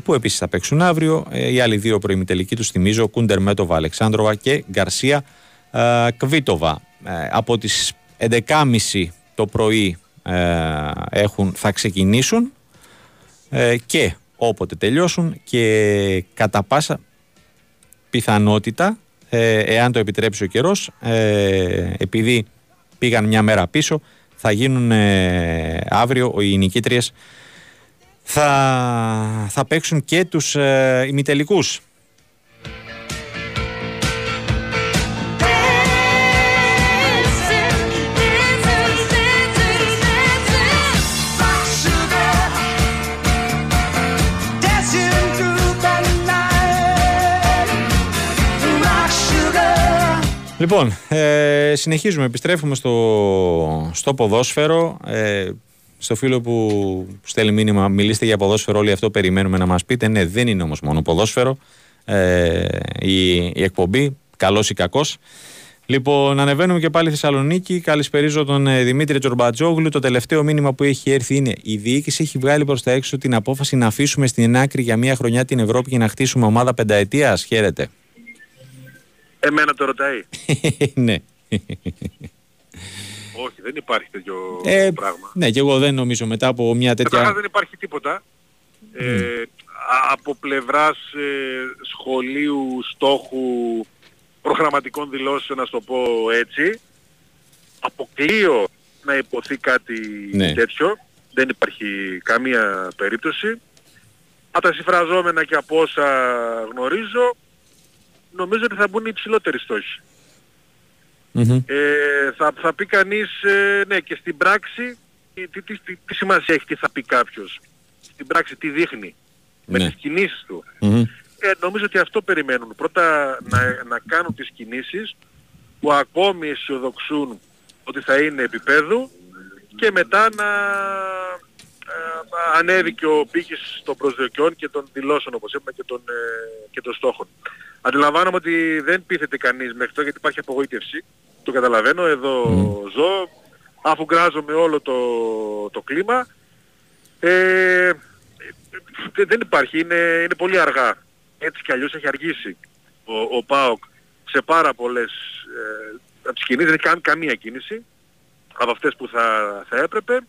Speaker 1: που επίσης θα παίξουν αύριο. Ε, οι άλλοι δύο προημιτελικοί τους θυμίζω Κούντερ Μέτοβα Αλεξάνδροβα και Γκαρσία ε, Κβίτοβα. Ε, από τις 11.30 το πρωί ε, έχουν, θα ξεκινήσουν ε, και όποτε τελειώσουν και κατά πάσα πιθανότητα ε, εάν το επιτρέψει ο καιρός ε, επειδή πήγαν μια μέρα πίσω θα γίνουν ε, αύριο οι νικήτριες θα, θα παίξουν και τους ε, ημιτελικούς.
Speaker 5: rock sugar, dancing through the night. Rock sugar.
Speaker 1: Λοιπόν, ε, συνεχίζουμε, επιστρέφουμε στο, στο ποδόσφαιρο. Ε, στο φίλο που στέλνει μήνυμα, μιλήστε για ποδόσφαιρο, όλοι αυτό περιμένουμε να μας πείτε. Ναι, δεν είναι όμως μόνο ποδόσφαιρο. Ε, η, η εκπομπή, καλός ή κακός. Λοιπόν, ανεβαίνουμε και πάλι Θεσσαλονίκη. Καλησπερίζω τον ε, Δημήτρη Τζορμπατζόγλου. Το τελευταίο μήνυμα που έχει έρθει είναι: Η διοίκηση έχει βγάλει προς τα έξω την απόφαση να αφήσουμε στην άκρη για μία χρονιά την Ευρώπη και να χτίσουμε ομάδα πενταετίας. Χαίρετε.
Speaker 6: Εμένα το ρωτάει.
Speaker 1: ναι.
Speaker 6: Όχι, δεν υπάρχει τέτοιο
Speaker 1: Ε,
Speaker 6: πράγμα.
Speaker 1: ναι, και εγώ δεν νομίζω μετά από μια
Speaker 6: Καταρχάς
Speaker 1: τέτοια.
Speaker 6: δεν υπάρχει τίποτα. Ε, α- από πλευράς ε, σχολείου, στόχου, προγραμματικών δηλώσεων, να το πω έτσι, αποκλείω να υποθεί κάτι
Speaker 1: Ναι.
Speaker 6: τέτοιο. Δεν υπάρχει καμία περίπτωση. Από τα συμφραζόμενα και από όσα γνωρίζω, νομίζω ότι θα μπουν οι υψηλότεροι στόχοι.
Speaker 1: Μμμ.
Speaker 6: Ε, θα, θα πει κανείς, ε, ναι, και στην πράξη, τι, τι, τι, τι, τι σημασία έχει τι θα πει κάποιος. Στην πράξη τι δείχνει, με
Speaker 1: Ναι.
Speaker 6: τις κινήσεις του.
Speaker 1: Μμμ.
Speaker 6: Ε, νομίζω ότι αυτό περιμένουν. Πρώτα να, να κάνουν τις κινήσεις που ακόμη αισιοδοξούν ότι θα είναι επίπεδου και μετά να ε, ανέβει και ο πύχης των προσδοκιών και των δηλώσεων όπως είπαμε και των, ε, και των στόχων. Αντιλαμβάνομαι ότι δεν πείθεται κανείς μέχρι τώρα γιατί υπάρχει απογοήτευση. Το καταλαβαίνω, εδώ ζω, αφού γκράζομαι όλο το, το κλίμα. Ε, δεν- δεν υπάρχει, είναι, είναι πολύ αργά. Έτσι κι αλλιώς έχει αργήσει ο, ο ΠΑΟΚ σε πάρα πολλές ε, από τις κινήσεις, δεν έχει κάνει καμία κίνηση από αυτές που θα, θα έπρεπε.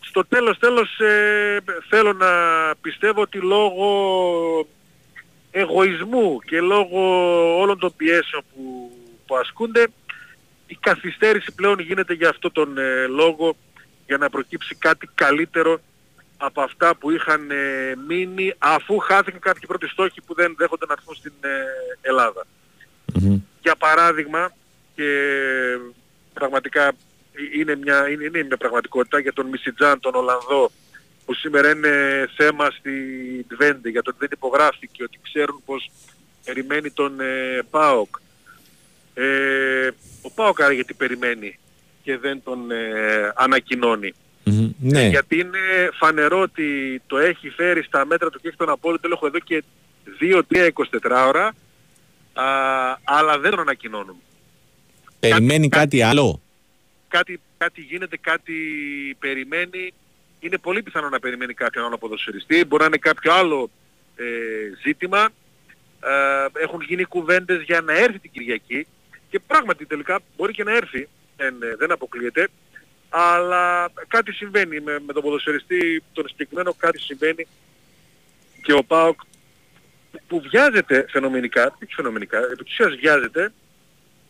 Speaker 6: Στο τέλος τέλος ε, θέλω να πιστεύω ότι λόγω εγωισμού και λόγω όλων των πιέσεων που, που ασκούνται η καθυστέρηση πλέον γίνεται για αυτό τον ε, λόγο για να προκύψει κάτι καλύτερο από αυτά που είχαν ε, μείνει αφού χάθηκαν κάποιοι πρώτοι στόχοι που δεν δέχονται να έρθουν στην ε, Ελλάδα.
Speaker 1: Μμμ.
Speaker 6: Για παράδειγμα και πραγματικά είναι μια, είναι, είναι μια πραγματικότητα για τον Μισιτζάν, τον Ολλανδό που σήμερα είναι θέμα στη Τβέντε για το ότι δεν υπογράφηκε, ότι ξέρουν πως περιμένει τον ε, ΠΑΟΚ. Ε, ο ΠΑΟΚ άρα γιατί περιμένει και δεν τον ε, ανακοινώνει.
Speaker 1: Μμμ. Ναι.
Speaker 6: Γιατί είναι φανερό ότι το έχει φέρει στα μέτρα του και έχει τον απόλυτο έλεγχο εδώ και 2-3-24 ώρα α, αλλά δεν τον ανακοινώνουν.
Speaker 1: Περιμένει κάτι άλλο;
Speaker 6: Κάτι, κάτι γίνεται, κάτι περιμένει. Είναι πολύ πιθανό να περιμένει κάποιον άλλο ποδοσφαιριστή. Μπορεί να είναι κάποιο άλλο ε, ζήτημα. Ε, έχουν γίνει κουβέντες για να έρθει την Κυριακή και πράγματι τελικά μπορεί και να έρθει, δεν, ε, δεν αποκλείεται. Αλλά κάτι συμβαίνει με, με τον ποδοσφαιριστή, τον συγκεκριμένο κάτι συμβαίνει και ο ΠΑΟΚ που- που βιάζεται φαινομενικά, όχι φαινομενικά, επί της ουσίας βιάζεται,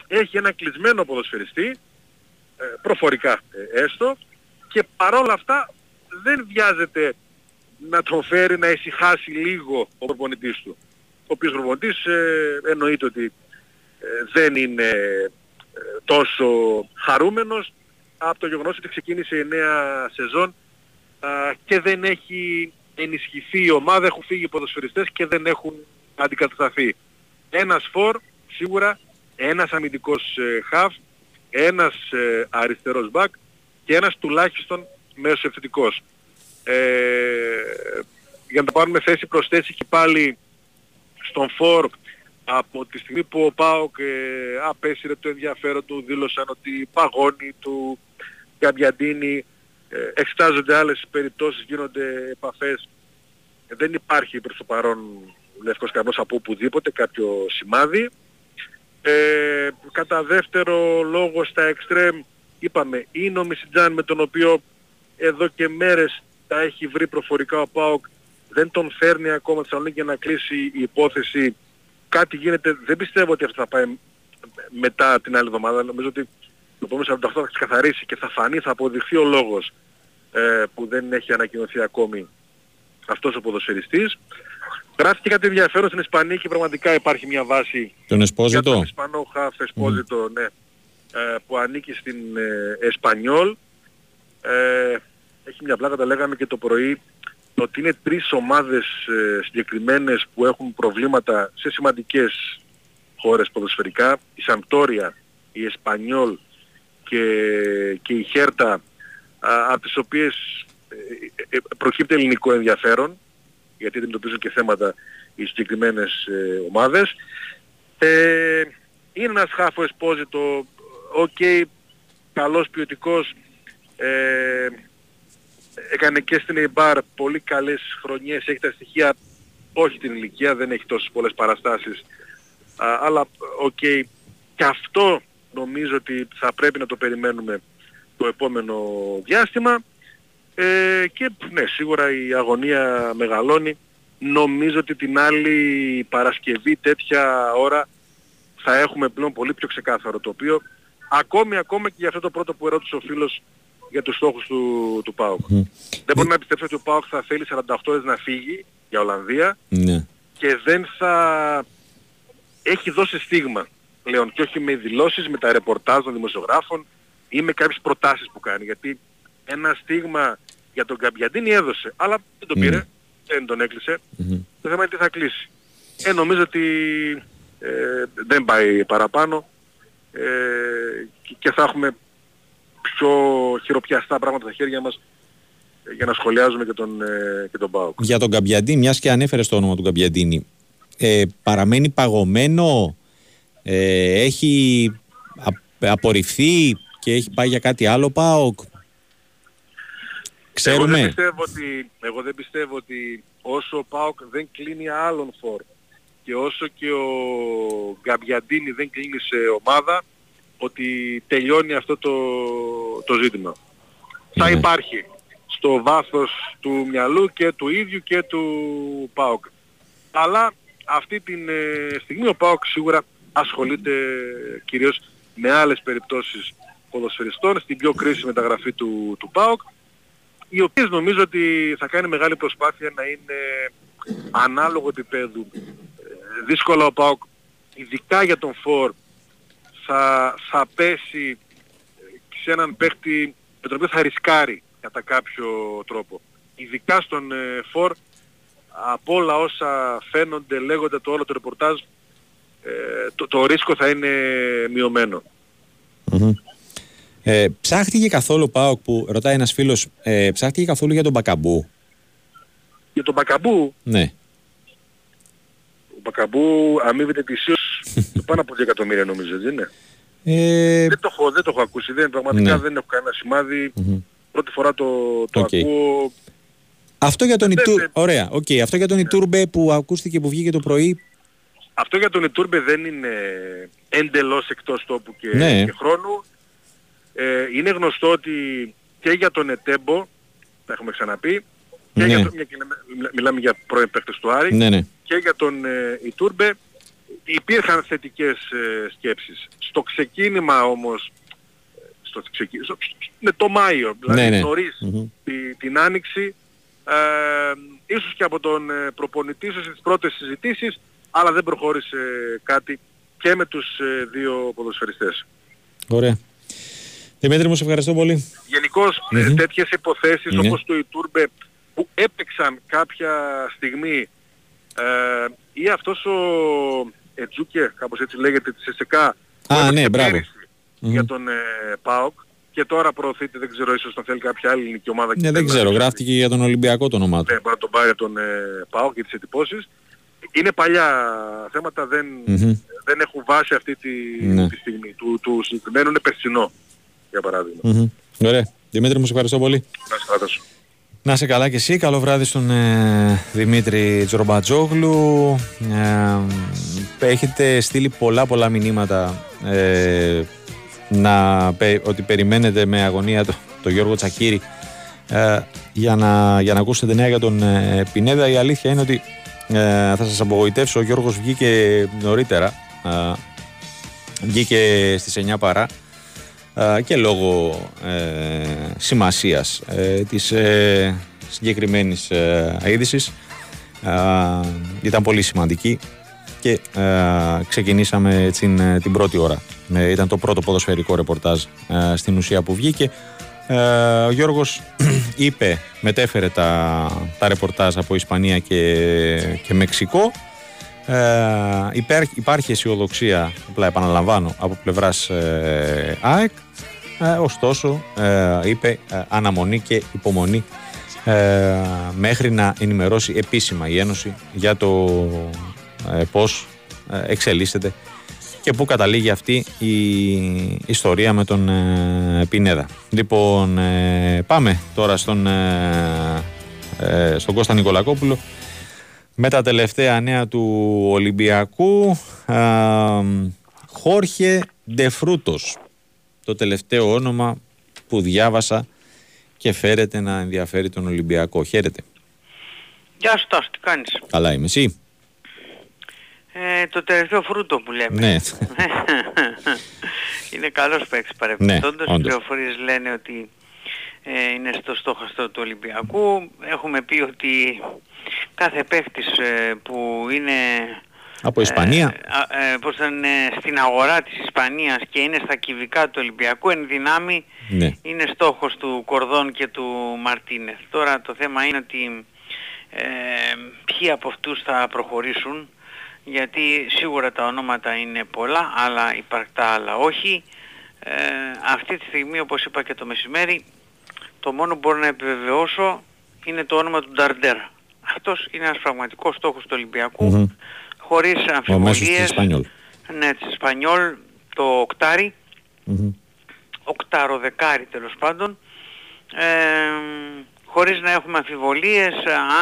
Speaker 6: έχει ένα κλεισμένο ποδοσφαιριστή, ε, προφορικά ε, έστω, και παρόλα αυτά δεν βιάζεται να τον φέρει να ησυχάσει λίγο ο προπονητής του. Ο οποίος προπονητής ε, εννοείται ότι ε, δεν είναι ε, τόσο χαρούμενος από το γεγονός ότι ξεκίνησε η νέα σεζόν α, και δεν έχει ενισχυθεί η ομάδα, έχουν φύγει οι ποδοσφαιριστές και δεν έχουν αντικατασταθεί. Ένας φορ, σίγουρα, ένας αμυντικός ε, χαφ, ένας ε, αριστερός μπακ και ένας τουλάχιστον μέσος επιθετικός. Ε, για να τα πάρουμε θέση προς θέση και πάλι στον φορ από τη στιγμή που ο ΠΑΟΚ ε, απέσυρε το ενδιαφέρον του, δήλωσαν ότι παγώνει του Γκαμπιαντίνη, ε, εξετάζονται άλλες περιπτώσεις, γίνονται επαφές. Ε, δεν υπάρχει προς το παρόν λευκός κανός από οπουδήποτε κάποιο σημάδι. Ε, κατά δεύτερο λόγο στα εξτρέμ είπαμε είναι ο Μισιτζάν με τον οποίο εδώ και μέρες τα έχει βρει προφορικά ο ΠΑΟΚ. Δεν τον φέρνει ακόμα στη Θεσσαλονίκη για να κλείσει η υπόθεση. Κάτι γίνεται. Δεν πιστεύω ότι αυτό θα πάει μετά την άλλη εβδομάδα. Νομίζω ότι το επόμενο 48 θα ξεκαθαρίσει και θα φανεί θα αποδειχθεί ο λόγος ε, που δεν έχει ανακοινωθεί ακόμη αυτός ο ποδοσφαιριστής. Γράφτηκε κάτι ενδιαφέρον στην Ισπανία και πραγματικά υπάρχει μια βάση
Speaker 1: Τον
Speaker 6: για
Speaker 1: Εσπόζητο.
Speaker 6: τον Ισπανό χαφ Εσπόζητο, ναι, ε, που ανήκει στην ε, Εσπανιόλ. Ε, έχει μια πλάκα, τα λέγαμε και το πρωί, ότι είναι τρεις ομάδες ε, συγκεκριμένες που έχουν προβλήματα σε σημαντικές χώρες ποδοσφαιρικά. Η Σαμπντόρια, η Εσπανιόλ και, και η Χέρτα, α, από τις οποίες ε, ε, ε, προκύπτει ελληνικό ενδιαφέρον γιατί αντιμετωπίζουν και θέματα οι συγκεκριμένες ε, ομάδες. Ε, είναι ένας χαφ ο Εσπόζιτο, οκ, καλός ποιοτικός, ε, έκανε και στην Eibar πολύ καλές χρονιές, έχει τα στοιχεία, όχι την ηλικία, δεν έχει τόσες πολλές παραστάσεις, α, αλλά οκ, και αυτό νομίζω ότι θα πρέπει να το περιμένουμε το επόμενο διάστημα. Ε, και ναι, σίγουρα η αγωνία μεγαλώνει. Νομίζω ότι την άλλη Παρασκευή τέτοια ώρα θα έχουμε πλέον πολύ πιο ξεκάθαρο το οποίο ακόμη ακόμα και για αυτό το πρώτο που ερώτησε ο φίλος για τους στόχους του, του ΠΑΟΚ. Δεν μπορεί να πιστέψει ότι ο ΠΑΟΚ θα θέλει 48 ώρες να φύγει για Ολλανδία
Speaker 1: Ναι.
Speaker 6: και δεν θα έχει δώσει στίγμα πλέον και όχι με δηλώσεις, με τα ρεπορτάζ των δημοσιογράφων ή με κάποιες προτάσεις που κάνει. Γιατί ένα στίγμα για τον Καμπιαντίνη έδωσε, αλλά δεν τον πήρε, δεν τον έκλεισε. Το θέμα είναι τι θα κλείσει. Ε, νομίζω ότι ε, δεν πάει παραπάνω ε, και- και θα έχουμε πιο χειροπιαστά πράγματα στα χέρια μας ε, για να σχολιάζουμε και τον, ε, και τον ΠΑΟΚ.
Speaker 1: Για τον Καμπιαντίνη, μιας και ανέφερες το όνομα του Καμπιαντίνη, ε, παραμένει παγωμένο, ε, έχει α- απορριφθεί και έχει πάει για κάτι άλλο ΠΑΟΚ.
Speaker 6: Εγώ δεν,
Speaker 1: Ξέρουμε.
Speaker 6: πιστεύω ότι, εγώ δεν πιστεύω ότι όσο ο ΠΑΟΚ δεν κλείνει άλλον φόρ και όσο και ο Γκαμπιαντίνη δεν κλείνει σε ομάδα ότι τελειώνει αυτό το, το ζήτημα. Θα
Speaker 1: Ναι.
Speaker 6: υπάρχει στο βάθος του μυαλού και του ίδιου και του ΠΑΟΚ. Αλλά αυτή τη στιγμή ο ΠΑΟΚ σίγουρα ασχολείται κυρίως με άλλες περιπτώσεις ποδοσφαιριστών στην πιο κρίσιμη μεταγραφή του, του ΠΑΟΚ οι οποίες νομίζω ότι θα κάνει μεγάλη προσπάθεια να είναι ανάλογο επίπεδου. Ε, δύσκολα ο ΠΑΟΚ, ειδικά για τον Φορ, θα, θα πέσει ε, σε έναν παίχτη με τον οποίο θα ρισκάρει κατά κάποιο τρόπο. Ειδικά στον ε, Φορ, από όλα όσα φαίνονται, λέγονται το όλο το ρεπορτάζ, ε, το, το ρίσκο θα είναι μειωμένο.
Speaker 1: Μμμ. Ε, ψάχτηκε καθόλου ΠΑΟΚ που ρωτάει ένας φίλος, ε, ψάχτηκε καθόλου για τον Μπακαμπού;
Speaker 6: Για τον Μπακαμπού,
Speaker 1: Ναι.
Speaker 6: ο Μπακαμπού αμείβεται ετησίως Το πάνω από 2 εκατομμύρια νομίζω, έτσι δεν είναι;
Speaker 1: Ε,
Speaker 6: Δεν το έχω, δεν το έχω ακούσει, δεν, πραγματικά
Speaker 1: Ναι.
Speaker 6: δεν έχω κανένα σημάδι. Πρώτη φορά το, το
Speaker 1: Οκ.
Speaker 6: ακούω.
Speaker 1: αυτό για τον
Speaker 6: δεν-
Speaker 1: Ιτούρ...
Speaker 6: δεν-
Speaker 1: Ωραία, οκ. Αυτό για τον Ιτούρμπε που ακούστηκε που βγήκε το πρωί.
Speaker 6: Αυτό για τον Ιτούρμπε δεν είναι εντελώς εκτός τόπου και,
Speaker 1: Ναι.
Speaker 6: και χρόνου. Ε, είναι γνωστό ότι και για τον Ετέμπο, τα έχουμε ξαναπεί, και
Speaker 1: Ναι.
Speaker 6: για τον, μια και λέμε- μιλά- μιλάμε για πρώην παίκτες του Άρη,
Speaker 1: Ναι, ναι.
Speaker 6: και για τον ε, Ιτούρμπε υπήρχαν θετικές ε, σκέψεις. Στο ξεκίνημα όμως, ε, στο ξεκίνημα, στο, με το Μάιο, δηλαδή
Speaker 1: Ναι, ναι.
Speaker 6: νωρίς
Speaker 1: Μμμ.
Speaker 6: τη- την Άνοιξη, ε, ίσως και από τον ε, προπονητή, ίσως στις πρώτες συζητήσεις, αλλά δεν προχώρησε κάτι και με τους ε, δύο ποδοσφαιριστές.
Speaker 1: Ωραία. Δημήτρη μου, σε ευχαριστώ πολύ.
Speaker 6: Γενικώς ε,
Speaker 1: Μμμ.
Speaker 6: τέτοιες υποθέσεις
Speaker 1: Ναι.
Speaker 6: όπως το Ιτούρμπε που έπαιξαν κάποια στιγμή ε, ή αυτός ο Ετζούκε, κάπως έτσι λέγεται, της ΕΣΕΚΑ που
Speaker 1: Α,
Speaker 6: έπαιξε
Speaker 1: ναι, μπράβο.
Speaker 6: πέρυσι
Speaker 1: Μμμ.
Speaker 6: για τον ε, ΠΑΟΚ και τώρα προωθείται, δεν ξέρω, ίσως να θέλει κάποια άλλη ελληνική ομάδα. και
Speaker 1: Ναι, δεν
Speaker 6: θέλει να-
Speaker 1: ξέρω, γράφτηκε για τον Ολυμπιακό το όνομά του.
Speaker 6: Ναι, μπορεί να τον πάρει για τον ε, ΠΑΟΚ για τις εντυπώσεις. Είναι παλιά θέματα, δεν,
Speaker 1: Μμμ.
Speaker 6: δεν έχουν βάσει αυτή τη,
Speaker 1: Ναι.
Speaker 6: τη στιγμή. Του, του συγκεκριμένου είναι περσινό, για παράδειγμα.
Speaker 1: Μμμ. Ωραία. Δημήτρη μου, σε ευχαριστώ πολύ.
Speaker 6: Να σε κρατήσω.
Speaker 1: Να είσαι καλά και εσύ. Καλό βράδυ στον ε, Δημήτρη Τζορμπατζόγλου. Ε, έχετε στείλει πολλά πολλά μηνύματα ε, να, πε- ότι περιμένετε με αγωνία το, το Γιώργο Τσακύρη ε, για, να, για να ακούσετε νέα για τον ε, Πινέδα. Η αλήθεια είναι ότι ε, θα σας απογοητεύσω. Ο Γιώργος βγήκε νωρίτερα. Ε, βγήκε στις 9 παρά ε, και λόγω ε, σημασίας ε, της ε, συγκεκριμένης ε, είδησης ε, ήταν πολύ σημαντική και ε, ξεκινήσαμε την, ε, την πρώτη ώρα. Ε, ήταν το πρώτο ποδοσφαιρικό ρεπορτάζ ε, στην ουσία που βγήκε. Ε, ο Γιώργος είπε, μετέφερε τα, τα ρεπορτάζ από Ισπανία και, και Μεξικό ε, υπέρ- υπάρχει αισιοδοξία, απλά επαναλαμβάνω, από πλευράς ε, ΑΕΚ. Ε, ωστόσο, ε, είπε ε, αναμονή και υπομονή. Ε, μέχρι να ενημερώσει επίσημα η Ένωση για το ε, πώς ε, εξελίσσεται και πού καταλήγει αυτή η ιστορία με τον ε, Πινέδα. Λοιπόν, ε, πάμε τώρα στον, ε, ε, στον Κώστα Νικολακόπουλο με τα τελευταία νέα του Ολυμπιακού. Α, Χόρχε Ντεφρούτος το τελευταίο όνομα που διάβασα και φέρεται να ενδιαφέρει τον Ολυμπιακό. Χαίρετε.
Speaker 9: Γεια σου Τάσο, τι κάνεις;
Speaker 1: Καλά είμαι εσύ;
Speaker 9: Ε, το τελευταίο φρούτο που λέμε.
Speaker 1: Ναι.
Speaker 9: είναι καλός παίκτης παρεμπιπτόντως.
Speaker 1: Ναι,
Speaker 9: Οι
Speaker 1: όντως.
Speaker 9: πληροφορίες λένε ότι ε, είναι στο στόχαστρο του Ολυμπιακού. Έχουμε πει ότι κάθε παίκτης ε, που είναι
Speaker 1: Από Ισπανία;
Speaker 9: ε, α- ε, πώς θα είναι, στην αγορά της Ισπανίας και είναι στα κυβικά του Ολυμπιακού εν δυνάμει
Speaker 1: Ναι.
Speaker 9: είναι στόχος του Κορδόν και του Μαρτίνεθ. Τώρα το θέμα είναι ότι ε, ποιοι από αυτούς θα προχωρήσουν γιατί σίγουρα τα ονόματα είναι πολλά αλλά υπαρκτά άλλα όχι. Ε, αυτή τη στιγμή όπως είπα και το μεσημέρι το μόνο που μπορώ να επιβεβαιώσω είναι το όνομα του Νταρντέρ. Αυτός είναι ένας πραγματικός στόχος του Ολυμπιακού
Speaker 1: Μμμ.
Speaker 9: Χωρίς
Speaker 1: Ο μέσος της
Speaker 9: αμφιβολίες.
Speaker 1: Ισπανιόλ.
Speaker 9: Ναι, της Ισπανιόλ, το οκτάρι,
Speaker 1: Μμμ.
Speaker 9: οκτάρο δεκάρι τέλος πάντων, ε, χωρίς να έχουμε αμφιβολίες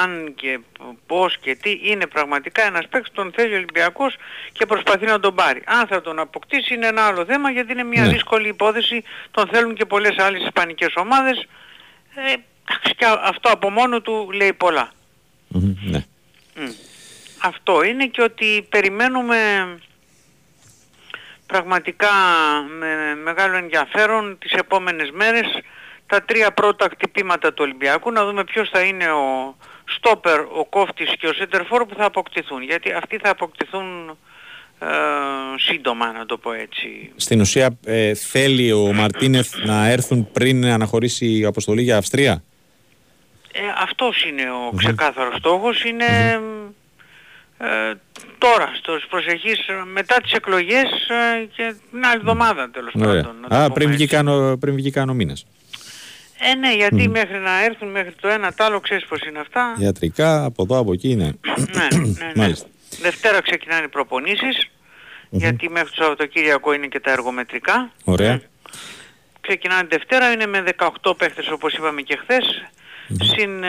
Speaker 9: αν και πώς και τι, είναι πραγματικά ένας παίκτης τον θέλει ο Ολυμπιακός και προσπαθεί να τον πάρει. Αν θα τον αποκτήσει είναι ένα άλλο θέμα γιατί είναι μια
Speaker 1: Ναι.
Speaker 9: δύσκολη υπόθεση, τον θέλουν και πολλές άλλες ισπανικές ομάδες, ε, εντάξει, και αυτό από μόνο του λέει πολλά.
Speaker 1: Μμμ. Ναι.
Speaker 9: Μμ. Αυτό είναι και ότι περιμένουμε πραγματικά με μεγάλο ενδιαφέρον τις επόμενες μέρες τα τρία πρώτα χτυπήματα του Ολυμπιακού να δούμε ποιος θα είναι ο στόπερ, ο κόφτης και ο σέντερφορ που θα αποκτηθούν γιατί αυτοί θα αποκτηθούν ε, σύντομα να το πω έτσι.
Speaker 1: Στην ουσία ε, θέλει ο Μαρτίνεθ να έρθουν πριν αναχωρήσει η αποστολή για Αυστρία;
Speaker 9: Ε, αυτός είναι ο ξεκάθαρος στόχος, είναι ε, τώρα, στους προσεχείς, μετά τις εκλογές ε, και την άλλη εβδομάδα τέλος
Speaker 1: Ωραία.
Speaker 9: πάντων. να το
Speaker 1: Α,
Speaker 9: πούμε
Speaker 1: πριν βγει,
Speaker 9: έτσι.
Speaker 1: κάνω, πριν βγει κάνω μήνες.
Speaker 9: Ε, ναι, γιατί μέχρι να έρθουν μέχρι το ένα τ' άλλο, ξέρεις πως είναι αυτά.
Speaker 1: Ιατρικά, από εδώ, από εκεί, ναι.
Speaker 9: ναι, ναι, ναι.
Speaker 1: Μάλιστα.
Speaker 9: Δευτέρα ξεκινάνε οι προπονήσεις. γιατί μέχρι το Σαββατοκύριακο είναι και τα εργομετρικά.
Speaker 1: Ωραία.
Speaker 9: Ξεκινάνε Δευτέρα, είναι με 18 παίχτες όπως είπαμε και χθες, συν ε,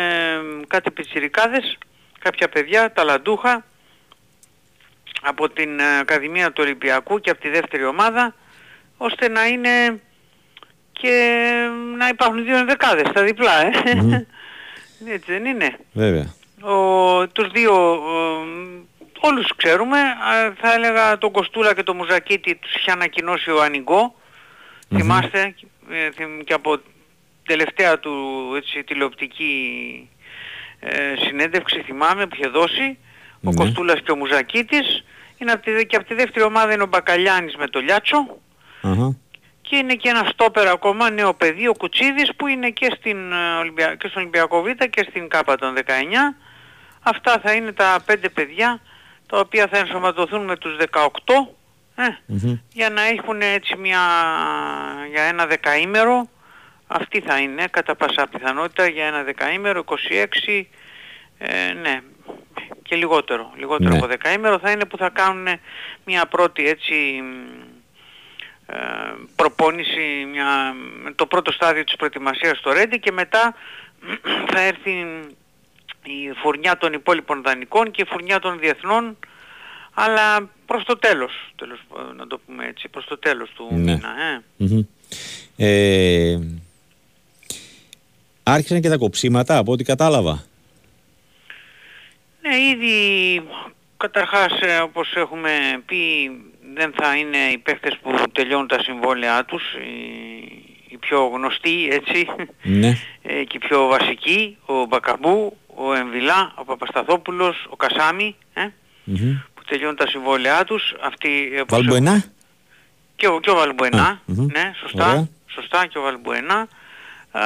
Speaker 9: κάτι πιτσιρικάδες, κάποια παιδιά, ταλαντούχα, από την ε, Ακαδημία του Ολυμπιακού και από τη δεύτερη ομάδα, ώστε να είναι και να υπάρχουν δύο ενδεκάδες στα διπλά, ε. Έτσι δεν είναι.
Speaker 1: Βέβαια.
Speaker 9: Ο, τους δύο ο, όλους ξέρουμε, α, θα έλεγα τον Κοστούλα και τον Μουζακίτη τους είχε ανακοινώσει ο ανιγκο θυμάστε ε, θυμ- και από τελευταία του έτσι, τηλεοπτική ε, συνέντευξη θυμάμαι που είχε δώσει ο
Speaker 1: Ναι.
Speaker 9: Κοστούλας και ο Μουζακίτης είναι από τη, δε- και από τη δεύτερη ομάδα είναι ο Μπακαλιάνης με το Λιάτσο
Speaker 1: Αχα.
Speaker 9: και είναι και ένα στόπερ ακόμα νέο παιδί, ο Κουτσίδης που είναι και, στην, ε, Ολυμπια... και στον Ολυμπιακό Β και στην ΚΑΠΑ των 19. Αυτά θα είναι τα πέντε παιδιά τα οποία θα ενσωματωθούν με τους 18 ε,
Speaker 1: Μμμ.
Speaker 9: για να έχουν έτσι μια, για ένα δεκαήμερο αυτή θα είναι κατά πάσα πιθανότητα για ένα δεκαήμερο 26 ε, ναι και λιγότερο λιγότερο
Speaker 1: Ναι.
Speaker 9: από δεκαήμερο θα είναι που θα κάνουν μια πρώτη έτσι μ, ε, προπόνηση μια, το πρώτο στάδιο της προετοιμασίας στο Ρέντι και μετά θα έρθει η φουρνιά των υπόλοιπων δανεικών και η φουρνιά των διεθνών αλλά προς το τέλος, τέλος ε, να το πούμε έτσι, προς το τέλος του
Speaker 1: Ναι.
Speaker 9: μήνα. Ε.
Speaker 1: Μμμ. Ε, άρχισαν και τα κοψίματα από ό,τι κατάλαβα.
Speaker 9: Ναι, ήδη καταρχάς ε, όπως έχουμε πει δεν θα είναι οι παίχτες που τελειώνουν τα συμβόλαιά τους, οι, οι πιο γνωστοί έτσι
Speaker 1: Ναι.
Speaker 9: ε, και οι πιο βασικοί, ο Μπακαμπού, ο Εμβιλά, ο Παπασταθόπουλος, ο Κασάμι ε,
Speaker 1: Μμμ.
Speaker 9: που τελειώνουν τα συμβόλαιά τους. Αυτοί, ε, όπως
Speaker 1: Βαλμποενά.
Speaker 9: Και ο, και ο Βαλμπουενά,
Speaker 1: Α, μμμ.
Speaker 9: ναι, σωστά,
Speaker 1: Ωραία.
Speaker 9: σωστά και ο Βαλμπουενά. Α,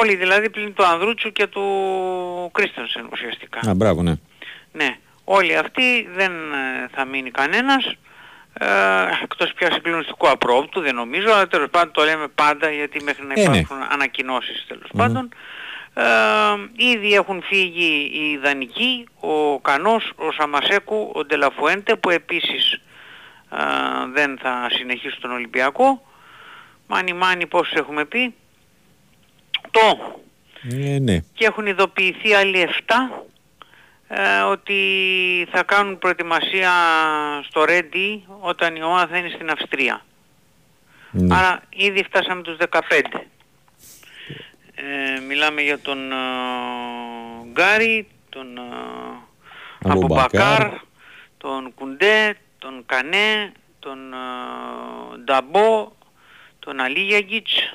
Speaker 9: όλοι δηλαδή πλην του Ανδρούτσου και του Κρίστενσεν ουσιαστικά.
Speaker 1: Α, μπράβο, ναι.
Speaker 9: Ναι, όλοι αυτοί δεν ε, θα μείνει κανένας. Ε, εκτός πια συγκλονιστικού απρόπτου δεν νομίζω, αλλά τέλος πάντων το λέμε πάντα γιατί μέχρι να
Speaker 1: Ε, ναι.
Speaker 9: υπάρχουν ανακοινώσεις τέλος πάντων. Ε, ήδη έχουν φύγει οι Ιδανικοί, ο Κανός, ο Σαμασέκου, ο Ντελαφουέντε που επίσης ε, δεν θα συνεχίσουν τον Ολυμπιακό. Μάνι μάνι πώς έχουμε πει; Το
Speaker 1: Ε, ναι.
Speaker 9: και έχουν ειδοποιηθεί άλλοι 7 ε, ότι θα κάνουν προετοιμασία στο Ρέντι όταν η ομάδα θα είναι στην Αυστρία.
Speaker 1: ναι.
Speaker 9: Άρα ήδη φτάσαμε τους 15. Ε, μιλάμε για τον ε, Γκάρι, τον ε,
Speaker 1: Αμπουμπακάρ.
Speaker 9: Αμπουμπακάρ, τον Κουντέ, τον Κανέ, τον ε, Νταμπό, τον Αλίαγκιτς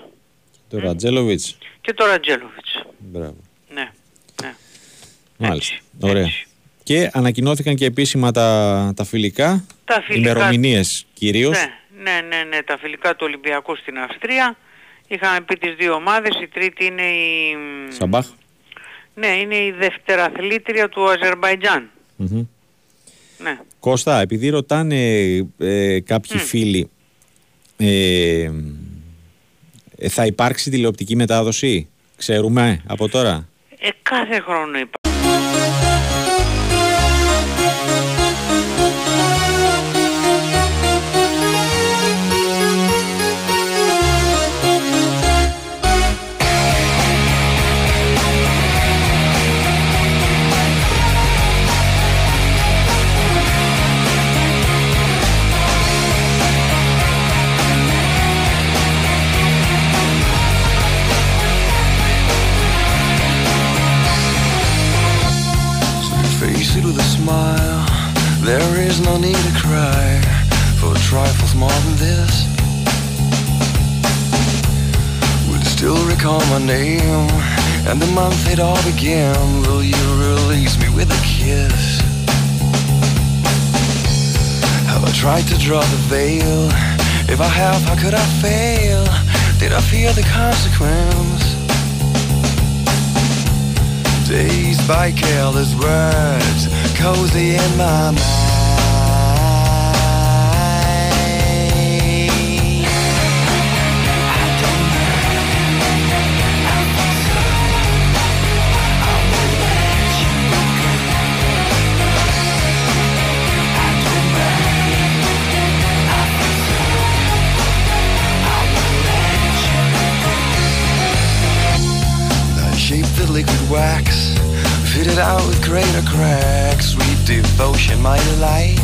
Speaker 1: Τον Ραντσέλοβιτς.
Speaker 9: και τον Ραντσέλοβιτς.
Speaker 1: Μπράβο.
Speaker 9: Ναι, ναι.
Speaker 1: Μάλιστα.
Speaker 9: Έτσι,
Speaker 1: Ωραία.
Speaker 9: έτσι.
Speaker 1: Και ανακοινώθηκαν και επίσημα τα, τα φιλικά.
Speaker 9: Τα φιλικά-
Speaker 1: Ημερομηνίες κυρίως.
Speaker 9: Ναι, ναι, ναι, ναι, τα φιλικά του Ολυμπιακού στην Αυστρία. Είχαμε πει τις δύο ομάδες, η τρίτη είναι η...
Speaker 1: Σαμπάχ.
Speaker 9: Ναι, είναι η δευτεραθλήτρια του Αζερμπαϊτζάν.
Speaker 1: Μμμ.
Speaker 9: Ναι.
Speaker 1: Κώστα, επειδή ρωτάνε ε, κάποιοι φίλοι, ε, ε, θα υπάρξει τηλεοπτική μετάδοση, ξέρουμε από τώρα;
Speaker 9: Ε, κάθε χρόνο υπάρχει.
Speaker 2: Recall my name and the month it all began? Will you release me with a kiss? Have I tried to draw the veil? If I have, how could I fail? Did I fear the consequence? Dazed by careless words, cozy in my mind. With greater cracks. Sweet devotion, my delight.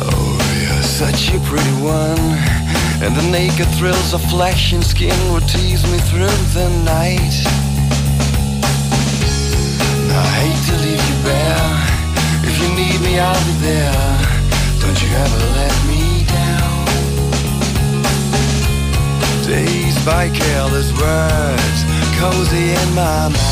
Speaker 2: Oh, you're such a pretty one. And the naked thrills of flesh and skin would tease me through the night. I hate to leave you bare. If you need me, I'll be there. Don't you ever let me down. Dazed by careless words, cozy in my mind.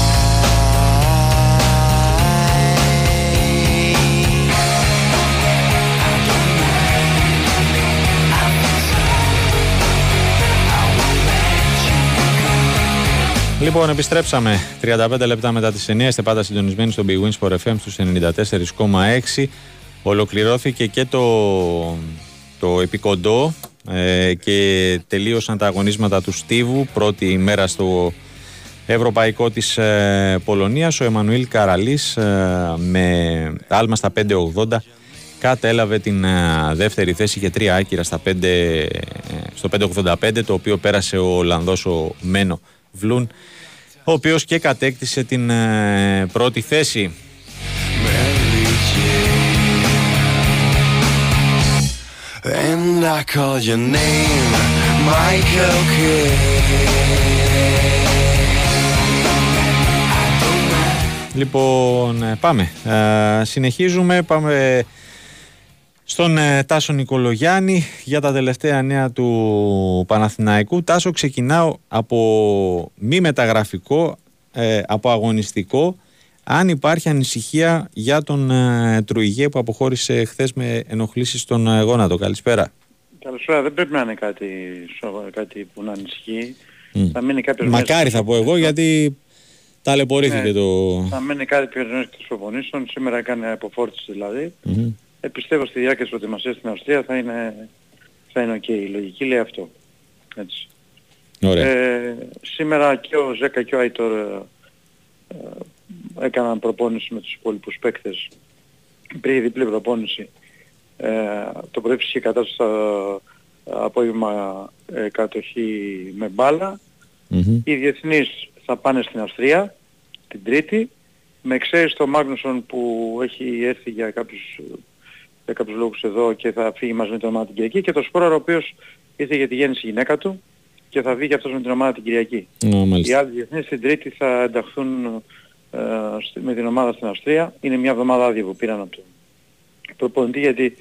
Speaker 1: Λοιπόν, επιστρέψαμε 35 λεπτά μετά τις 9. Είστε πάντα συντονισμένοι στο Big Wins for FM στους 94,6. Ολοκληρώθηκε και το, το επικοντό ε, και τελείωσαν τα αγωνίσματα του Στίβου. Πρώτη ημέρα στο Ευρωπαϊκό της ε, Πολωνίας. Ο Εμμανουήλ Καραλής ε, με άλμα στα 5.80 κατέλαβε την ε, δεύτερη θέση. Είχε τρία άκυρα στα 5, ε, στο 5.85 το οποίο πέρασε ο Ολλανδός ο Μένο Βλούν ο οποίος και κατέκτησε την ε, πρώτη θέση.
Speaker 2: And I call your name, Michael
Speaker 1: Λοιπόν, ε, πάμε. Ε, συνεχίζουμε. Πάμε στον ε, Τάσο Νικολογιάννη για τα τελευταία νέα του Παναθηναϊκού. Τάσο, ξεκινάω από μη μεταγραφικό, ε, από αγωνιστικό. Αν υπάρχει ανησυχία για τον ε, Τρουιγέ που αποχώρησε χθες με ενοχλήσεις στον ε, γόνατο. Καλησπέρα.
Speaker 10: Καλησπέρα. Δεν πρέπει να είναι κάτι, σοβα- κάτι που να ανησυχεί.
Speaker 1: Μμ.
Speaker 10: Θα μείνει κάποιος
Speaker 1: Μακάρι
Speaker 10: μέσα-
Speaker 1: θα πω εγώ γιατί ταλαιπωρήθηκε
Speaker 10: Ναι.
Speaker 1: το...
Speaker 10: Θα μείνει κάτι πιο νωρίς των προπονήσεων. Σήμερα έκανε αποφόρτιση δηλαδή.
Speaker 1: Μμμ.
Speaker 10: Ε, πιστεύω στη διάρκεια της προετοιμασίας στην Αυστρία θα είναι, θα είναι οκ. Η λογική λέει αυτό. Έτσι.
Speaker 1: Ωραία.
Speaker 10: Ε, σήμερα και ο Ζέκα και ο Άιτορ ε, ε, έκαναν προπόνηση με τους υπόλοιπους παίκτες. Υπήρχε διπλή προπόνηση. Ε, το πρωί φυσική κατάσταση στο απόγευμα ε, κατοχή με μπάλα.
Speaker 1: Μμμ.
Speaker 10: Οι διεθνείς θα πάνε στην Αυστρία την Τρίτη με εξαίρεση το Μάγνουσον που έχει έρθει για κάποιους, για κάποιους λόγους εδώ και θα φύγει μαζί με την ομάδα την Κυριακή και το Σπόρο ο οποίος ήρθε για τη γέννηση γυναίκα του και θα βγει και αυτός με την ομάδα την Κυριακή.
Speaker 1: Α,
Speaker 10: Οι
Speaker 1: μάλιστα.
Speaker 10: άλλοι διεθνείς την Τρίτη θα ενταχθούν ε, στη- με την ομάδα στην Αυστρία. Είναι μια εβδομάδα άδεια που πήραν από τον προπονητή γιατί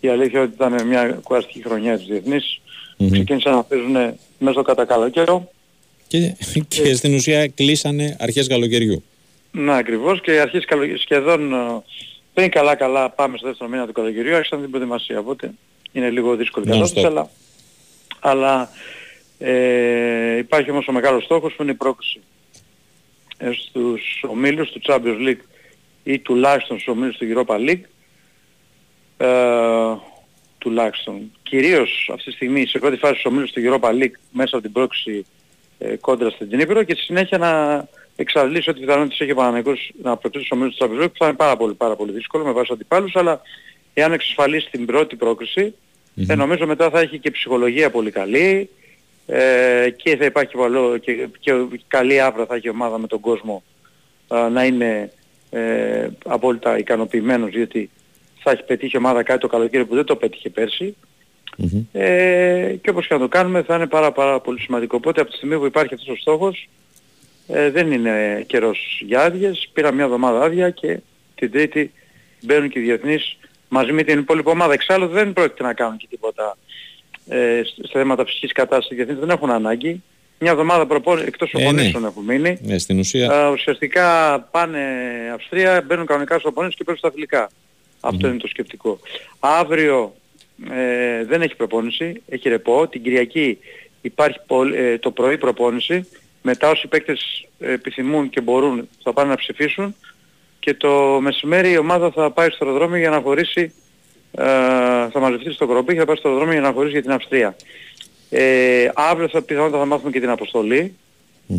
Speaker 10: η αλήθεια ότι ήταν μια κουραστική χρονιά για τους διεθνείς.
Speaker 1: Μμμ.
Speaker 10: Ξεκίνησαν να παίζουν μέσα στο κατά καλό καιρό.
Speaker 1: Και, και στην ουσία κλείσανε αρχές καλοκαιριού.
Speaker 10: Ναι, ακριβώς και αρχές καλο- σχεδόν ε, πριν καλά καλά πάμε στο δεύτερο μήνα του καλοκαιριού άρχισαν την προετοιμασία. Οπότε είναι λίγο δύσκολη η
Speaker 1: Non-stop.
Speaker 10: κατάσταση αλλά, αλλά ε, υπάρχει όμως ο μεγάλος στόχος που είναι η πρόκληση ε, στους ομίλους του Champions League ή τουλάχιστον στους ομίλους του Europa League ε, τουλάχιστον. Κυρίως αυτή τη στιγμή σε πρώτη φάση στους ομίλους του Europa League μέσα από την πρόκληση ε, κόντρα στην Τνίπρο και στη συνέχεια να εξαντλήσει ό,τι πιθανότητες έχει ο Παναγικός να προκρίσει στους ομίλους του Champions League που θα είναι πάρα πολύ, πάρα πολύ δύσκολο με βάση τους αντιπάλους αλλά εάν εξασφαλίσει την πρώτη πρόκριση ε, νομίζω μετά θα έχει και ψυχολογία πολύ καλή ε, και θα υπάρχει βαλό και, και καλή άβρα θα έχει η ομάδα με τον κόσμο α, να είναι ε, απόλυτα ικανοποιημένος γιατί θα έχει πετύχει η ομάδα κάτι το καλοκαίρι που δεν το πέτυχε πέρσι
Speaker 1: Μμμ.
Speaker 10: ε, και όπως και να το κάνουμε θα είναι πάρα πάρα πολύ σημαντικό. Οπότε από τη στιγμή που υπάρχει αυτός ο στόχος ε, δεν είναι καιρός για άδειες. Πήρα μια εβδομάδα άδεια και την Τρίτη μπαίνουν και οι διεθνείς μαζί με την υπόλοιπη ομάδα. Εξάλλου δεν πρόκειται να κάνουν και τίποτα ε, σε θέματα φυσικής κατάστασης. Οι διεθνείς δεν έχουν ανάγκη. Μια εβδομάδα προπόνηση εκτός
Speaker 1: Ε, ναι.
Speaker 10: προπονήσεων έχουν μείνει.
Speaker 1: Ναι, στην ουσία.
Speaker 10: Ε, ουσιαστικά πάνε Αυστρία, μπαίνουν κανονικά στους προπονήσεις και παίζουν στα φιλικά. Αυτό είναι το σκεπτικό. Αύριο ε, δεν έχει προπόνηση, έχει ρεπό. Την Κυριακή υπάρχει πολ- ε, το πρωί προπόνηση. Μετά όσοι παίκτες ε, επιθυμούν και μπορούν θα πάνε να ψηφίσουν. Και το μεσημέρι η ομάδα θα πάει στο αεροδρόμιο για να χωρίσει, ε, θα μαζευτεί στο Κροπή και θα πάει στο αεροδρόμιο για να χωρίσει για την Αυστρία. Ε, αύριο θα πιθανότατα θα μάθουμε και την αποστολή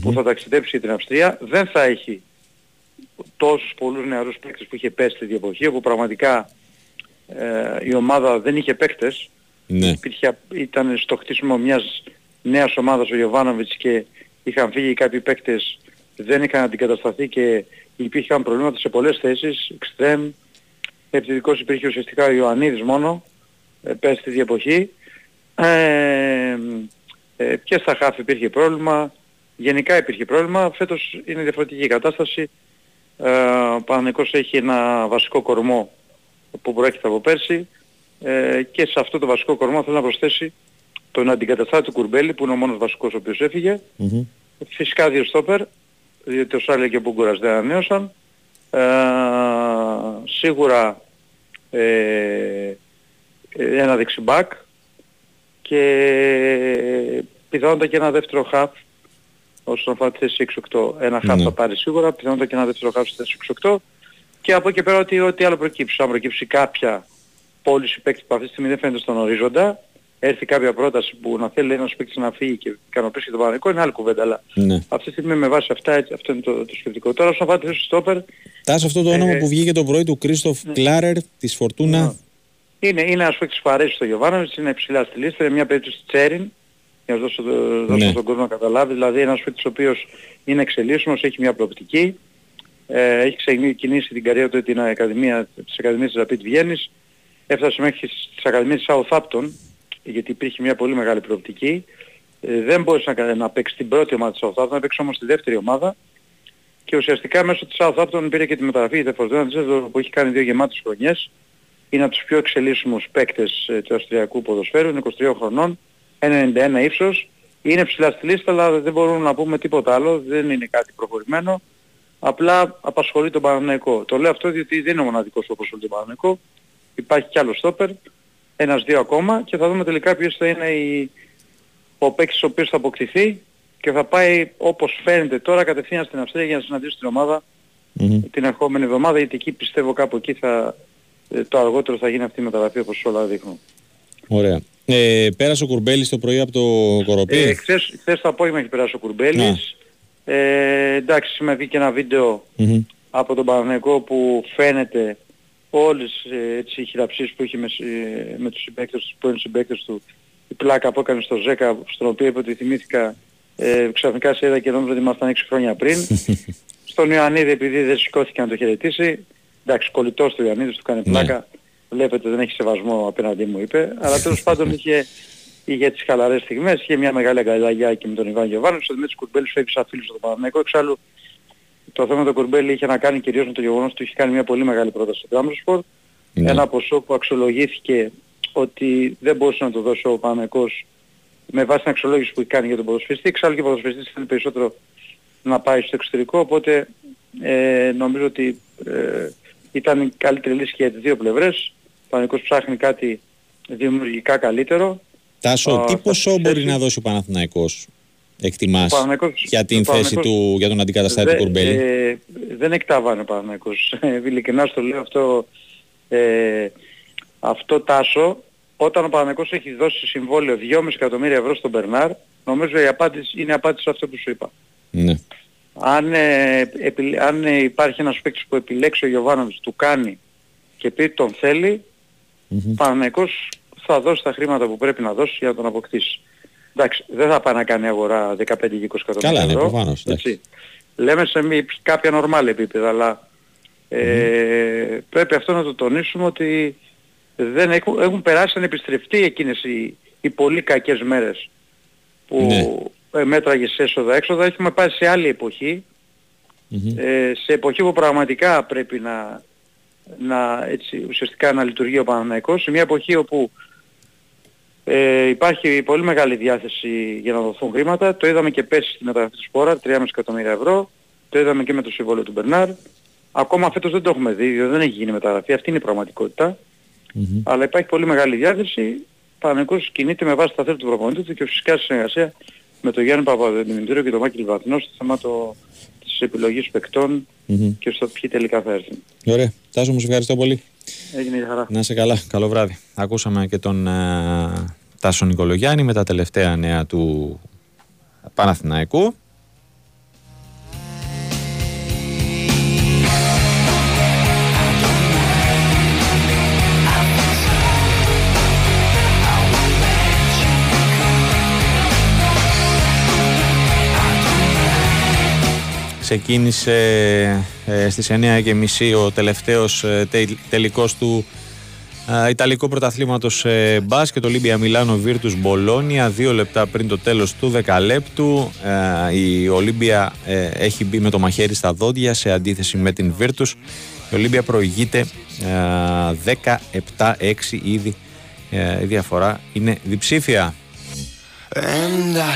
Speaker 10: που θα ταξιδέψει για την Αυστρία. Δεν θα έχει τόσους πολλούς νεαρούς παίκτες που είχε πέσει τη εποχή όπου πραγματικά ε, η ομάδα δεν είχε παίκτες.
Speaker 1: Ναι.
Speaker 10: Υπήρχε, ήταν στο χτίσιμο μιας νέας ομάδας ο Γιωβάνοβιτς και είχαν φύγει κάποιοι παίκτες, δεν είχαν αντικατασταθεί και υπήρχαν προβλήματα σε πολλές θέσεις, εξτρέμ, επιθετικός υπήρχε ουσιαστικά ο Ιωαννίδης μόνο, ε, πέρσι τη εποχή. Ε, ε, και στα χάφη υπήρχε πρόβλημα, γενικά υπήρχε πρόβλημα, φέτος είναι διαφορετική η κατάσταση. Ε, ο Παναγικός έχει ένα βασικό κορμό που προέρχεται από πέρσι ε, και σε αυτό το βασικό κορμό θέλω να προσθέσει τον αντικαταστάτη του Κουρμπέλη που είναι ο μόνος βασικός ο οποίος έφυγε.
Speaker 11: Μμμ.
Speaker 10: Φυσικά δύο στόπερ, διότι ο Σάλε και ο Μπούγκουρας δεν ανανέωσαν. Ε, σίγουρα ε, ένα δεξιμπάκ και πιθανότατα και ένα δεύτερο χαφ όσον αφορά τη θέση 6-8. Ένα χαφ
Speaker 11: Ναι.
Speaker 10: θα πάρει σίγουρα, πιθανότατα και ένα δεύτερο χαφ στη θέση 6-8 και από εκεί πέρα ότι ό,τι άλλο προκύψει. Αν προκύψει κάποια πώληση παίκτη που αυτή τη στιγμή δεν φαίνεται στον ορίζοντα, έρθει κάποια πρόταση που να θέλει ένας παίκτης να φύγει και ικανοποιήσει και τον Παναγικό είναι άλλη κουβέντα. Αλλά
Speaker 11: Ναι.
Speaker 10: αυτή τη στιγμή με βάση αυτά, έτσι, αυτό είναι το, το σκεπτικό. Τώρα όσον αφορά τη θέση στόπερ,
Speaker 11: Τάσο αυτό το όνομα
Speaker 10: Ε,
Speaker 11: που βγήκε το πρωί του Κρίστοφ Κλάρερ της Φορτούνα.
Speaker 10: είναι, είναι ένας παίκτης που αρέσει στο Γιωβάνοβιτς, είναι ψηλά στη λίστα, είναι μια περίπτωση Τσέριν, για να δώσω, δώσω
Speaker 11: Ναι.
Speaker 10: στον κόσμο να καταλάβει, δηλαδή ένας παίκτης ο οποίος είναι εξελίσσιμος, έχει μια προοπτική, ε, έχει ξεκινήσει την καριέρα του την Ακαδημία, της Ακαδημίας της Rapid Βιέννης, έφτασε μέχρι στις Ακαδημίες της Southampton, γιατί υπήρχε μια πολύ μεγάλη προοπτική, ε, δεν μπόρεσε να, να παίξει την πρώτη ομάδα της Southampton, να παίξει όμως τη δεύτερη ομάδα και ουσιαστικά μέσω της Southampton πήρε και τη μεταγραφή της Φορτούνα που έχει κάνει δύο γεμάτες χρονιές. Είναι από τους πιο εξελίσσιμους παίκτες ε, του αυστριακού ποδοσφαίρου, είναι 23 χρονών, 1,91 ύψος. Είναι ψηλά στη λίστα αλλά δεν μπορούμε να πούμε τίποτα άλλο, δεν είναι κάτι προχωρημένο. Απλά απασχολεί τον Παναθηναϊκό. Το λέω αυτό διότι δεν είναι ο μοναδικός που απασχολεί τον Παναθηναϊκός. Υπάρχει κι άλλος στόπερ, ένας-δύο ακόμα και θα δούμε τελικά ποιος θα είναι η... ο παίκτης ο οποίος θα αποκτηθεί και θα πάει όπως φαίνεται τώρα κατευθείαν στην Αυστρία για να συναντήσει την ομάδα
Speaker 11: Μμμ.
Speaker 10: την ερχόμενη εβδομάδα γιατί εκεί πιστεύω κάπου εκεί θα, ε, το αργότερο θα γίνει αυτή η μεταγραφή όπως όλα δείχνουν.
Speaker 11: Ωραία. Ε, πέρασε ο Κουρμπέλης το πρωί από το Κοροπή;
Speaker 10: Ε, χθες, χθες το απόγευμα έχει περάσει ο Κουρμπέλης. Ε, εντάξει, σήμερα βγήκε ένα βίντεο
Speaker 11: Μμμ.
Speaker 10: από τον Παναγενικό που φαίνεται όλες ε, έτσι, οι χειραψίες που είχε με, συ- με τους συμπαίκτες, τους πρώην συμπαίκτες του η πλάκα που έκανε στο ΖΕΚΑ στον οποίο είπε ότι θυμήθηκα ε, ξαφνικά σε είδα και νόμιζα ότι ήμασταν 6 χρόνια πριν. Στον Ιωαννίδη επειδή δεν σηκώθηκε να το χαιρετήσει. Εντάξει, κολλητός του Ιωαννίδης του κάνει
Speaker 11: Ναι.
Speaker 10: πλάκα. Βλέπετε δεν έχει σεβασμό απέναντί μου είπε. Αλλά τέλος πάντων είχε, είχε τις χαλαρές στιγμές. Είχε μια μεγάλη αγκαλιά και με τον Ιβάν Γεβάνο. Στο Δημήτρης Κουρμπέλης φεύγει σαν φίλος στον Παναγενικό. Εξάλλου το θέμα του Κουρμπέλη είχε να κάνει κυρίως με το γεγονός ότι είχε κάνει μια πολύ μεγάλη πρόταση στο Γκάμερσπορ.
Speaker 11: Ναι.
Speaker 10: Ένα ποσό που αξιολογήθηκε ότι δεν μπορούσε να το δώσει ο Παναγενικός με βάση την αξιολόγηση που έχει κάνει για τον ποδοσφαιριστή. Εξάλλου και ο ποδοσφαιριστής θέλει περισσότερο να πάει στο εξωτερικό, οπότε ε, νομίζω ότι ε, ήταν η καλύτερη λύση και για τις δύο πλευρές. Ο Παναγικός ψάχνει κάτι δημιουργικά καλύτερο.
Speaker 11: Τάσο,
Speaker 10: Α,
Speaker 11: τι
Speaker 10: θα
Speaker 11: ποσό
Speaker 10: θέση-
Speaker 11: μπορεί να δώσει ο Παναθηναϊκός εκτιμάς
Speaker 10: Ο Παναθηναϊκός-
Speaker 11: για την
Speaker 10: ο
Speaker 11: θέση
Speaker 10: Παναθηναϊκός-
Speaker 11: του, για τον αντικαταστάτη του
Speaker 10: Δε-
Speaker 11: Κουρμπέλη.
Speaker 10: ε, δεν εκταβάνει ο Παναγικός. Ειλικρινά στο λέω αυτό, ε, αυτό τάσο. Όταν ο Παναγικός έχει δώσει συμβόλαιο 2,5 εκατομμύρια ευρώ στον Μπερνάρ, νομίζω η απάντηση είναι η απάντηση σε αυτό που σου είπα.
Speaker 11: Ναι.
Speaker 10: Αν, ε, επιλ- αν ε, υπάρχει ένας παίκτης που επιλέξει ο Γιωβάνοβιτς, του κάνει και πει τον θέλει,
Speaker 11: Μμμ.
Speaker 10: ο Παναγικός θα δώσει τα χρήματα που πρέπει να δώσει για να τον αποκτήσει. Εντάξει, δεν θα πάει να κάνει αγορά 15 και 20 εκατομμύρια
Speaker 11: Καλά, ναι,
Speaker 10: ευρώ.
Speaker 11: προφανώς, εντάξει.
Speaker 10: έτσι. Λέμε σε μη, κάποια νορμάλ επίπεδα, αλλά ε, πρέπει αυτό να το τονίσουμε ότι δεν έχουν, έχουν περάσει ανεπιστρεφτεί εκείνες οι, οι πολύ κακές μέρες που
Speaker 11: Ναι.
Speaker 10: ε, μέτραγες έσοδα-έξοδα. Έχουμε πάει σε άλλη εποχή,
Speaker 11: Μμμ.
Speaker 10: ε, σε εποχή που πραγματικά πρέπει να, να έτσι, ουσιαστικά να λειτουργεί ο Παναναϊκός, σε μια εποχή όπου ε, υπάρχει πολύ μεγάλη διάθεση για να δοθούν χρήματα. Το είδαμε και πέσει στη μεταγραφή του Σπόρα, 3,5 εκατομμύρια ευρώ. Το είδαμε και με το συμβόλαιο του Μπερνάρ. Ακόμα φέτος δεν το έχουμε δει, διότι δεν έχει γίνει μεταγραφή. Αυτή είναι η πραγματικότητα.
Speaker 11: Μμμ.
Speaker 10: Αλλά υπάρχει πολύ μεγάλη διάθεση. Ο Παναγικός κινείται με βάση τα θέλη του προπονητή του και φυσικά σε συνεργασία με τον Γιάννη Παπαδημητήριο και τον Μάκη Λιβαθινό στο θέμα το, της επιλογής παικτών
Speaker 11: Μμμ.
Speaker 10: και στο ποιοι τελικά θα έρθουν.
Speaker 11: Ωραία. Τάσο, μου σε ευχαριστώ πολύ.
Speaker 10: Έγινε για χαρά.
Speaker 1: Να είσαι καλά. Καλό βράδυ. Ακούσαμε και τον ε, Τάσο Νικολογιάννη με τα τελευταία νέα του Παναθηναϊκού.
Speaker 2: I
Speaker 1: ξεκίνησε ε, στις 9.30 ο τελευταίος ε, τε- τελικός του ε, Ιταλικού πρωταθλήματος ε, μπάσκετ Ολύμπια Μιλάνο Βίρτους Μπολόνια. Δύο λεπτά πριν το τέλος του δεκαλέπτου ε, η Ολύμπια ε, έχει μπει με το μαχαίρι στα δόντια σε αντίθεση με την Βίρτους. Η Ολύμπια προηγείται ε, 17-6 ήδη. Ε, η διαφορά είναι διψήφια.
Speaker 2: And I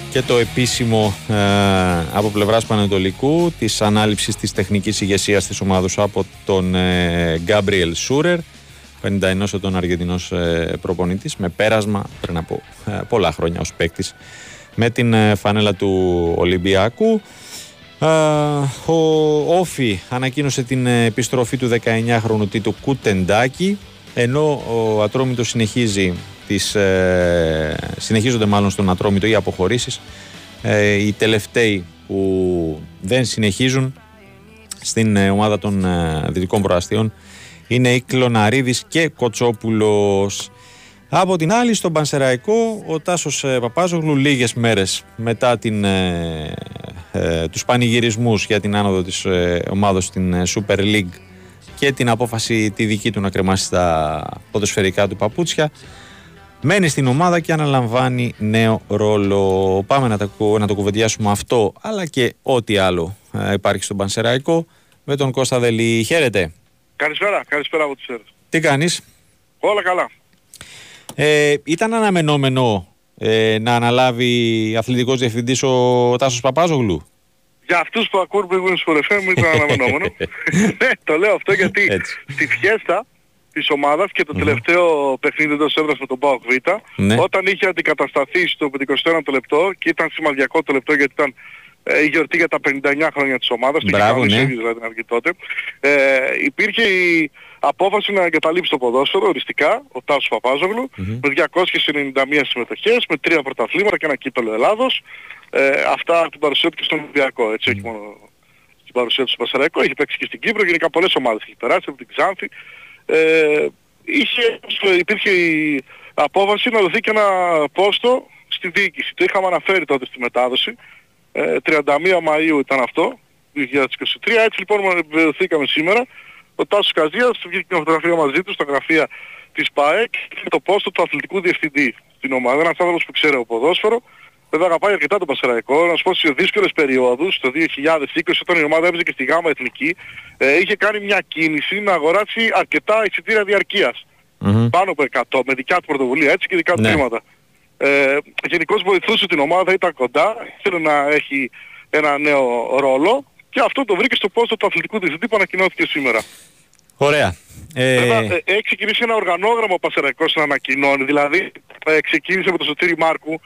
Speaker 1: και το επίσημο ε, από πλευράς Πανετολικού της ανάληψης της τεχνικής ηγεσίας της ομάδος από τον ε, Γκάμπριελ Σούρερ 51 ετών Αργεντινός ε, προπονητής με πέρασμα πριν από ε, πολλά χρόνια ως παίκτης με την ε, φανέλα του Ολυμπιακού. Α, ο Όφη ανακοίνωσε την ε, επιστροφή του 19χρονου Τίτου Κουτεντάκη ενώ ο Ατρόμητος συνεχίζει τις, ε, συνεχίζονται μάλλον στον Ατρόμητο οι αποχωρήσεις ε, οι τελευταίοι που δεν συνεχίζουν στην ε, ομάδα των ε, Δυτικών Προαστίων είναι η Κλωναρίδης και Κοτσόπουλος. Από την άλλη στον Πανσεραϊκό ο Τάσος ε, Παπάζογλου λίγες μέρες μετά την, ε, ε, τους πανηγυρισμούς για την άνοδο της ε, ομάδος στην ε, Super League και την απόφαση τη δική του να κρεμάσει τα ποδοσφαιρικά του παπούτσια μένει στην ομάδα και αναλαμβάνει νέο ρόλο. Πάμε να, τα, κου- να το κουβεντιάσουμε αυτό αλλά και ό,τι άλλο ε, υπάρχει στον Πανσεραϊκό με τον Κώστα Δελή. Χαίρετε.
Speaker 12: Καλησπέρα, καλησπέρα από τις ΕΡΤ.
Speaker 1: Τι κάνεις;
Speaker 12: Όλα καλά.
Speaker 1: Ε, ήταν αναμενόμενο ε, να αναλάβει αθλητικός διευθυντής ο Τάσος Παπάζογλου;
Speaker 12: Για αυτούς που ακούν Big Wins for FM ήταν αναμενόμενο. ναι, το λέω αυτό γιατί
Speaker 1: Έτσι.
Speaker 12: στη φιέστα της ομάδας και το τελευταίο παιχνίδι εντός έδρας με τον ΠΑΟΚ Β,
Speaker 1: Ναι.
Speaker 12: όταν είχε αντικατασταθείς στο 51ο λεπτό και ήταν σημαδιακό το λεπτό γιατί ήταν ε, η γιορτή για τα 59 χρόνια της ομάδας, το είχε
Speaker 1: Μπράβο,
Speaker 12: κανονίσει
Speaker 1: ναι.
Speaker 12: ο ίδιος δηλαδή την αργή τότε, ε, υπήρχε η απόφαση να εγκαταλείψει το ποδόσφαιρο οριστικά, ο Τάσος Παπάζογλου, με 291 συμμετοχές, με τρία πρωταθλήματα και ένα κύπελο Ελλάδος. Ε, αυτά την παρουσία του και στον Ολυμπιακό, έτσι, όχι μόνο στην παρουσία του στο Πασαραϊκό, έχει παίξει και στην Κύπρο, γενικά πολλές ομάδες έχει περάσει από την Ξάνθη. Ε, είχε, υπήρχε η απόφαση να δοθεί και ένα πόστο στη διοίκηση. Το είχαμε αναφέρει τότε στη μετάδοση. Ε, 31 Μαΐου ήταν αυτό, 2023. Έτσι λοιπόν βεβαιωθήκαμε σήμερα. Ο Τάσος Καζίας βγήκε μια φωτογραφία μαζί του στα γραφεία της ΠΑΕΚ και το πόστο του αθλητικού διευθυντή στην ομάδα. Ένας άνθρωπος που ξέρει από ποδόσφαιρο. Βέβαια αγαπάει αρκετά το Πασαραϊκό. Να σου πω σε δύσκολες περιόδους, το 2020 όταν η ομάδα έπαιζε και στη ΓΑΜΑ Εθνική, ε, είχε κάνει μια κίνηση να αγοράσει αρκετά εισιτήρια διαρκείας. Πάνω από 100 με δικιά του πρωτοβουλία έτσι και δικά του
Speaker 1: Ναι.
Speaker 12: χρήματα. Ε, γενικώς βοηθούσε την ομάδα, ήταν κοντά, ήθελε να έχει ένα νέο ρόλο και αυτό το βρήκε στο πόστο του αθλητικού διευθυντή που ανακοινώθηκε σήμερα.
Speaker 1: Ωραία. Ε,
Speaker 12: Βέβαια, ε, έχει ξεκινήσει ένα οργανόγραμμα ο Πασεραϊκός να ανακοινώνει. Δηλαδή, ε, ξεκίνησε με τον Σωτήρη Μάρκου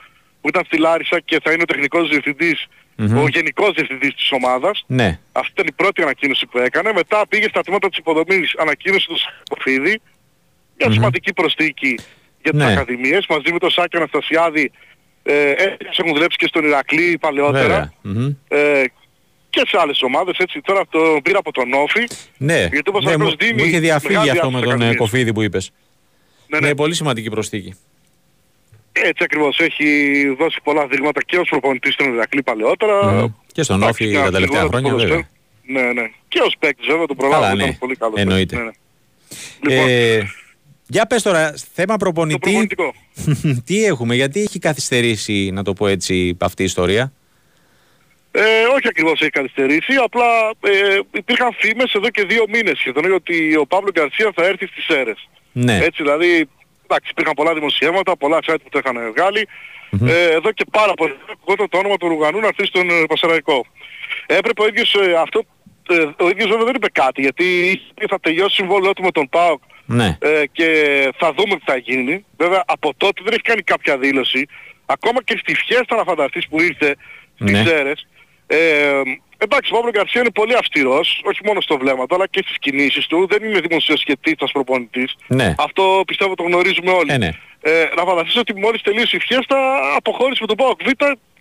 Speaker 12: που ήταν στη Λάρισα και θα είναι ο τεχνικός διευθυντής,
Speaker 1: Μμμ.
Speaker 12: ο γενικός διευθυντής της ομάδας.
Speaker 1: ναι.
Speaker 12: Αυτή ήταν η πρώτη ανακοίνωση που έκανε. Μετά πήγε στα τμήματα της υποδομής, ανακοίνωσε τον Σακοφίδη, μια σημαντική προσθήκη για τις
Speaker 1: Ναι.
Speaker 12: ακαδημίες. Μαζί με τον Σάκη Αναστασιάδη ε, έτσι έχουν δουλέψει και στον Ηρακλή παλαιότερα.
Speaker 1: Βέβαια. Μμμ.
Speaker 12: Ε, και σε άλλες ομάδες, έτσι. Τώρα το πήρα από τον Όφη.
Speaker 1: Ναι,
Speaker 12: Γιατί ο
Speaker 1: ναι
Speaker 12: Πασαραϊκός
Speaker 1: μου,
Speaker 12: δίνει
Speaker 1: μου είχε διαφύγει
Speaker 12: μεγάλη
Speaker 1: αυτό με
Speaker 12: άμεση
Speaker 1: τον ε,
Speaker 12: ακαδημίες.
Speaker 1: Κοφίδη που είπες.
Speaker 12: Ναι,
Speaker 1: Ναι,
Speaker 12: ναι.
Speaker 1: πολύ σημαντική προσθήκη.
Speaker 12: Έτσι ακριβώς. Έχει δώσει πολλά δείγματα και ως προπονητής στον Ηρακλή παλαιότερα.
Speaker 1: Μμμ. Και στον
Speaker 12: Εντάξει,
Speaker 1: Όφη
Speaker 12: μια
Speaker 1: τα τελευταία
Speaker 12: φιγούρα του
Speaker 1: χρόνια
Speaker 12: ποδοσφαίρου.
Speaker 1: βέβαια.
Speaker 12: Ναι, ναι. Και ως παίκτης βέβαια τον
Speaker 1: Καλά,
Speaker 12: προλάβω,
Speaker 1: ναι.
Speaker 12: ήταν πολύ καλός.
Speaker 1: Εννοείται.
Speaker 12: Ναι, ναι. Λοιπόν,
Speaker 1: Ε, για πες τώρα, θέμα
Speaker 12: το
Speaker 1: προπονητή,
Speaker 12: προπονητικό.
Speaker 1: τι έχουμε, γιατί έχει καθυστερήσει, να το πω έτσι, αυτή η ιστορία;
Speaker 12: Ε, όχι ακριβώς έχει καθυστερήσει, απλά ε, υπήρχαν φήμες εδώ και δύο μήνες σχεδόν ότι ο Παύλο Γκαρσία θα έρθει στις ΣΕΡΕΣ.
Speaker 1: Ναι.
Speaker 12: Έτσι δηλαδή, εντάξει, υπήρχαν πολλά δημοσιεύματα, πολλά site που το είχαν βγάλει. Ε, εδώ και πάρα πολύ ακουγόταν το όνομα του Ρουγανού να έρθει στον ε, Πασαραϊκό. Έπρεπε ο ίδιος ε, αυτό, ε, ο ίδιος βέβαια δεν είπε κάτι, γιατί είχε- θα τελειώσει συμβόλαιο του με τον ΠΑΟΚ
Speaker 1: Ναι.
Speaker 12: ε, και θα δούμε τι θα γίνει. Βέβαια από τότε δεν έχει κάνει κάποια δήλωση. Ακόμα και στη φιέστα να φανταστείς που ήρθε στις
Speaker 1: Ναι.
Speaker 12: Σέρες. Ε, εντάξει, ο Παύλο Γκαρσία είναι πολύ αυστηρός, όχι μόνο στο βλέμμα του, αλλά και στις κινήσεις του. Δεν είναι δημοσιοσχετής προπονητής.
Speaker 1: Ναι.
Speaker 12: Αυτό πιστεύω το γνωρίζουμε όλοι.
Speaker 1: Ε, ναι.
Speaker 12: Ε, να φανταστείς ότι μόλις τελείωσε η φιέστα αποχώρησε με τον ΠΑΟΚ Β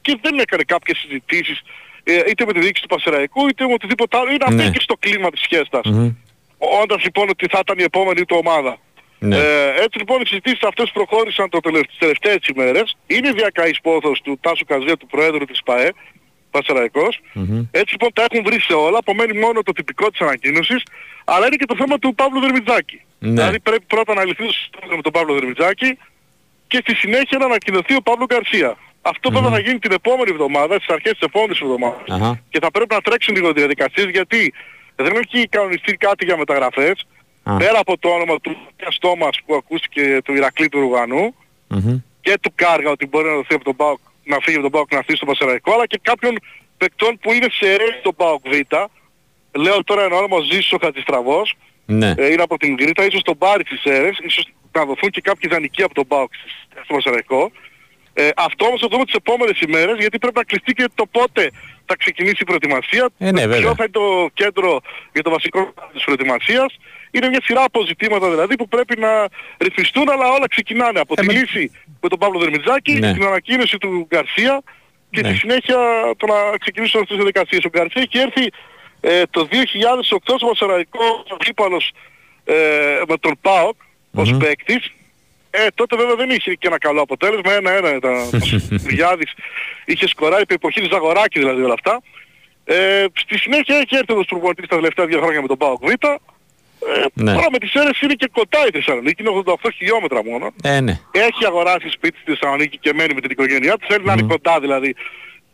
Speaker 12: και δεν έκανε κάποιες συζητήσεις ε, είτε με τη διοίκηση του Πασεραϊκού είτε με οτιδήποτε άλλο. Είναι
Speaker 1: Ναι.
Speaker 12: ναι. και στο κλίμα της φιέστας.
Speaker 1: Μμμ.
Speaker 12: Όντας λοιπόν ότι θα ήταν η επόμενη του ομάδα.
Speaker 1: Ναι.
Speaker 12: Ε, έτσι λοιπόν οι συζητήσεις αυτές προχώρησαν το τελευ- τις τελευταίες ημέρες. Είναι διακαής πόθος του Τάσου Καζία, του Προέδρου της ΠΑΕ, Πασεραϊκός.
Speaker 1: Μμμ.
Speaker 12: Έτσι λοιπόν τα έχουν βρει σε όλα, απομένει μόνο το τυπικό της ανακοίνωσης, αλλά είναι και το θέμα του Παύλου Δερμιτζάκη.
Speaker 1: Ναι.
Speaker 12: Δηλαδή πρέπει πρώτα να λυθεί το σύστημα με τον Παύλο Δερμιτζάκη και στη συνέχεια να ανακοινωθεί ο Παύλο Γκαρσία. Αυτό βέβαια θα γίνει την επόμενη εβδομάδα, στις αρχές της επόμενης εβδομάδας.
Speaker 1: Αχα.
Speaker 12: Και θα πρέπει να τρέξουν λίγο διαδικασίες γιατί δεν έχει κανονιστεί κάτι για μεταγραφές.
Speaker 1: Α.
Speaker 12: Πέρα από το όνομα του Μιας Τόμας που ακούστηκε του Ηρακλή του Ρουγανού
Speaker 1: Μμμ.
Speaker 12: και του Κάργα ότι μπορεί να, δοθεί από τον ΠΑΟΚ, να φύγει από τον ΠΑΟΚ να έρθει στο Πασεραϊκό αλλά και κάποιων παικτών που είναι σε αιρέση στον ΠΑΟΚ Β. Λέω τώρα ένα όνομα ο Ζήσος ο Χατζηστραβός
Speaker 1: Ναι.
Speaker 12: ε, είναι από την Γκρίτα, ίσως τον πάρει στις αίρες, ίσως να δοθούν και κάποιοι δανεικοί από τον ΠΑΟΚ στο Μασαραϊκό. Ε, αυτό όμως θα δούμε τις επόμενες ημέρες γιατί πρέπει να κλειστεί και το πότε θα ξεκινήσει η προετοιμασία.
Speaker 1: Ε, ναι, βέβαια.
Speaker 12: Ποιο θα είναι το κέντρο για το βασικό της προετοιμασίας. Είναι μια σειρά από ζητήματα δηλαδή που πρέπει να ρυθμιστούν αλλά όλα ξεκινάνε από τη λύση με τον Παύλο Δερμιτζάκη,
Speaker 1: Ε, Ναι.
Speaker 12: την ανακοίνωση του Γκαρσία και
Speaker 1: Ναι.
Speaker 12: στη συνέχεια το να ξεκινήσουν αυτές τις διαδικασίες. Ο Γκαρσία έχει έρθει ε, το 2008 στο Μασαραϊκό αντίπαλος ε, με τον ΠΑΟΚ ως
Speaker 1: Μμμ.
Speaker 12: παίκτης. Ε, τότε βέβαια δεν είχε και ένα καλό αποτέλεσμα, ένα-ένα ήταν. Ο Γιάδης είχε σκοράρει επί εποχή της Ζαγοράκης δηλαδή όλα αυτά. Ε, στη συνέχεια έχει έρθει ως προπονητής τα τελευταία δύο χρόνια με τον ΠΑΟΚ Β. Ε,
Speaker 1: Ναι.
Speaker 12: Τώρα με τις αίρες είναι και κοντά η Θεσσαλονίκη, είναι 88 χιλιόμετρα μόνο.
Speaker 1: Ε, ναι.
Speaker 12: Έχει αγοράσει σπίτι στη Θεσσαλονίκη και μένει με την οικογένειά του. Θέλει να είναι κοντά δηλαδή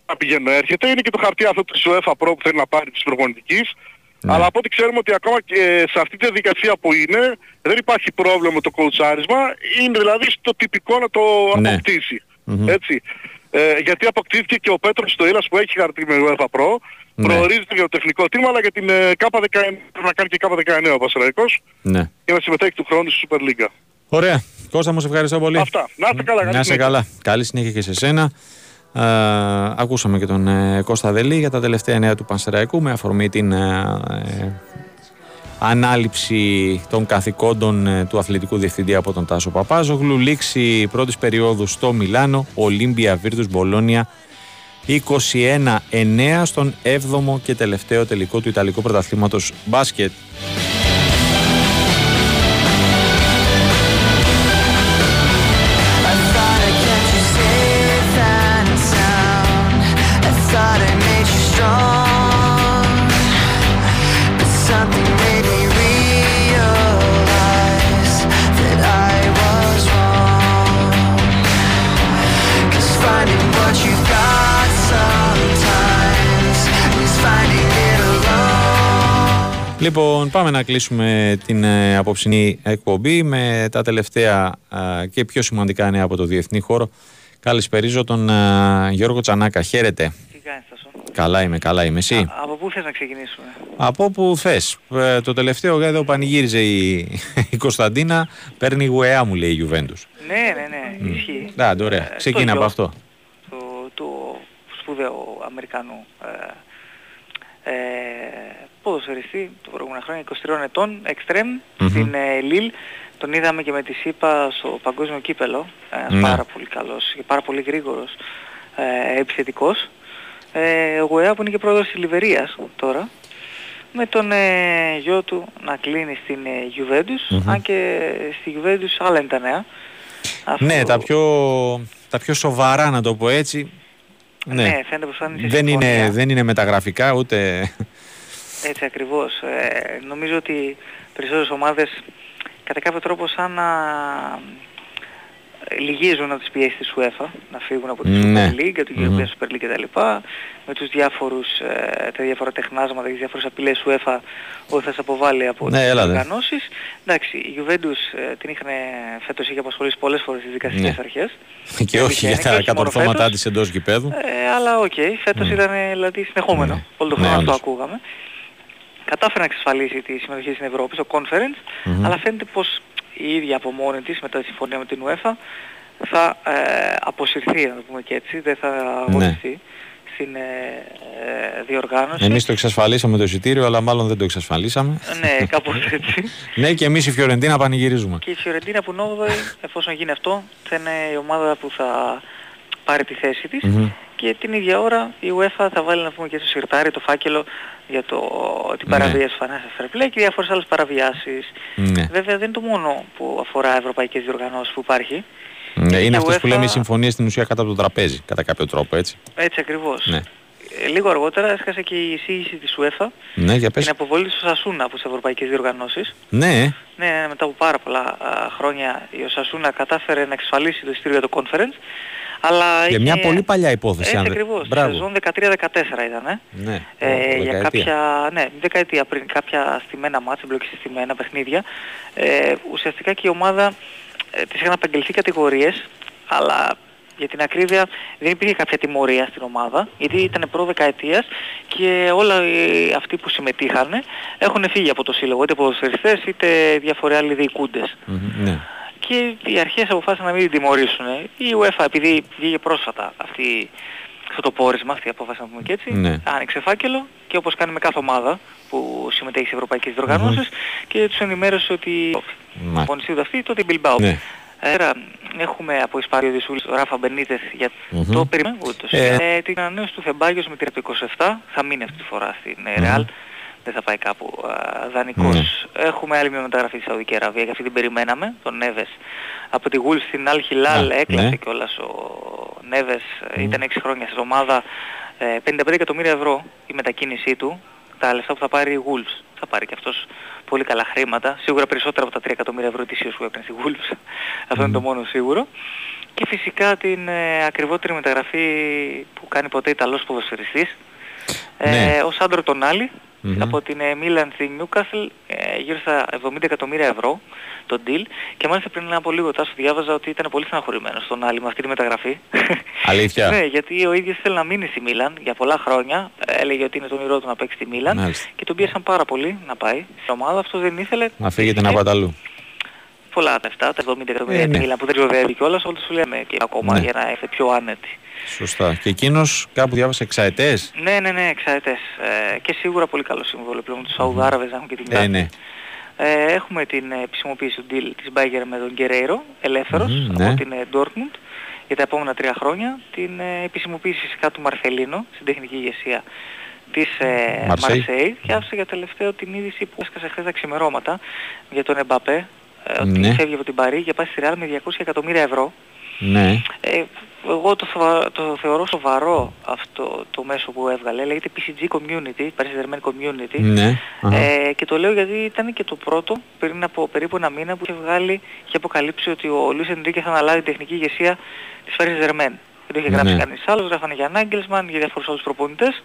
Speaker 12: να πηγαίνει έρχεται. Είναι και το χαρτί αυτό της UEFA Pro που θέλει να πάρει της προπονητικής.
Speaker 1: Ναι.
Speaker 12: Αλλά από ό,τι ξέρουμε ότι ακόμα και σε αυτή τη διαδικασία που είναι δεν υπάρχει πρόβλημα με το κοουτσάρισμα. Είναι δηλαδή στο τυπικό να το
Speaker 1: Ναι.
Speaker 12: αποκτήσει.
Speaker 1: Μμμ.
Speaker 12: Έτσι. Ε, γιατί αποκτήθηκε και ο Πέτρος στο Ήλας που έχει χαρτί με UEFA Pro.
Speaker 1: Ναι.
Speaker 12: Προορίζεται για το τεχνικό τμήμα αλλά για την ε, K19 πρέπει να κάνει και K19 ο Πασαραϊκός
Speaker 1: ναι.
Speaker 12: και να συμμετέχει του χρόνου στη Super League.
Speaker 1: Ωραία. Κώστα μου, σε ευχαριστώ πολύ.
Speaker 12: Αυτά. Να είστε καλά. καλή
Speaker 1: Να είσαι
Speaker 12: συνέχεια.
Speaker 1: καλά. Καλή συνέχεια και σε σένα. Ε, ακούσαμε και τον ε, Κώστα Δελή για τα τελευταία νέα του Πανσεραϊκού με αφορμή την ε, ε, ανάληψη των καθηκόντων ε, του αθλητικού διευθυντή από τον Τάσο Παπάζογλου. Λήξη πρώτης περίοδου στο Μιλάνο, Ολύμπια Βίρτους Μπολόνια 21-9 στον 7ο και τελευταίο τελικό του Ιταλικού Πρωταθλήματος μπάσκετ. Λοιπόν, πάμε να κλείσουμε την ε, απόψινή εκπομπή με τα τελευταία ε, και πιο σημαντικά νέα από το διεθνή χώρο. Καλησπερίζω τον ε, Γιώργο Τσανάκα. Χαίρετε.
Speaker 13: Τι κάνεις Τάσο;
Speaker 1: Καλά είμαι, καλά είμαι. Εσύ;
Speaker 13: Α, από πού θες να ξεκινήσουμε;
Speaker 1: Από όπου θες. Ε, το τελευταίο εδώ πανηγύριζε η, η Κωνσταντίνα. Παίρνει γουεά μου λέει η Γιουβέντους.
Speaker 13: Ναι, ναι, ναι, ισχύει.
Speaker 1: Άντε, ωραία.
Speaker 13: Ε,
Speaker 1: Ξεκίνα
Speaker 13: το
Speaker 1: από
Speaker 13: γιο
Speaker 1: αυτό.
Speaker 13: Του, του σπουδαίου Αμερικανού ε, ε, ποδοσφαιριστή το προηγούμενο χρόνια, 23 ετών, εξτρέμ,
Speaker 1: Μμμ.
Speaker 13: στην ε, Λίλ. Τον είδαμε και με τη ΣΥΠΑ στο παγκόσμιο κύπελο. Ένας
Speaker 1: Ναι.
Speaker 13: πάρα πολύ καλός και πάρα πολύ γρήγορος ε, επιθετικός. Ε, ο Γουεά που είναι και πρόεδρος της Λιβερίας τώρα. Με τον ε, γιο του να κλείνει στην ε, Juventus,
Speaker 1: Μμμ.
Speaker 13: αν και στη Juventus άλλα είναι τα νέα. Αυτό-
Speaker 1: Ναι, τα πιο, τα πιο σοβαρά να το πω έτσι. Ναι,
Speaker 13: Ναι, φαίνεται πως θα είναι σε
Speaker 1: δεν,
Speaker 13: συμφωνία.
Speaker 1: είναι, δεν είναι μεταγραφικά ούτε...
Speaker 13: Έτσι ακριβώς. Ε, νομίζω ότι περισσότερες ομάδες κατά κάποιο τρόπο σαν να ε, λυγίζουν να τις πιέσεις της UEFA να φύγουν από τη
Speaker 1: Ναι.
Speaker 13: Super League, την
Speaker 1: Μμμ.
Speaker 13: European Super League κτλ. Με τους διάφορους, ε, τα διάφορα τεχνάσματα και τις διάφορες απειλές UEFA ότι θα σε αποβάλει από
Speaker 1: Ναι,
Speaker 13: τις
Speaker 1: έλα, δε.
Speaker 13: οργανώσεις. Εντάξει, η Juventus ε, την είχαν φέτος είχε απασχολήσει πολλές φορές τις δικαστικές
Speaker 1: Ναι.
Speaker 13: αρχές.
Speaker 1: και
Speaker 13: Η
Speaker 1: όχι
Speaker 13: αλήθεια
Speaker 1: για
Speaker 13: είναι, και
Speaker 1: τα
Speaker 13: όχι μόνο
Speaker 1: κατορθώματά
Speaker 13: φέτος.
Speaker 1: της εντός γηπέδου.
Speaker 13: Ε, αλλά οκ, φέτος
Speaker 1: Μμ.
Speaker 13: ήταν δηλαδή συνεχόμενο.
Speaker 1: Ναι.
Speaker 13: Όλο τον
Speaker 1: Ναι,
Speaker 13: χρόνο αυτό
Speaker 1: όντως.
Speaker 13: ακούγαμε. Κατάφερε να εξασφαλίσει τη συμμετοχή στην Ευρώπη, στο Conference,
Speaker 1: Μμμ.
Speaker 13: αλλά φαίνεται πως η ίδια από μόνη της μετά τη συμφωνία με την UEFA θα ε, αποσυρθεί, να το πούμε και έτσι, δεν θα αγωνιστεί στην ε, ε, διοργάνωση.
Speaker 1: Εμείς το εξασφαλίσαμε το εισιτήριο, αλλά μάλλον δεν το εξασφαλίσαμε.
Speaker 13: Ναι, κάπως έτσι.
Speaker 1: ναι, και εμείς η Φιωρεντίνα πανηγυρίζουμε.
Speaker 13: Και η Φιωρεντίνα που νόβοη, εφόσον γίνει αυτό, θα είναι η ομάδα που θα πάρει τη θέση της
Speaker 1: Μμμ.
Speaker 13: και την ίδια ώρα η UEFA θα βάλει να πούμε και στο σιρτάρι το φάκελο για το, την
Speaker 1: Ναι.
Speaker 13: παραβίαση του Financial Fair Play και διάφορες άλλες παραβιάσεις.
Speaker 1: Ναι.
Speaker 13: Βέβαια δεν είναι το μόνο που αφορά ευρωπαϊκές διοργανώσεις που υπάρχει.
Speaker 1: Ναι, είναι
Speaker 13: η
Speaker 1: αυτές που
Speaker 13: UEFA
Speaker 1: λέμε οι συμφωνίες στην ουσία κάτω από το τραπέζι, κατά κάποιο τρόπο, έτσι.
Speaker 13: Έτσι ακριβώς.
Speaker 1: Ναι,
Speaker 13: Ε, λίγο αργότερα έσκασε και η εισήγηση της UEFA
Speaker 1: ναι για πες.
Speaker 13: την αποβολή του Σασούνα από τις ευρωπαϊκές διοργανώσεις.
Speaker 1: Ναι,
Speaker 13: Ναι, ναι, μετά από πάρα πολλά α, χρόνια η Οσασούνα κατάφερε να εξασφαλίσει το ειστήριο για το conference. Αλλά
Speaker 1: για
Speaker 13: είχε...
Speaker 1: μια πολύ παλιά υπόθεση.
Speaker 13: Έτσι
Speaker 1: αν δεν-
Speaker 13: ακριβώς,
Speaker 1: Μπράβο.
Speaker 13: σεζόν 13-14 ήταν. Ε.
Speaker 1: Ναι,
Speaker 13: Ε,
Speaker 1: Ω,
Speaker 13: για
Speaker 1: δεκαετία.
Speaker 13: κάποια, ναι, δεκαετία πριν, κάποια στημένα μάτια, μπλοκή στημένα παιχνίδια. Ε, ουσιαστικά και η ομάδα ε, της είχαν απαγγελθεί κατηγορίες, αλλά για την ακρίβεια δεν υπήρχε κάποια τιμωρία στην ομάδα, γιατί ήταν προ δεκαετίας και όλα οι, αυτοί που συμμετείχαν έχουν φύγει από το σύλλογο, είτε ποδοσφαιριστές είτε διάφοροι άλλοι διοικούντες.
Speaker 1: Μμμ, Ναι.
Speaker 13: Και οι αρχές αποφάσισαν να μην την τιμωρήσουν. Η UEFA επειδή βγήκε πρόσφατα αυτή, αυτό το πόρισμα, αυτή η απόφαση να πούμε και έτσι,
Speaker 1: Ναι.
Speaker 13: άνοιξε φάκελο και όπως κάνει με κάθε ομάδα που συμμετέχει σε ευρωπαϊκές διοργανώσεις και τους ενημέρωσε ότι
Speaker 1: Μα-
Speaker 13: αγωνιστεί αυτή τότε η Bilbao.
Speaker 1: Ναι.
Speaker 13: Άρα έχουμε από Ισπάριο Δησούλης τον Ράφα Μπενίτες για
Speaker 1: Μμμ.
Speaker 13: το περίμενο ούτως.
Speaker 1: Ε.
Speaker 13: Ε, την ανανέωση του Θεμπάγιος με την 27 θα μείνει αυτή τη φορά στην ε,
Speaker 1: Μμμ.
Speaker 13: Real. Δεν θα πάει κάπου α, δανεικός.
Speaker 1: Ναι.
Speaker 13: Έχουμε άλλη μια μεταγραφή στη Σαουδική Αραβία και αυτή την περιμέναμε, τον Νέβες. Από τη Wolves στην Al Hilal
Speaker 1: Α,
Speaker 13: έκλασε
Speaker 1: ναι.
Speaker 13: κιόλας ο Νέβες. ε, Ήταν 6 χρόνια στην ομάδα. Ε, 55 εκατομμύρια ευρώ η μετακίνησή του. Τα λεφτά που θα πάρει η Wolves. Θα πάρει και αυτός πολύ καλά χρήματα. Σίγουρα περισσότερα από τα 3 εκατομμύρια ευρώ ετησίως που έπαιρνε στη Wolves. Αυτό είναι το μόνο σίγουρο. Και φυσικά την ε, ακριβότερη μεταγραφή που κάνει ποτέ Ιταλός ποδοσφαιριστής.
Speaker 1: Ναι.
Speaker 13: Ε, ο Σάντρο Τονάλι
Speaker 1: Μμμ.
Speaker 13: από την ε, Μίλαν στη Newcastle ε, γύρω στα 70 εκατομμύρια ευρώ το deal και μάλιστα πριν από λίγο τάσο διάβαζα ότι ήταν πολύ στεναχωρημένος τον Άλλη με αυτή τη μεταγραφή.
Speaker 1: Αλήθεια;
Speaker 13: ναι, γιατί ο ίδιος θέλει να μείνει στη Μίλαν για πολλά χρόνια. Ε, Έλεγε ότι είναι το όνειρό του να παίξει στη Μίλαν
Speaker 1: Μάλιστα.
Speaker 13: και τον πίεσαν πάρα πολύ να πάει στην ομάδα. Αυτός δεν ήθελε.
Speaker 1: Να φύγετε να
Speaker 13: Και
Speaker 1: πάτε αλλού.
Speaker 13: Πολλά λεφτά, τα 70 εκατομμύρια
Speaker 1: Ε,
Speaker 13: τη
Speaker 1: ναι.
Speaker 13: Μίλαν που δεν ξοδεύει κιόλας, όλοι σου λέμε και ακόμα
Speaker 1: Ναι.
Speaker 13: για να είστε πιο άνετοι.
Speaker 1: Σωστά. Και εκείνος κάπου διάβασε εξαετές;
Speaker 13: Ναι, ναι, ναι, εξαετές. Ε, και σίγουρα πολύ καλό σύμβολο πλέον τους Σαουδάραβες να έχουν και την
Speaker 1: Ε,
Speaker 13: τάση.
Speaker 1: ναι.
Speaker 13: Ε, έχουμε την ε, επισημοποίηση του deal της Bayer με τον Γκερέιρο, ελεύθερος,
Speaker 1: Μμμ,
Speaker 13: από
Speaker 1: ναι.
Speaker 13: την ε, Dortmund για τα επόμενα τρία χρόνια. Την ε, επισημοποίηση φυσικά του Μαρθελίνο στην τεχνική ηγεσία της ε,
Speaker 1: Μαρσέη.
Speaker 13: Μαρσέη και άφησε για τελευταίο την είδηση που έσκασε χθες τα ξημερώματα για τον Εμπαπέ ε, ότι
Speaker 1: Ναι.
Speaker 13: φεύγει από την Παρή και πάει στη Real με 200 εκατομμύρια ευρώ.
Speaker 1: Ναι.
Speaker 13: Ε, εγώ το, θωα- το θεωρώ σοβαρό αυτό το μέσο που έβγαλε. Λέγεται PCG Community, Paris Saint-Germain Community.
Speaker 1: Ναι. Αχα.
Speaker 13: Ε, και το λέω γιατί ήταν και το πρώτο πριν από περίπου ένα μήνα που είχε βγάλει και αποκαλύψει ότι ο Λουίς Ενρίκε θα αναλάβει την τεχνική ηγεσία της Paris Saint-Germain. Δεν το είχε γράψει
Speaker 1: Ναι.
Speaker 13: κανείς άλλος, γράφανε για Νάγκελσμαν, για διάφορους άλλους προπονητές.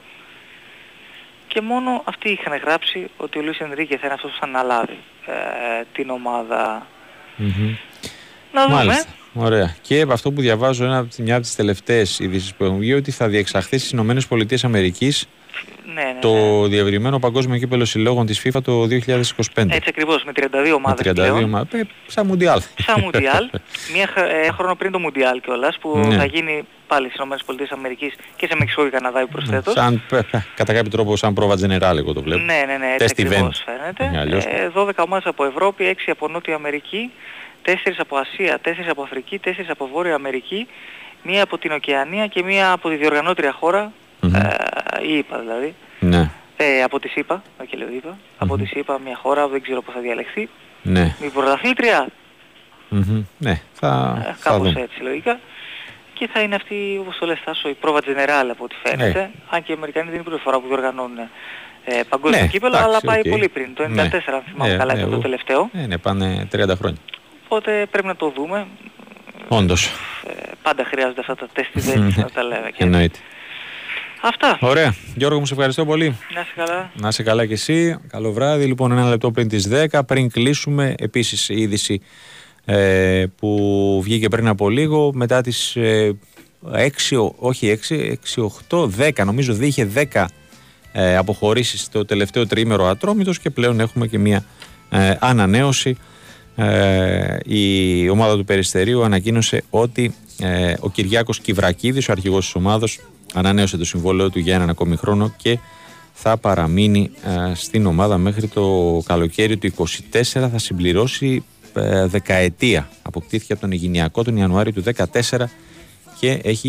Speaker 13: Και μόνο αυτοί είχαν γράψει ότι ο Λουίς Ενρίκες θα είναι αυτός που θα αναλάβει ε, την ομάδα.
Speaker 1: Μμμ.
Speaker 13: Να δούμε.
Speaker 1: Μάλιστα. Ωραία. Και από αυτό που διαβάζω, ένα, από- μια από τις τελευταίες ειδήσεις που έχουν βγει, ότι θα διεξαχθεί στις ΗΠΑ
Speaker 13: Ναι, ναι,
Speaker 1: το διευρυμένο παγκόσμιο κύπελο συλλόγων της FIFA το 2025.
Speaker 13: Έτσι ακριβώς, με 32 ομάδες
Speaker 1: με 32
Speaker 13: πλέον.
Speaker 1: ομάδες. Ε, Σαν Μουντιάλ.
Speaker 13: Σαν Μουντιάλ, μία χ- ε, χρόνο πριν το Μουντιάλ κιόλας, που
Speaker 1: Ναι.
Speaker 13: θα γίνει πάλι στις ΗΠΑ και σε Μεξικό και Καναδά προσθέτως.
Speaker 1: Σαν, πε, πε, κατά κάποιο τρόπο, σαν πρόβα general, εγώ το βλέπω.
Speaker 13: Ναι, ναι, ναι, έτσι
Speaker 1: Test
Speaker 13: ακριβώς
Speaker 1: event.
Speaker 13: φαίνεται.
Speaker 1: Είναι αλλιώς.
Speaker 13: Ε, 12 ομάδες από Ευρώπη, 6 από Νότια Αμερική, 4 από Ασία, 4 από Αφρική, 4 από Βόρεια Αμερική, μία από την Οκεανία και μία από τη διοργανώτρια χώρα,
Speaker 1: Μμμ.
Speaker 13: ε, η ΙΠΑ δηλαδή.
Speaker 1: Ναι.
Speaker 13: Ε, από τη ΣΥΠΑ, όχι λέω ΙΠΑ, από τη ΣΥΠΑ μια χώρα, δεν ξέρω πώς θα διαλεχθεί.
Speaker 1: Ναι.
Speaker 13: Η πρωταθλήτρια,
Speaker 1: Μμμ. Ναι. Θα,
Speaker 13: Ε,
Speaker 1: θα
Speaker 13: κάπως
Speaker 1: δούμε.
Speaker 13: έτσι λογικά. Και θα είναι αυτή, όπως το λες Τάσο, η πρόβα General από ό,τι φαίνεται.
Speaker 1: Ναι.
Speaker 13: Αν και οι Αμερικανοί δεν είναι η πρώτη φορά που διοργανώνουν ε, παγκόσμιο
Speaker 1: Ναι,
Speaker 13: κύπελο,
Speaker 1: εντάξει,
Speaker 13: αλλά πάει
Speaker 1: οκ.
Speaker 13: πολύ πριν. Το 94
Speaker 1: Ναι.
Speaker 13: αν θυμάμαι
Speaker 1: Ναι,
Speaker 13: καλά
Speaker 1: ναι,
Speaker 13: ήταν το
Speaker 1: εγώ-
Speaker 13: τελευταίο.
Speaker 1: Ναι, ναι, πάνε 30 χρόνια.
Speaker 13: Οπότε πρέπει να το δούμε.
Speaker 1: Όντως.
Speaker 13: Ε, πάντα χρειάζονται αυτά τα test events να τα λέμε. Και...
Speaker 1: Εννοείται.
Speaker 13: Αυτά.
Speaker 1: Ωραία. Γιώργο, μου σε ευχαριστώ πολύ.
Speaker 13: Να είσαι καλά.
Speaker 1: Να είσαι καλά κι εσύ. Καλό βράδυ. Λοιπόν, ένα λεπτό πριν τις 10, πριν κλείσουμε, επίσης η είδηση ε, που βγήκε πριν από λίγο, μετά τις ε, 6, όχι 6, 6, 8, 10, νομίζω ότι είχε 10 ε, αποχωρήσεις στο τελευταίο τριήμερο Ατρόμητος και πλέον έχουμε και μια ε, ανανέωση. Ε, η ομάδα του Περιστερίου ανακοίνωσε ότι ε, ο Κυριάκος Κιβρακίδης, ο αρχηγός της ομάδος, ανανέωσε το συμβόλαιο του για έναν ακόμη χρόνο και θα παραμείνει ε, στην ομάδα μέχρι το καλοκαίρι του 24 θα συμπληρώσει ε, δεκαετία. Αποκτήθηκε από τον Ιγυνιακό τον Ιανουάριο του 14 και έχει